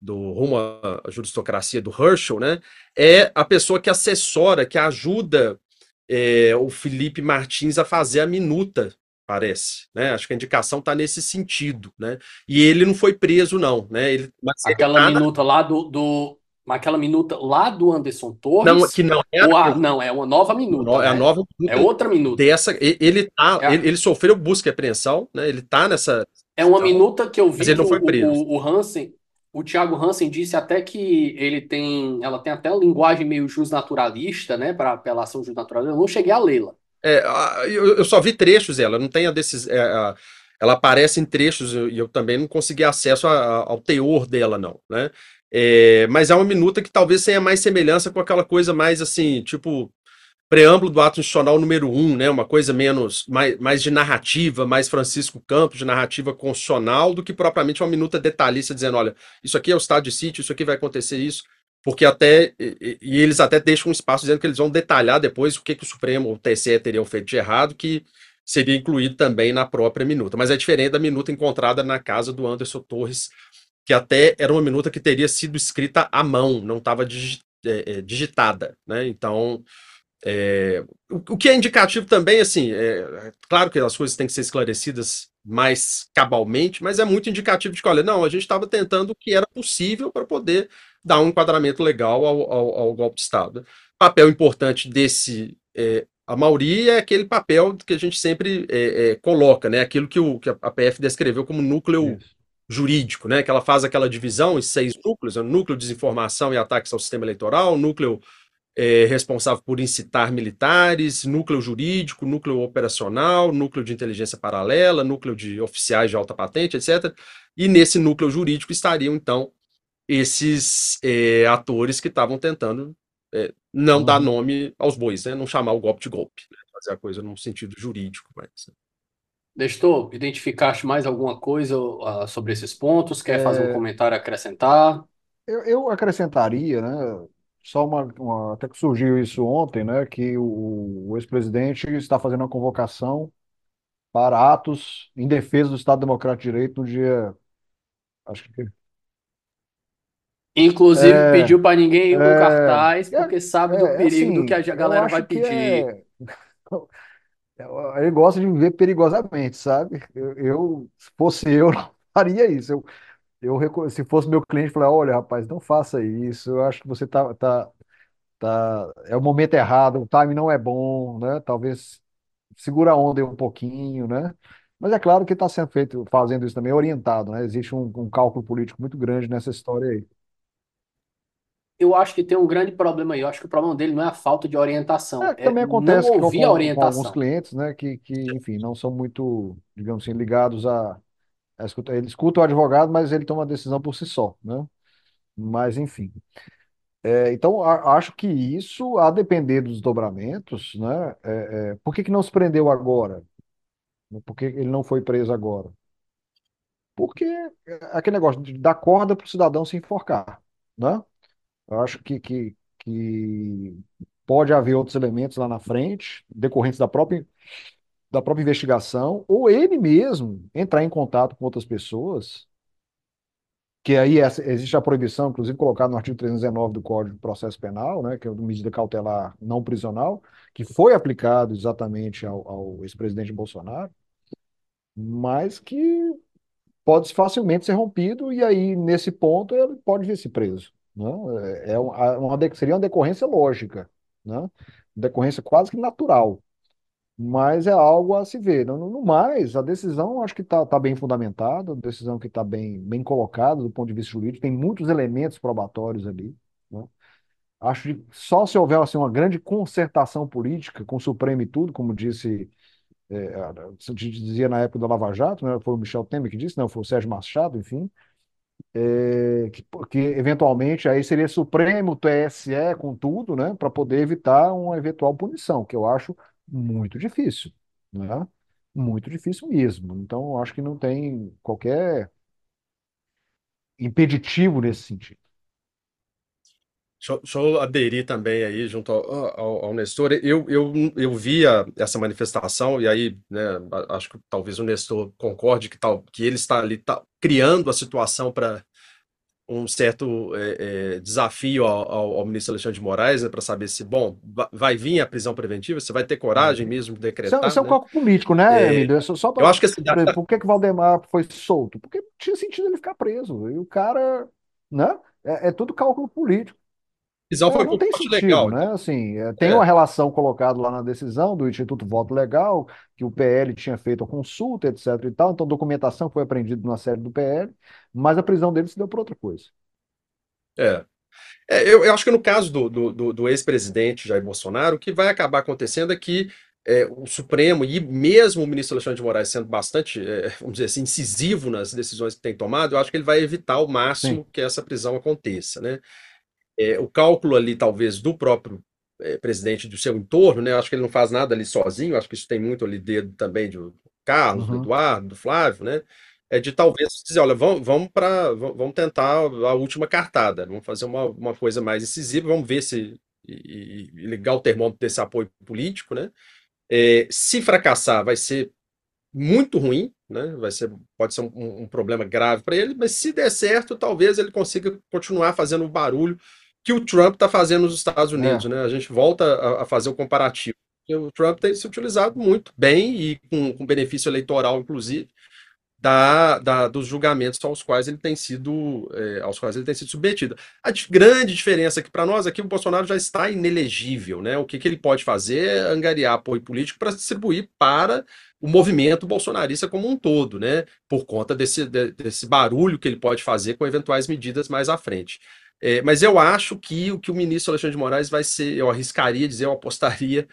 do rumo à juristocracia do Herschel, né, é a pessoa que assessora, que ajuda é, o Felipe Martins a fazer a minuta parece, né? Acho que a indicação está nesse sentido, né? E ele não foi preso, não, né? Ele, aquela ele minuta lá do, do, aquela minuta lá do Anderson Torres. Não, que não é. A, não, é uma nova minuta. É a né? nova minuta. É outra minuta. Dessa, ele tá, é. ele, ele, sofreu busca e apreensão, né? Ele tá nessa. É uma minuta que eu vi. Mas ele não foi preso. O, o Hansen, o Thiago Hansen disse até que ele tem, ela tem até uma linguagem meio justnaturalista, né, para apelação justnaturalista. Eu não cheguei a lê-la. É, eu, eu, só vi trechos dela, não tem a desses. É, ela aparece em trechos e eu, eu, também não consegui acesso a, a, ao teor dela, não, né? É, mas é uma minuta que talvez tenha mais semelhança com aquela coisa mais assim, tipo preâmbulo do ato institucional número um, né? Uma coisa menos mais, mais de narrativa, mais Francisco Campos, de narrativa constitucional, do que propriamente uma minuta detalhista dizendo, olha, isso aqui é o estado de sítio, isso aqui vai acontecer isso porque até e, eles até deixam um espaço dizendo que eles vão detalhar depois o que, que o Supremo, o TSE teriam feito de errado, que seria incluído também na própria minuta. Mas é diferente da minuta encontrada na casa do Anderson Torres, que até era uma minuta que teria sido escrita à mão, não estava digi é, é, digitada, né? Então, é, o, o, que é indicativo também, assim, é, claro que as coisas têm que ser esclarecidas mais cabalmente, mas é muito indicativo de que, olha, não, a gente estava tentando o que era possível para poder dar um enquadramento legal ao, ao, ao golpe de Estado. Papel importante desse. É, a Mauri é aquele papel que a gente sempre é, é, coloca, né? Aquilo que, o, que a PF descreveu como núcleo Isso. jurídico, né? Que ela faz aquela divisão em seis núcleos: é núcleo de desinformação e ataques ao sistema eleitoral, núcleo é, responsável por incitar militares, núcleo jurídico, núcleo operacional, núcleo de inteligência paralela, núcleo de oficiais de alta patente, etc. E nesse núcleo jurídico estariam, então, esses é, atores que estavam tentando é, não dar Uhum. nome aos bois, né? Não chamar o golpe de golpe, né? Fazer a coisa num sentido jurídico, mas... Nestor, identificaste mais alguma coisa ah, sobre esses pontos? Quer fazer um É, comentário, acrescentar? eu, eu acrescentaria, né? Só uma, uma- até que surgiu isso ontem, né? Que o, o ex-presidente está fazendo uma convocação para atos em defesa do Estado Democrático de Direito no dia, acho que Inclusive, é, pediu para ninguém ir com é, cartaz, é, porque sabe do é, perigo do que a assim, eu galera vai acho que pedir. é Ele gosta de viver perigosamente, sabe? Eu, eu, se fosse eu, não faria isso. Eu, eu, reco- se fosse meu cliente, falar, olha, rapaz, não faça isso. Eu acho que você tá, tá, tá, é o momento errado, o time não é bom, né? Talvez segura a onda aí um pouquinho, né? Mas é claro que está sendo feito, fazendo isso também orientado, né? Existe um, um cálculo político muito grande nessa história aí. Eu acho que tem um grande problema aí. Eu acho que o problema dele não é a falta de orientação, É, que é também não acontece que com, ouvir a com, com alguns clientes, né? Que, que, enfim, não são muito, digamos assim, ligados a a escuta- Ele escuta o advogado, mas ele toma a decisão por si só, né? Mas, enfim. É, então, a- acho que isso, a depender dos desdobramentos, né? é, é, por que que não se prendeu agora? Por que ele não foi preso agora? Porque é aquele negócio de dar corda para o cidadão se enforcar, né? Eu acho que, que, que pode haver outros elementos lá na frente, decorrentes da própria, da própria investigação, ou ele mesmo entrar em contato com outras pessoas que aí essa- existe a proibição, inclusive colocada no artigo 319 do Código de Processo Penal, né, que é uma medida cautelar não prisional, que foi aplicado exatamente ao, ao ex-presidente Bolsonaro, mas que pode facilmente ser rompido e aí, nesse ponto, ele pode vir se preso. Né? É é uma, seria uma decorrência lógica, né? Decorrência quase que natural. Mas é algo a se ver. No, no mais, a decisão acho que está tá bem fundamentada, decisão que está bem, bem colocada do ponto de vista jurídico, tem muitos elementos probatórios ali. né? Acho que só se houver assim, uma grande concertação política com o Supremo e tudo, como disse, é, a gente dizia na época do Lava Jato, né? Foi o Michel Temer que disse, não, foi o Sérgio Machado, enfim, é, que, que eventualmente aí seria Supremo, TSE, com tudo, né, para poder evitar uma eventual punição, que eu acho muito difícil, né? Muito difícil mesmo. Então, eu acho que não tem qualquer impeditivo nesse sentido. Deixa, eu- deixa eu aderir também aí junto ao, ao, ao Nestor. Eu, eu, eu via essa manifestação, e aí, né, acho que talvez o Nestor concorde que, tal, que ele está ali tá, criando a situação para um certo é, é, desafio ao, ao- ministro Alexandre de Moraes, né, para saber se, bom, va- vai vir a prisão preventiva, você vai ter coragem mesmo de Isso é, decretar, isso é um né? cálculo político, né, É, Emílio? É só, só eu para. acho que assim, Por que que o Valdemar foi solto? Porque tinha sentido ele ficar preso. E o cara, né? É, é tudo cálculo político. A prisão É, foi não tem sentido, legal. né? Então, Assim, é, tem é, uma relação colocada lá na decisão do Instituto Voto Legal, que o PL tinha feito a consulta, etc e tal, então documentação foi apreendida na sede do PL, mas a prisão dele se deu por outra coisa. é. É, eu, eu acho que no caso do, do, do- do ex-presidente Jair Bolsonaro, o que vai acabar acontecendo é que é, o Supremo e mesmo o ministro Alexandre de Moraes sendo bastante, é, vamos dizer assim, incisivo nas decisões que tem tomado, eu acho que ele vai evitar ao Sim. máximo que essa prisão aconteça, né? É, o cálculo ali, talvez, do próprio é, presidente do seu entorno, né? Acho que ele não faz nada ali sozinho, acho que isso tem muito ali dedo também do Carlos, do Uhum. Eduardo, do Flávio, né? É de talvez dizer, olha, vamos, vamos para, vamos tentar a última cartada, vamos fazer uma, uma coisa mais incisiva, vamos ver se e- e ligar o termômetro desse apoio político, né? É, se fracassar, vai ser muito ruim, né? Vai ser, pode ser um, um problema grave para ele, mas se der certo, talvez ele consiga continuar fazendo o barulho que o Trump está fazendo nos Estados Unidos, É. né? A gente volta a, a fazer o comparativo. O Trump tem se utilizado muito bem e com, com benefício eleitoral, inclusive, da, da- dos julgamentos aos quais ele tem sido, é, aos quais ele tem sido submetido. A grande diferença aqui para nós é que o Bolsonaro já está inelegível, né? O que, que ele pode fazer é angariar apoio político para distribuir para o movimento bolsonarista como um todo, né? Por conta desse, de- desse barulho que ele pode fazer com eventuais medidas mais à frente. É, mas eu acho que o que o ministro Alexandre de Moraes vai ser, eu arriscaria dizer, eu apostaria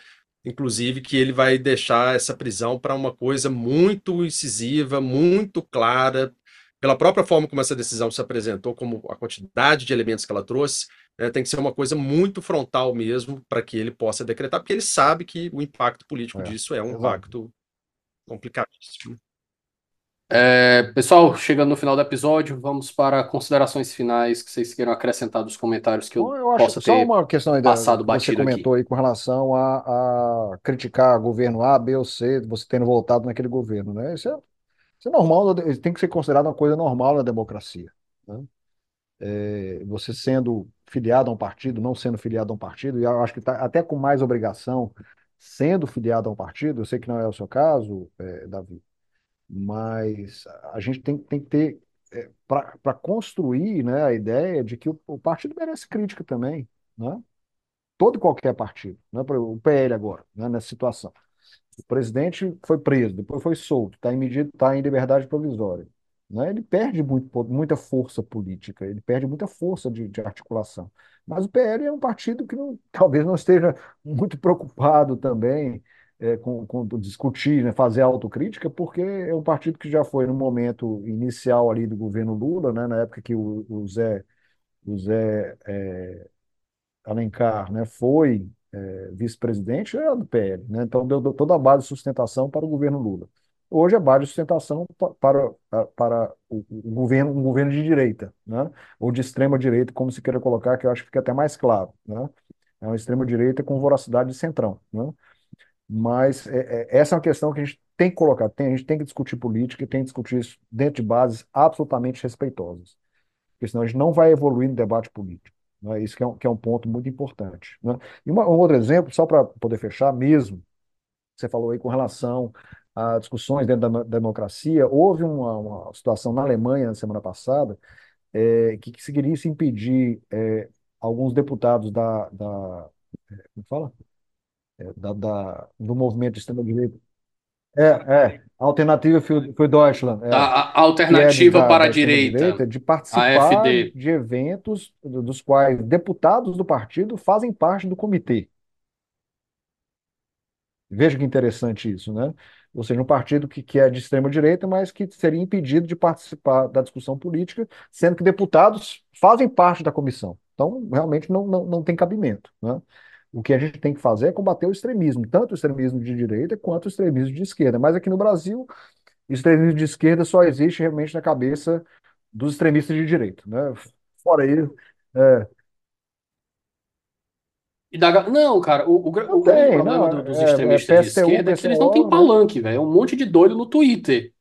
inclusive, que ele vai deixar essa prisão para uma coisa muito incisiva, muito clara, pela própria forma como essa decisão se apresentou, como a quantidade de elementos que ela trouxe, né, tem que ser uma coisa muito frontal mesmo para que ele possa decretar, porque ele sabe que o impacto político É, disso é um exato. impacto complicadíssimo. É, pessoal, chegando no final do episódio, vamos para considerações finais que vocês queiram acrescentar dos comentários que eu eu acho possa só ter uma questão aí da, passado que você batido aqui. comentou aí com relação a, a criticar governo A, B ou C, você tendo voltado naquele governo, né? Isso é, isso é normal, tem que ser considerado uma coisa normal na democracia, né? É, você sendo filiado a um partido, não sendo filiado a um partido, e eu acho que tá até com mais obrigação sendo filiado a um partido, eu sei que não é o seu caso, é, Davi, mas a gente tem, tem que ter para construir, né, a ideia de que o, o partido merece crítica também, né? Todo e qualquer partido, né? O PL agora, né, nessa situação. O presidente foi preso, depois foi solto, está em medida, tá em liberdade provisória, né? Ele perde muito, muita força política, ele perde muita força de, de articulação. Mas o PL é um partido que não- talvez não esteja muito preocupado também é, com, com discutir, né, fazer autocrítica, porque é um partido que já foi no momento inicial ali do governo Lula, né, na época que o, o Zé, o Zé é, Alencar, né, foi é, vice-presidente, era do PL, né, então deu, toda a base de sustentação para o governo Lula. Hoje é base de sustentação pa- para, para, o, o governo, um governo de direita, né, ou de extrema direita, como se queira colocar, que eu acho que fica até mais claro, né, é uma extrema direita com voracidade de centrão, né. Mas é, é, essa é uma questão que a gente tem que colocar, tem, a gente tem que discutir política e tem que discutir isso dentro de bases absolutamente respeitosas, porque senão a gente não vai evoluir no debate político. Né? Isso que é um, que é um ponto muito importante. Né? E uma- um outro exemplo, só para poder fechar mesmo, você falou aí com relação a discussões dentro da democracia, houve uma, uma situação na Alemanha na semana passada é, que, que seguiria se impedir é, alguns deputados da, da como fala? É, da, da- do movimento de extrema-direita. É, é, a Alternativa für, für Deutschland, é, A, a que é alternativa da, para da a direita, extrema-direita, de a participar AfD. de eventos do- dos quais deputados do partido fazem parte do comitê. Veja que interessante isso, né? Ou seja, um partido que, que é de extrema-direita, mas que seria impedido de participar da discussão política, sendo que deputados fazem parte da comissão. Então, realmente não, não, não tem cabimento, né? O que a gente tem que fazer é combater o extremismo, tanto o extremismo de direita quanto o extremismo de esquerda. Mas aqui no Brasil, o extremismo de esquerda só existe realmente na cabeça dos extremistas de direita, né? Fora isso, é, E da ga- Não, cara, o, o, gra- não o grande tem, problema não, do- dos é, é extremistas de PSTU, esquerda é que eles não têm né? palanque, velho. É um monte de doido no Twitter.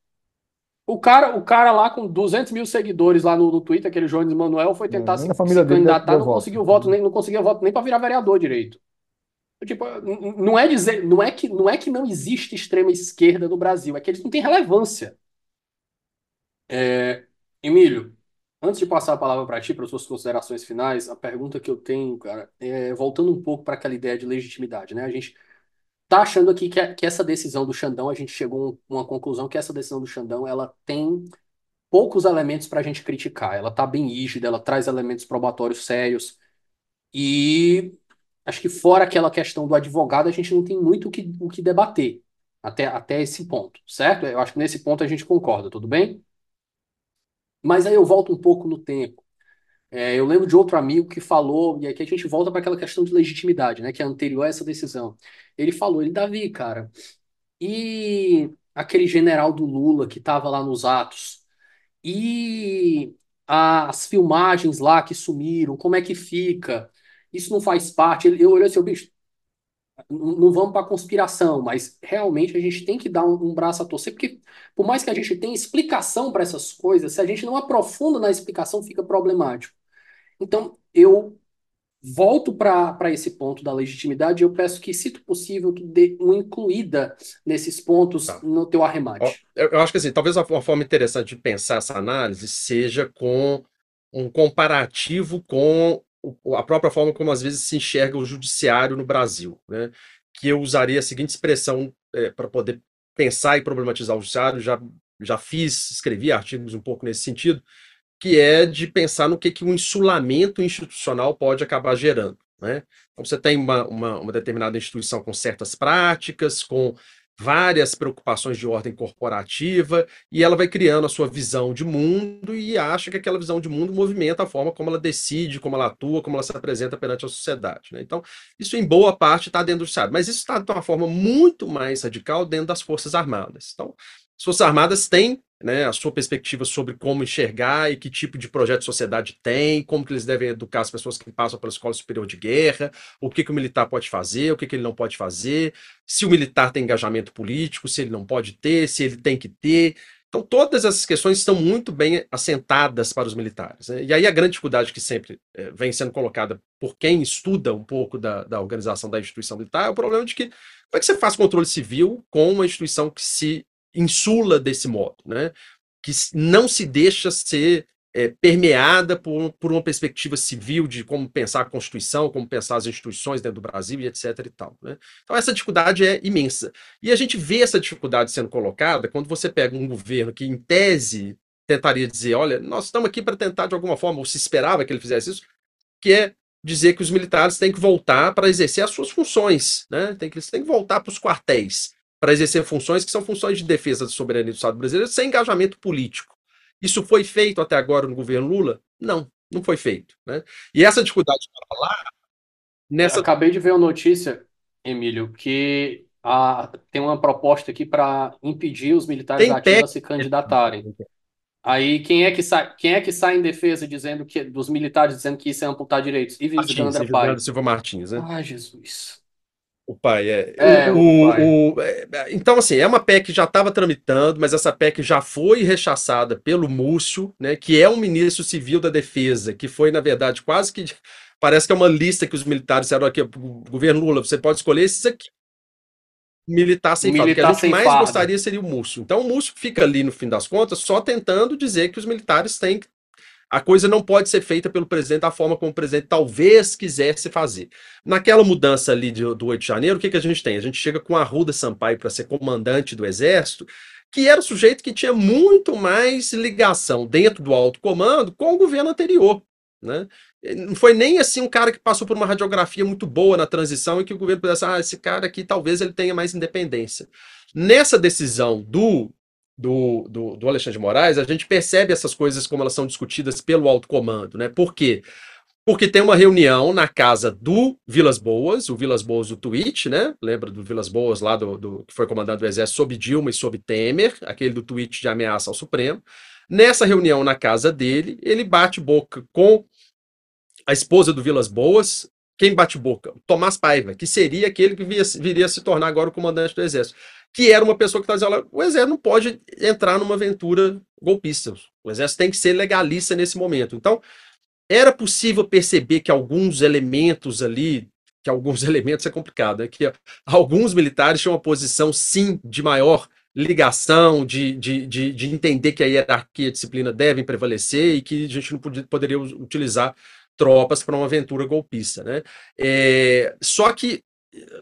O cara, o cara lá com 200 mil seguidores lá no, no Twitter, aquele Jones Manuel, foi tentar se, se candidatar, não voto. conseguiu voto, nem, não conseguia voto nem para virar vereador direito. Tipo, não é dizer, não é que, não é que não existe extrema esquerda no Brasil, é que eles não têm relevância. É, Emílio, antes de passar a palavra para ti, para as suas considerações finais, a pergunta que eu tenho, cara, é voltando um pouco para aquela ideia de legitimidade, né? A gente tá achando aqui que, que essa decisão do Xandão, a gente chegou a uma conclusão que essa decisão do Xandão, ela tem poucos elementos para a gente criticar. Ela tá bem rígida, ela traz elementos probatórios sérios e acho que fora aquela questão do advogado, a gente não tem muito o que, o que debater até, até esse ponto, certo? Eu acho que nesse ponto a gente concorda, tudo bem? Mas aí eu volto um pouco no tempo. É, eu lembro de outro amigo que falou, e aqui a gente volta para aquela questão de legitimidade, né, que é anterior a essa decisão. Ele falou, ele, Davi, cara, e aquele general do Lula que estava lá nos atos, e as filmagens lá que sumiram, como é que fica? Isso não faz parte. Eu olhei assim, "Ô, bicho, não não vamos para conspiração, mas realmente a gente tem que dar um, um braço a torcer, porque por mais que a gente tenha explicação para essas coisas, se a gente não aprofunda na explicação, fica problemático. Então, eu volto para esse ponto da legitimidade e eu peço que, se possível, tu dê uma incluída nesses pontos Tá. no teu arremate. Eu, eu acho que assim, talvez uma, forma interessante de pensar essa análise seja com um comparativo com a própria forma como às vezes se enxerga o judiciário no Brasil, né? Que eu usaria a seguinte expressão para poder pensar e problematizar o judiciário, já, já fiz, escrevi artigos um pouco nesse sentido, que é de pensar no que, que um insulamento institucional pode acabar gerando, né? Então você tem uma, uma, uma determinada instituição com certas práticas, com várias preocupações de ordem corporativa, e ela vai criando a sua visão de mundo e acha que aquela visão de mundo movimenta a forma como ela decide, como ela atua, como ela se apresenta perante a sociedade. Né? Então, isso em boa parte está dentro do Estado, mas isso está de uma forma muito mais radical dentro das Forças Armadas. Então, as Forças Armadas têm né, a sua perspectiva sobre como enxergar e que tipo de projeto de sociedade tem, como que eles devem educar as pessoas que passam pela escola superior de guerra, o que, que o militar pode fazer, o que, que ele não pode fazer, se o militar tem engajamento político, se ele não pode ter, se ele tem que ter. Então, todas essas questões estão muito bem assentadas para os militares. Né? E aí a grande dificuldade que sempre é, vem sendo colocada por quem estuda um pouco da, da organização da instituição militar é o problema de que como é que você faz controle civil com uma instituição que se insula desse modo, né? que não se deixa ser é, permeada por, por uma perspectiva civil de como pensar a Constituição, como pensar as instituições dentro do Brasil e etc. e tal. Né? Então essa dificuldade é imensa. E a gente vê essa dificuldade sendo colocada quando você pega um governo que, em tese, tentaria dizer, olha, nós estamos aqui para tentar de alguma forma, ou se esperava que ele fizesse isso, que é dizer que os militares têm que voltar para exercer as suas funções, né? Tem que, eles têm que voltar para os quartéis para exercer funções que são funções de defesa da soberania do Estado brasileiro sem engajamento político. Isso foi feito até agora no governo Lula? Não, não foi feito. Né? E essa dificuldade para lá. Nessa... Eu acabei de ver uma notícia, Emílio, que a, tem uma proposta aqui para impedir os militares ativos a se candidatarem. Aí quem é que sai, quem é que sai em defesa dizendo que dos militares dizendo que isso é amputar direitos? Ives Martins, Pai. Silva Martins, né? Ah, Jesus. O pai, é. é o, o, pai. O, é, é, então, assim, é uma PEC que já estava tramitando, mas essa PEC já foi rechaçada pelo Múcio, né, que é um ministro civil da defesa, que foi, na verdade, quase que. Parece que é uma lista que os militares disseram aqui, governo Lula, você pode escolher esses aqui. Militar sem militar farda. O que a gente mais farda. gostaria seria o Múcio. Então, o Múcio fica ali, no fim das contas, só tentando dizer que os militares têm que a coisa não pode ser feita pelo presidente da forma como o presidente talvez quisesse fazer. Naquela mudança ali do, do 8 de janeiro, o que, que a gente tem? A gente chega com a Arruda Sampaio para ser comandante do Exército, que era o sujeito que tinha muito mais ligação dentro do alto comando com o governo anterior. Né? Não foi nem assim um cara que passou por uma radiografia muito boa na transição e que o governo pudesse, ah, esse cara aqui talvez ele tenha mais independência. Nessa decisão do do, do, do, Alexandre de Moraes, a gente percebe essas coisas como elas são discutidas pelo alto comando, né? Por quê? Porque tem uma reunião na casa do Vilas Boas, o Vilas Boas do tweet, né? Lembra do Vilas Boas lá do, do que foi comandante do Exército sob Dilma e sob Temer, aquele do tweet de ameaça ao Supremo. Nessa reunião na casa dele, ele bate boca com a esposa do Vilas Boas, quem bate boca? Tomás Paiva, que seria aquele que viria, viria a se tornar agora o comandante do Exército que era uma pessoa que está dizendo: o exército não pode entrar numa aventura golpista. O exército tem que ser legalista nesse momento. Então, era possível perceber que alguns elementos ali, que alguns elementos é complicado, é que alguns militares tinham uma posição, sim, de maior ligação, de, de, de, de entender que a hierarquia e a disciplina devem prevalecer e que a gente não podia, poderia utilizar tropas para uma aventura golpista. Né? É, só que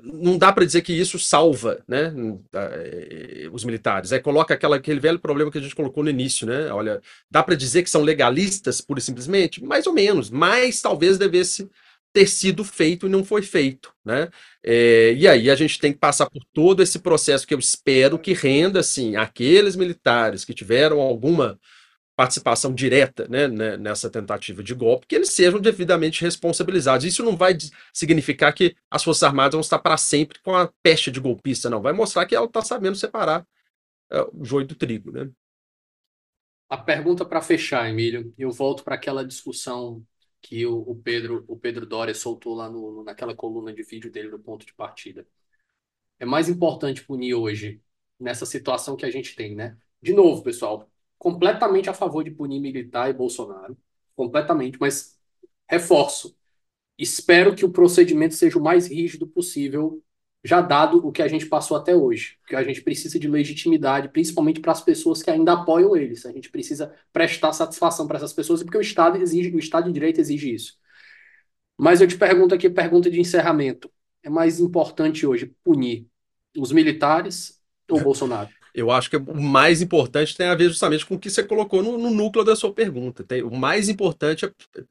não dá para dizer que isso salva né, eh, os militares. É, coloca aquela, aquele velho problema que a gente colocou no início, né? Olha, dá para dizer que são legalistas, pura e simplesmente? Mais ou menos, mas talvez devesse ter sido feito e não foi feito, né? É, e aí a gente tem que passar por todo esse processo que eu espero que renda, assim, aqueles militares que tiveram alguma participação direta né, né, nessa tentativa de golpe, que eles sejam devidamente responsabilizados. Isso não vai significar que as Forças Armadas vão estar para sempre com a peste de golpista, não. Vai mostrar que ela está sabendo separar é, o joio do trigo. Né? A pergunta para fechar, Emílio, eu volto para aquela discussão que o, o, Pedro o Pedro Doria soltou lá no, naquela coluna de vídeo dele no ponto de partida. É mais importante punir hoje, nessa situação que a gente tem, né? De novo, pessoal, completamente a favor de punir militar e Bolsonaro, completamente, mas reforço, espero que o procedimento seja o mais rígido possível, já dado o que a gente passou até hoje, porque a gente precisa de legitimidade, principalmente para as pessoas que ainda apoiam eles. A gente precisa prestar satisfação para essas pessoas, porque o Estado exige, o Estado de Direito exige isso. Mas eu te pergunto aqui, pergunta de encerramento. É mais importante hoje punir os militares ou Bolsonaro? Eu acho que o mais importante tem a ver justamente com o que você colocou no, no núcleo da sua pergunta. Tem, o mais importante, é,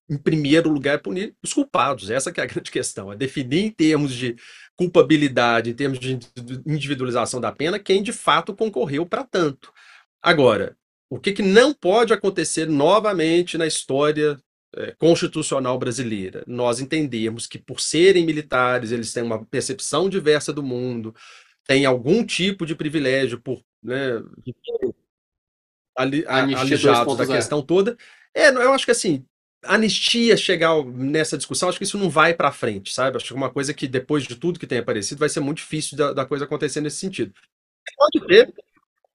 em primeiro lugar, é punir os culpados. Essa é a grande questão. É definir em termos de culpabilidade, em termos de individualização da pena, quem de fato concorreu para tanto. Agora, o que, que não pode acontecer novamente na história é, constitucional brasileira? Nós entendemos que, por serem militares, eles têm uma percepção diversa do mundo, têm algum tipo de privilégio por né, ali, alijados da questão toda. É, eu acho que assim, anistia chegar nessa discussão, acho que isso não vai para frente, sabe? Acho que é uma coisa que depois de tudo que tem aparecido vai ser muito difícil da, da coisa acontecer nesse sentido. Pode ter.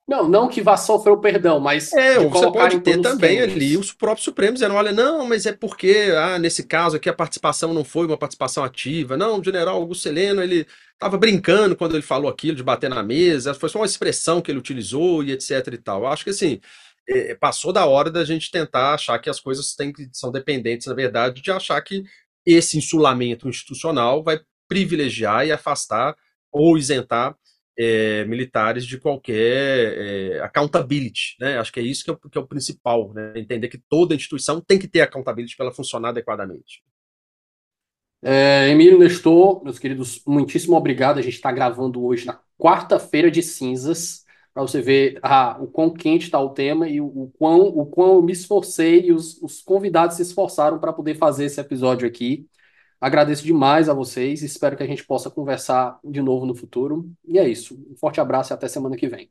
Não, não que vá sofrer o perdão, mas. É, você pode ter também ali os próprios Supremos dizendo: olha, não, mas é porque, ah, nesse caso aqui, a participação não foi uma participação ativa. Não, o general Augusto Heleno, ele estava brincando quando ele falou aquilo de bater na mesa, foi só uma expressão que ele utilizou e etc e tal. Eu acho que assim é, passou da hora da gente tentar achar que as coisas têm são dependentes, na verdade, de achar que esse insulamento institucional vai privilegiar e afastar ou isentar é, militares de qualquer é, accountability, né? Acho que é isso que é, o, que é o principal, né? Entender que toda instituição tem que ter accountability para ela funcionar adequadamente. É, Emílio Nestor, meus queridos, muitíssimo obrigado. A gente está gravando hoje na quarta-feira de cinzas para você ver ah, o quão quente está o tema e o, o, quão, o quão eu me esforcei e os, os convidados se esforçaram para poder fazer esse episódio aqui. Agradeço demais a vocês, espero que a gente possa conversar de novo no futuro. E é isso. Um forte abraço e até semana que vem.